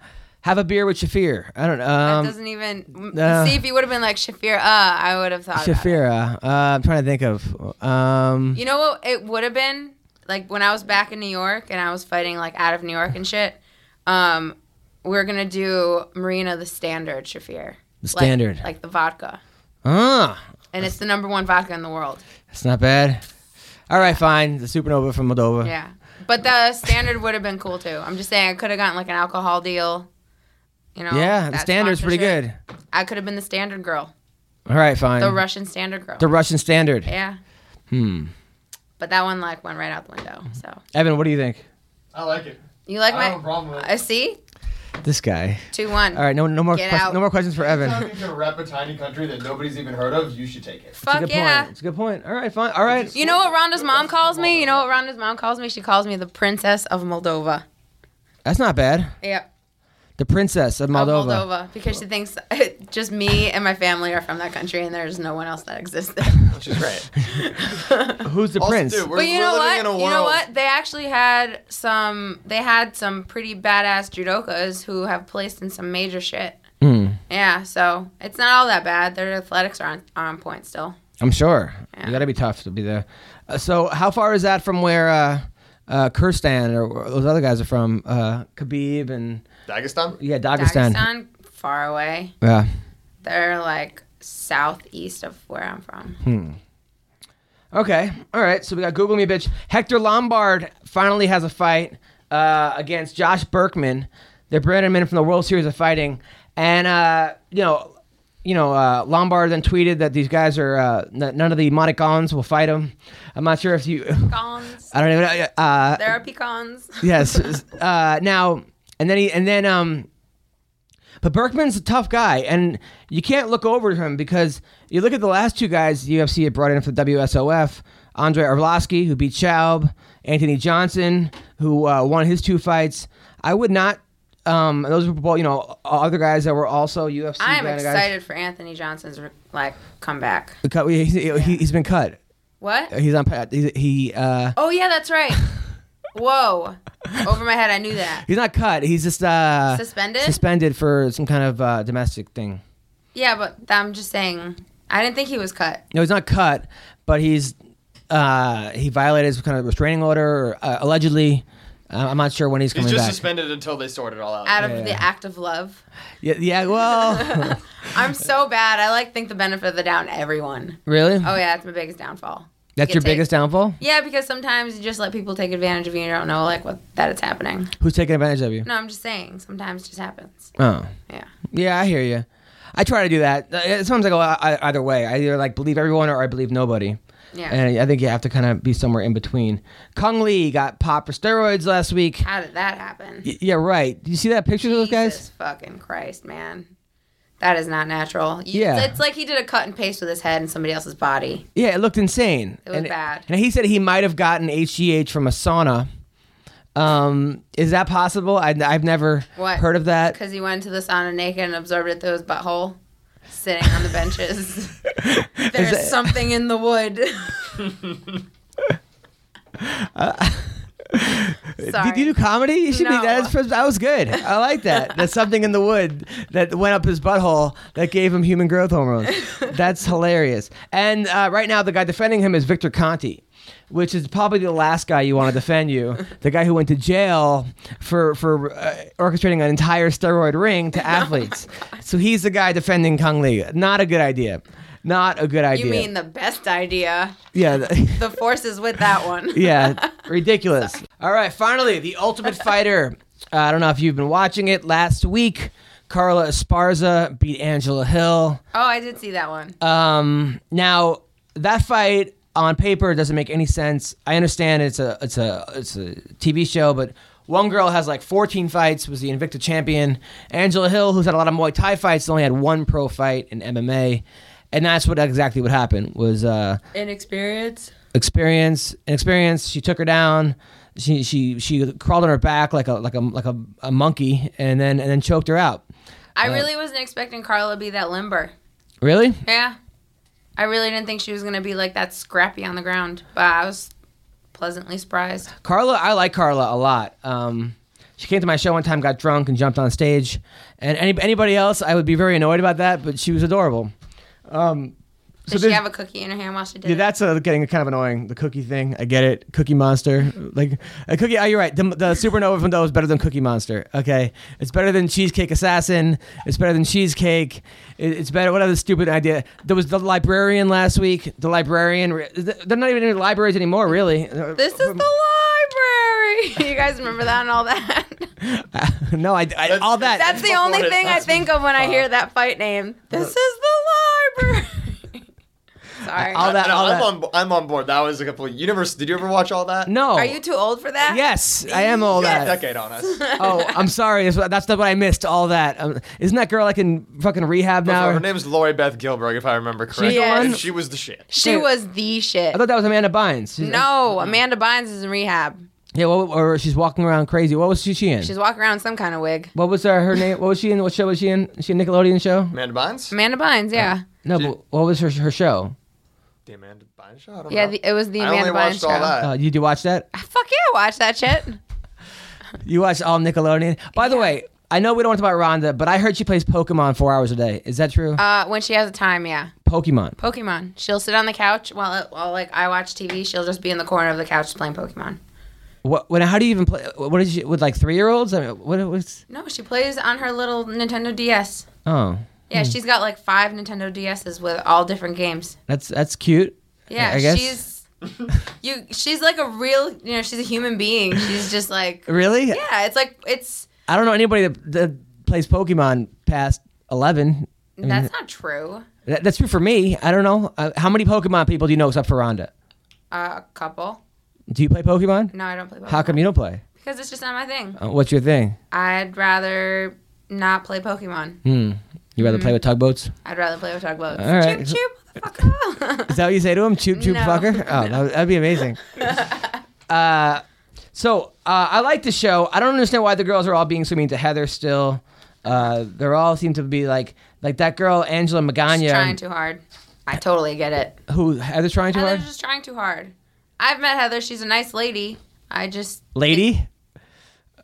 Speaker 2: have a beer with Shafir. I don't know.
Speaker 3: that
Speaker 2: Um,
Speaker 3: doesn't even.
Speaker 2: uh,
Speaker 3: see if you would have been like Shafir. Uh, I would have thought.
Speaker 2: Shafira. Uh, I'm trying to think of. Um,
Speaker 3: You know what it would have been? Like when I was back in New York and I was fighting like out of New York and shit. Um, we are gonna do Marina the Standard Shafir.
Speaker 2: The Standard.
Speaker 3: Like, like the vodka.
Speaker 2: ah,
Speaker 3: And it's the number one vodka in the world.
Speaker 2: that's not bad. All right, fine. The Supernova from Moldova.
Speaker 3: Yeah. But the standard would have been cool too. I'm just saying I could have gotten like an alcohol deal. You know.
Speaker 2: Yeah, the
Speaker 3: that
Speaker 2: standard's pretty good.
Speaker 3: I could have been the standard girl.
Speaker 2: All right, fine.
Speaker 3: The Russian standard girl.
Speaker 2: The Russian standard.
Speaker 3: yeah.
Speaker 2: Hmm.
Speaker 3: But that one like went right out the window. So
Speaker 2: Evan, what do you think?
Speaker 1: I like it.
Speaker 3: you like
Speaker 1: I
Speaker 3: my
Speaker 1: don't have a problem with it.
Speaker 3: I see?
Speaker 2: This guy.
Speaker 3: Two one.
Speaker 2: All right, no, no more,
Speaker 3: Get
Speaker 2: quest-
Speaker 3: out.
Speaker 2: no more questions for Evan.
Speaker 1: Anytime you can rep a tiny country that nobody's even heard of, you should take it.
Speaker 2: It's a
Speaker 3: Fuck
Speaker 2: good
Speaker 3: yeah.
Speaker 2: point. It's a good point. All right, fine. All right.
Speaker 3: You know what Ronda's mom calls me? You know what Ronda's mom calls me? She calls me the princess of Moldova.
Speaker 2: That's not bad.
Speaker 3: Yep.
Speaker 2: The princess of Moldova.
Speaker 3: Of Moldova. Because she thinks just me and my family are from that country and there's no one else that exists there.
Speaker 1: Which is great.
Speaker 2: Who's the
Speaker 1: Also,
Speaker 2: prince?
Speaker 1: dude,
Speaker 3: but you know what? You know what? They actually had some they had some pretty badass judokas who have placed in some major shit.
Speaker 2: Hmm,
Speaker 3: Yeah, so it's not all that bad. Their athletics are on, are on point still.
Speaker 2: I'm sure.
Speaker 3: Yeah.
Speaker 2: You got to be tough to be there. Uh, so, how far is that from where uh, uh, Kurstan or, or those other guys are from? Uh, Khabib and
Speaker 1: Dagestan?
Speaker 2: yeah, Dagestan.
Speaker 3: Dagestan, far away.
Speaker 2: Yeah.
Speaker 3: They're like southeast of where I'm from.
Speaker 2: Hmm. Okay. All right. So we got Google me, bitch. Hector Lombard finally has a fight uh, against Josh Burkman. They're bringing him in from the World Series of Fighting, and uh, you know, you know, uh, Lombard then tweeted that these guys are uh, n- none of the Monicons will fight him. I'm not sure if you.
Speaker 3: Pecans.
Speaker 2: I don't even. know. Uh,
Speaker 3: There are pecans.
Speaker 2: yes. Uh, now and then he and then um. But Burkman's a tough guy, and you can't look over him because you look at the last two guys the UFC had brought in for the WSOF: Andrei Arlovski, who beat Schaub, Anthony Johnson, who uh, won his two fights. I would not. Um, those were both, you know, other guys that were also UFC.
Speaker 3: I am
Speaker 2: of guys.
Speaker 3: excited for Anthony Johnson's like comeback.
Speaker 2: He's, he- he's been cut.
Speaker 3: What?
Speaker 2: He's on. He, he uh,
Speaker 3: Oh yeah, that's right. Whoa. Over my head, I knew that.
Speaker 2: he's not cut. He's just uh,
Speaker 3: Suspended?
Speaker 2: Suspended for some kind of uh, domestic thing.
Speaker 3: Yeah, but I'm just saying. I didn't think he was cut.
Speaker 2: No, he's not cut, but he's uh, he violated some kind of restraining order, uh, allegedly. Uh, I'm not sure when he's coming.
Speaker 1: He's
Speaker 2: coming
Speaker 1: just
Speaker 2: back.
Speaker 1: suspended until they sort it all out.
Speaker 3: Out of
Speaker 2: Yeah.
Speaker 3: the act of love.
Speaker 2: yeah, yeah. Well,
Speaker 3: I'm so bad. I like think the benefit of the doubt everyone.
Speaker 2: really?
Speaker 3: Oh yeah, that's my biggest downfall.
Speaker 2: That's your
Speaker 3: take-
Speaker 2: biggest downfall.
Speaker 3: Yeah, because sometimes you just let people take advantage of you and you don't know like what that it's happening.
Speaker 2: Who's taking advantage of you?
Speaker 3: No, I'm just saying. Sometimes it just happens.
Speaker 2: Oh,
Speaker 3: Yeah.
Speaker 2: yeah. I hear you. I try to do that. Uh, Sometimes I go either way. I either like believe everyone or I believe nobody.
Speaker 3: Yeah.
Speaker 2: And I think you have to kind of be somewhere in between. Kung Le got popped for steroids last week.
Speaker 3: How did that happen?
Speaker 2: Y- yeah, right. Do you see that picture of those guys?
Speaker 3: Jesus fucking Christ, man. That is not natural. You-
Speaker 2: Yeah.
Speaker 3: It's like he did a cut and paste with his head in somebody else's body.
Speaker 2: Yeah, it looked insane.
Speaker 3: It was
Speaker 2: and,
Speaker 3: bad.
Speaker 2: And he said he might have gotten HGH from a sauna. Um, is that possible? I, I've never
Speaker 3: What?
Speaker 2: heard of that.
Speaker 3: Because he went to the sauna naked and absorbed it through his butthole, sitting on the benches. There's
Speaker 2: it-
Speaker 3: something in the wood. Sorry.
Speaker 2: Did you do comedy? You should
Speaker 3: No.
Speaker 2: be. That's, that was good. I like that. There's something in the wood that went up his butthole that gave him human growth hormones. That's hilarious. And uh, right now, the guy defending him is Victor Conte, which is probably the last guy you want to defend you. The guy who went to jail for for uh, orchestrating an entire steroid ring to athletes. so he's the guy defending Kung Le. Not a good idea. Not a good idea.
Speaker 3: You mean the best idea?
Speaker 2: yeah. the-
Speaker 3: The force is with that one.
Speaker 2: yeah, ridiculous. All right, finally, the Ultimate Fighter. Uh, I don't know if you've been watching it. Last week, Carla Esparza beat Angela Hill.
Speaker 3: Oh, I did see that one.
Speaker 2: Um, now that fight, on paper doesn't make any sense. I understand it's a it's a it's a TV show, but one girl has like 14 fights, was the Invicta champion. Angela Hill, who's had a lot of Muay Thai fights, only had one pro fight in MMA, and that's what exactly what happened was uh,
Speaker 3: Inexperience.
Speaker 2: experience experience. She took her down. She she she crawled on her back like a like a like a, a monkey, and then and then choked her out.
Speaker 3: I really wasn't expecting Carla to be that limber.
Speaker 2: Really?
Speaker 3: Yeah. I really didn't think she was going to be like that scrappy on the ground, but I was pleasantly surprised.
Speaker 2: Carla, I like Carla a lot. Um, she came to my show one time, got drunk, and jumped on stage. And any, anybody else, I would be very annoyed about that, but she was adorable. Um, so
Speaker 3: Did she have a cookie in her hand while she did
Speaker 2: yeah,
Speaker 3: it?
Speaker 2: that's uh, getting kind of annoying. The cookie thing, I get it. Cookie Monster, like a cookie. Oh, you're right. The, the Supernova though is better than Cookie Monster. Okay, it's better than Cheesecake Assassin. It's better than Cheesecake. It, it's better. What other stupid idea? There was the librarian last week. The librarian. They're not even in libraries anymore, really.
Speaker 3: This is the library. you guys remember that and all that?
Speaker 2: no, I, I all that.
Speaker 3: That's the only thing I think of when I hear that fight name. This is the library. Sorry.
Speaker 2: all that.
Speaker 5: No,
Speaker 2: all
Speaker 5: I'm
Speaker 2: that.
Speaker 5: on. I'm on board. That was a complete. You never? Did you ever watch all that?
Speaker 2: no.
Speaker 3: Are you too old for that?
Speaker 2: Yes, I am all that.
Speaker 5: Decade on us.
Speaker 2: Oh, I'm sorry. That's, what- that's not what I missed. All that. Um, isn't that girl like in fucking rehab now?
Speaker 5: Her name is Lori Beth Gilbert, if I remember correctly.
Speaker 3: the one?
Speaker 5: And she was the shit.
Speaker 3: She was the shit.
Speaker 2: I thought that was Amanda Bynes. She's-
Speaker 3: No, Amanda Bynes is in rehab.
Speaker 2: Yeah, well, or she's walking around crazy. What was she, she in?
Speaker 3: She's walking around some kind of wig.
Speaker 2: what was uh, her name? What was she in? What show was she in? Is she a Nickelodeon show?
Speaker 5: Amanda Bynes.
Speaker 3: Amanda Bynes, yeah.
Speaker 2: No, but what was her her show?
Speaker 5: The Amanda Bynes show. I don't
Speaker 3: Yeah,
Speaker 5: know.
Speaker 3: the, it was the
Speaker 5: I
Speaker 3: Amanda
Speaker 5: only
Speaker 3: Bynes
Speaker 5: watched
Speaker 3: show.
Speaker 5: all that.
Speaker 2: Uh, you did you watch that?
Speaker 3: Fuck yeah, I watched that shit.
Speaker 2: You watched all Nickelodeon. By the way, I know we don't want to talk about Ronda, but I heard she plays Pokemon four hours a day. Is that true?
Speaker 3: Uh, when she has the time, yeah.
Speaker 2: Pokemon.
Speaker 3: Pokemon. She'll sit on the couch while, while like I watch TV. She'll just be in the corner of the couch playing Pokemon.
Speaker 2: What? When? How do you even play? What is she with? Like three year olds? I mean, what was?
Speaker 3: No, she plays on her little Nintendo DS.
Speaker 2: Oh,
Speaker 3: Yeah, she's got like five Nintendo DSs with all different games.
Speaker 2: that's that's cute.
Speaker 3: Yeah,
Speaker 2: I guess.
Speaker 3: she's you. She's like a real, you know, she's a human being. She's just like,
Speaker 2: Really?
Speaker 3: yeah, it's like it's.
Speaker 2: I don't know anybody that, that plays Pokemon past eleven.
Speaker 3: That's not true.
Speaker 2: That, that's true for me. I don't know. Uh, how many Pokemon people do you know except for Ronda?
Speaker 3: Uh, a couple.
Speaker 2: Do you play Pokemon?
Speaker 3: No, I don't play. Pokemon.
Speaker 2: How come you don't play?
Speaker 3: Because it's just not my thing.
Speaker 2: Uh, what's your thing?
Speaker 3: I'd rather not play Pokemon.
Speaker 2: Hmm. You rather play with tugboats?
Speaker 3: I'd rather play with tugboats.
Speaker 2: All right.
Speaker 3: Choop choop, motherfucker.
Speaker 2: Is that what you say to him? Choop choop
Speaker 3: No.
Speaker 2: fucker. Oh, that would, that'd be amazing. uh, so uh, I like the show. I don't understand why the girls are all being so mean to Heather. Still, uh, they're all seem to be like like that girl Angela Magana.
Speaker 3: She's trying too hard. I totally get it.
Speaker 2: Who Heather's trying too
Speaker 3: Heather's
Speaker 2: hard?
Speaker 3: just trying too hard. I've met Heather. She's a nice lady. I just
Speaker 2: Lady.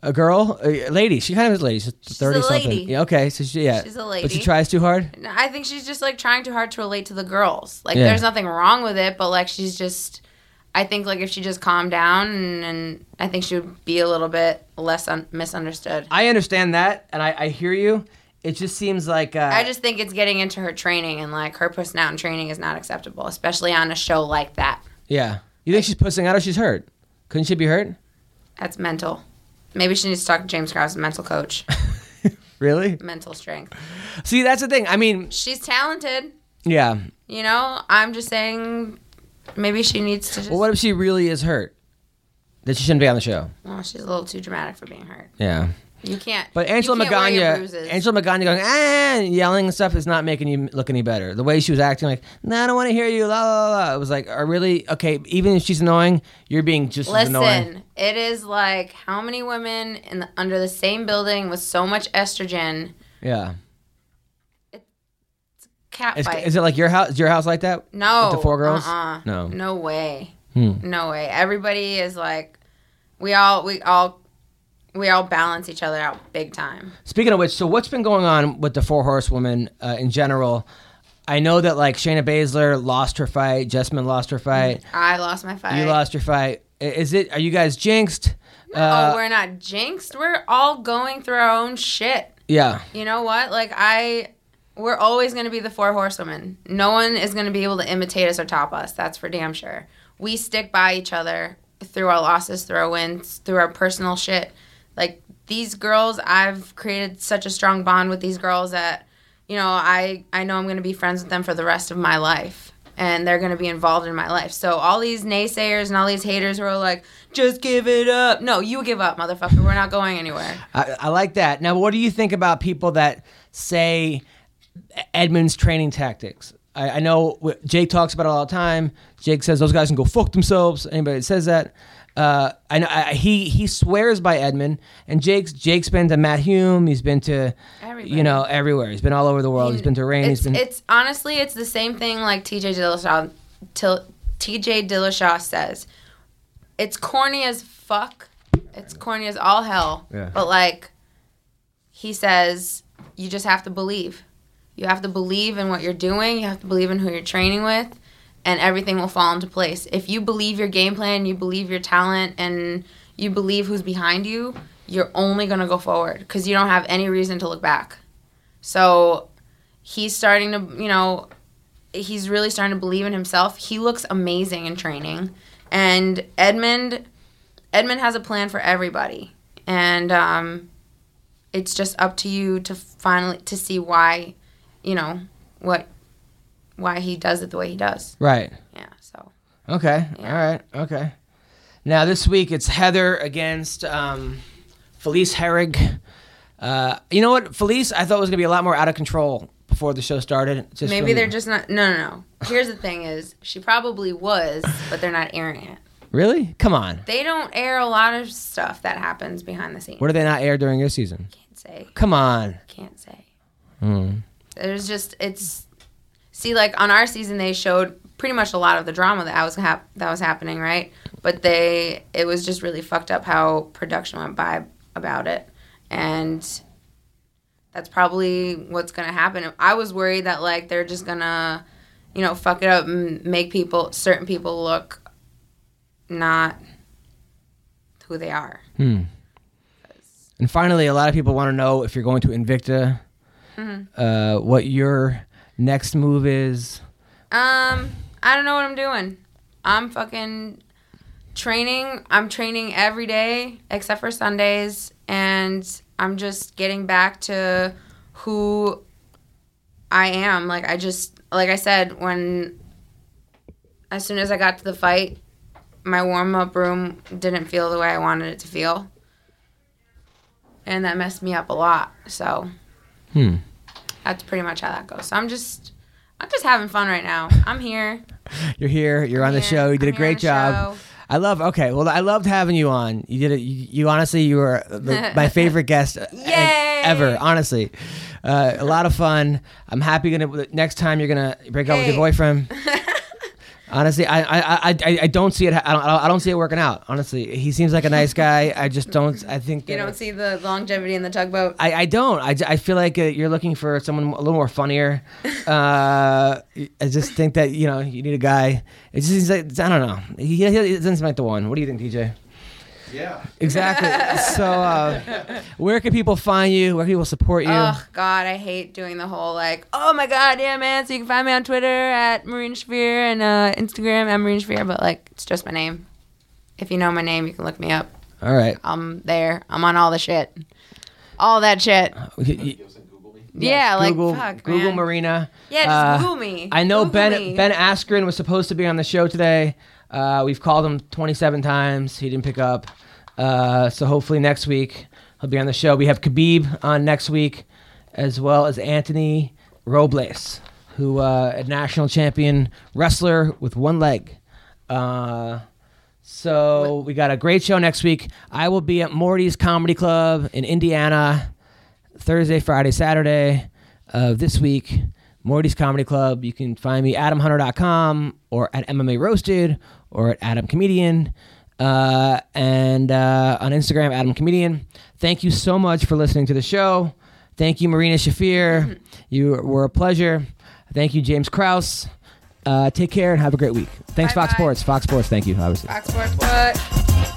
Speaker 2: A girl, a lady. She kind of is a lady. She's
Speaker 3: She's a
Speaker 2: thirty something.
Speaker 3: lady.
Speaker 2: Yeah, okay, so she, yeah.
Speaker 3: She's a lady.
Speaker 2: But she tries too hard.
Speaker 3: I think she's just like trying too hard to relate to the girls. Like
Speaker 2: Yeah.
Speaker 3: there's nothing wrong with it, but like she's just I think like if she just calmed down and, and I think she would be a little bit less un- misunderstood.
Speaker 2: I understand that, and I, I hear you. It just seems like uh,
Speaker 3: I just think it's getting into her training and like her pussing out in training is not acceptable, especially on a show like that.
Speaker 2: yeah. You think she's pussing out or she's hurt? Couldn't she be hurt?
Speaker 3: That's mental. Maybe she needs to talk to James Krause, mental coach,
Speaker 2: Really?
Speaker 3: mental strength.
Speaker 2: See, that's the thing. I mean,
Speaker 3: She's talented,
Speaker 2: yeah.
Speaker 3: you know. I'm just saying, maybe she needs to just.
Speaker 2: Well, what if she really is hurt? That she shouldn't be on the show.
Speaker 3: well, she's a little too dramatic for being hurt.
Speaker 2: Yeah.
Speaker 3: You can't.
Speaker 2: But Angela
Speaker 3: you can't wear your
Speaker 2: Magana. Angela Magana going ah, and yelling and stuff is not making you look any better. The way she was acting, like, no, I don't want to hear you. La la la. It was like, are really okay? Even if she's annoying, you're being just as annoying.
Speaker 3: Listen, it is like how many women in the, under the same building with so much estrogen
Speaker 2: Yeah.
Speaker 3: cat
Speaker 2: Is,
Speaker 3: fight.
Speaker 2: is it like your house? Is your house like that?
Speaker 3: no,
Speaker 2: With the four girls?
Speaker 3: Uh-uh.
Speaker 2: No.
Speaker 3: no way,
Speaker 2: Hmm.
Speaker 3: no way. Everybody is like, we all, we all, we all balance each other out big time.
Speaker 2: Speaking of which, so what's been going on with the four horsewomen uh, in general? I know that like Shayna Baszler lost her fight, Jessamyn lost her fight,
Speaker 3: I lost my fight.
Speaker 2: you lost your fight. Is it? Are you guys jinxed?
Speaker 3: oh,
Speaker 2: Uh,
Speaker 3: we're not jinxed. We're all going through our own shit.
Speaker 2: yeah.
Speaker 3: You know what? Like I we're always going to be the four horsewomen. No one is going to be able to imitate us or top us. That's for damn sure. We stick by each other through our losses, through our wins, through our personal shit. Like these girls, I've created such a strong bond with these girls that you know, I I know I'm going to be friends with them for the rest of my life. and they're going to be involved in my life. So all these naysayers and all these haters were like, just give it up. No, you give up, motherfucker. We're not going anywhere.
Speaker 2: I, I like that. Now, what do you think about people that say Edmond's training tactics? I, know Jake talks about it all the time. Jake says those guys can go fuck themselves. Anybody that says that, uh, I know I, he he swears by Edmond. And Jake's Jake's been to Matt Hume. He's been to
Speaker 3: Everybody.
Speaker 2: you know everywhere. He's been all over the world. He's been to Rain.
Speaker 3: It's,
Speaker 2: He's been
Speaker 3: it's honestly, it's the same thing like TJ Dillashaw. Till TJ Dillashaw says, it's corny as fuck. It's corny as all hell.
Speaker 2: Yeah.
Speaker 3: But like, he says, you just have to believe. You have to believe in what you're doing. You have to believe in who you're training with, and everything will fall into place. If you believe your game plan, you believe your talent, and you believe who's behind you, you're only gonna go forward because you don't have any reason to look back. So he's starting to, you know, he's really starting to believe in himself. He looks amazing in training, and Edmond, Edmond has a plan for everybody, and um, it's just up to you to finally to see why, you know, what, why he does it the way he does.
Speaker 2: right.
Speaker 3: Yeah. So
Speaker 2: Okay.
Speaker 3: Yeah.
Speaker 2: All right. Okay. Now this week it's Heather against um, Felice Herrig. Uh, you know what, Felice? I thought was gonna be a lot more out of control before the show started. Just
Speaker 3: maybe
Speaker 2: from-
Speaker 3: they're just not. No, no, no. Here's the thing: is she probably was, but they're not airing it.
Speaker 2: really. Come on.
Speaker 3: They don't air a lot of stuff that happens behind the scenes.
Speaker 2: What did they not air during your season?
Speaker 3: Can't say.
Speaker 2: Come on.
Speaker 3: Can't say.
Speaker 2: Hmm.
Speaker 3: There's just it's. See, like on our season, they showed pretty much a lot of the drama that was hap- that was happening, right? But they it was just really fucked up how production went by about it, and that's probably what's gonna happen. I was worried that like they're just gonna, you know, fuck it up and make people certain people look not who they are.
Speaker 2: Hmm. And finally, a lot of people want to know if you're going to Invicta,
Speaker 3: Mm-hmm.
Speaker 2: uh, what your next move is.
Speaker 3: Um, I don't know what I'm doing. I'm fucking training. I'm training every day except for Sundays, and I'm just getting back to who I am. Like I just, like I said, when as soon as I got to the fight, my warm up room didn't feel the way I wanted it to feel, and that messed me up a lot. So
Speaker 2: Hmm.
Speaker 3: That's pretty much how that goes. So I'm just. I'm just having fun right now. I'm here.
Speaker 2: You're here. You're on the
Speaker 3: here.
Speaker 2: show. You did
Speaker 3: I'm
Speaker 2: a great job.
Speaker 3: show.
Speaker 2: I love. Okay, well, I loved having you on. You did it. You, you honestly, you were the, my favorite guest
Speaker 3: Yay!
Speaker 2: ever. Honestly, uh, a lot of fun. I'm happy. Gonna next time you're gonna break up with your boyfriend. Honestly, I, I, I, I, I don't see it. I don't, I don't see it working out. Honestly, he seems like a nice guy. I just don't. I think
Speaker 3: You don't see the longevity in the tugboat.
Speaker 2: I, I don't. I, I feel like uh, you're looking for someone a little more funnier. Uh, I just think that you know you need a guy. It just seems like I don't know. He, he doesn't seem like the one. What do you think, DJ?
Speaker 5: Yeah.
Speaker 2: Exactly. so, uh, where can people find you? Where can people support you?
Speaker 3: Oh God, I hate doing the whole like, oh my God, yeah, man. So you can find me on Twitter at Marina Shafir and uh, Instagram at Marina Shafir, but like it's just my name. If you know my name, you can look me up.
Speaker 2: All right.
Speaker 3: I'm there. I'm on all the shit, all that shit.
Speaker 2: You- you-
Speaker 3: Yeah, like
Speaker 2: Google
Speaker 3: fuck,
Speaker 2: Google
Speaker 3: man.
Speaker 2: Marina.
Speaker 3: Yeah, just
Speaker 2: Uh,
Speaker 3: Google me.
Speaker 2: I know
Speaker 3: Google
Speaker 2: Ben
Speaker 3: me.
Speaker 2: Ben Askren was supposed to be on the show today. Uh, we've called him 27 times. He didn't pick up. Uh, so hopefully next week he'll be on the show. We have Khabib on next week, as well as Anthony Robles, who uh, a national champion wrestler with one leg. Uh, so we got a great show next week. I will be at Morty's Comedy Club in Indiana. Thursday, Friday, Saturday of this week. Morty's Comedy Club. You can find me at adamhunter.com or at MMA Roasted or at Adam Comedian. Uh, and uh, on Instagram, Adam Comedian. Thank you so much for listening to the show. Thank you, Marina Shafir. You were a pleasure. Thank you, James Krause. Uh, take care and have a great week. Thanks, Fox
Speaker 3: Bye-bye.
Speaker 2: Sports. Fox Sports, thank you, obviously.
Speaker 3: Fox Sports, but.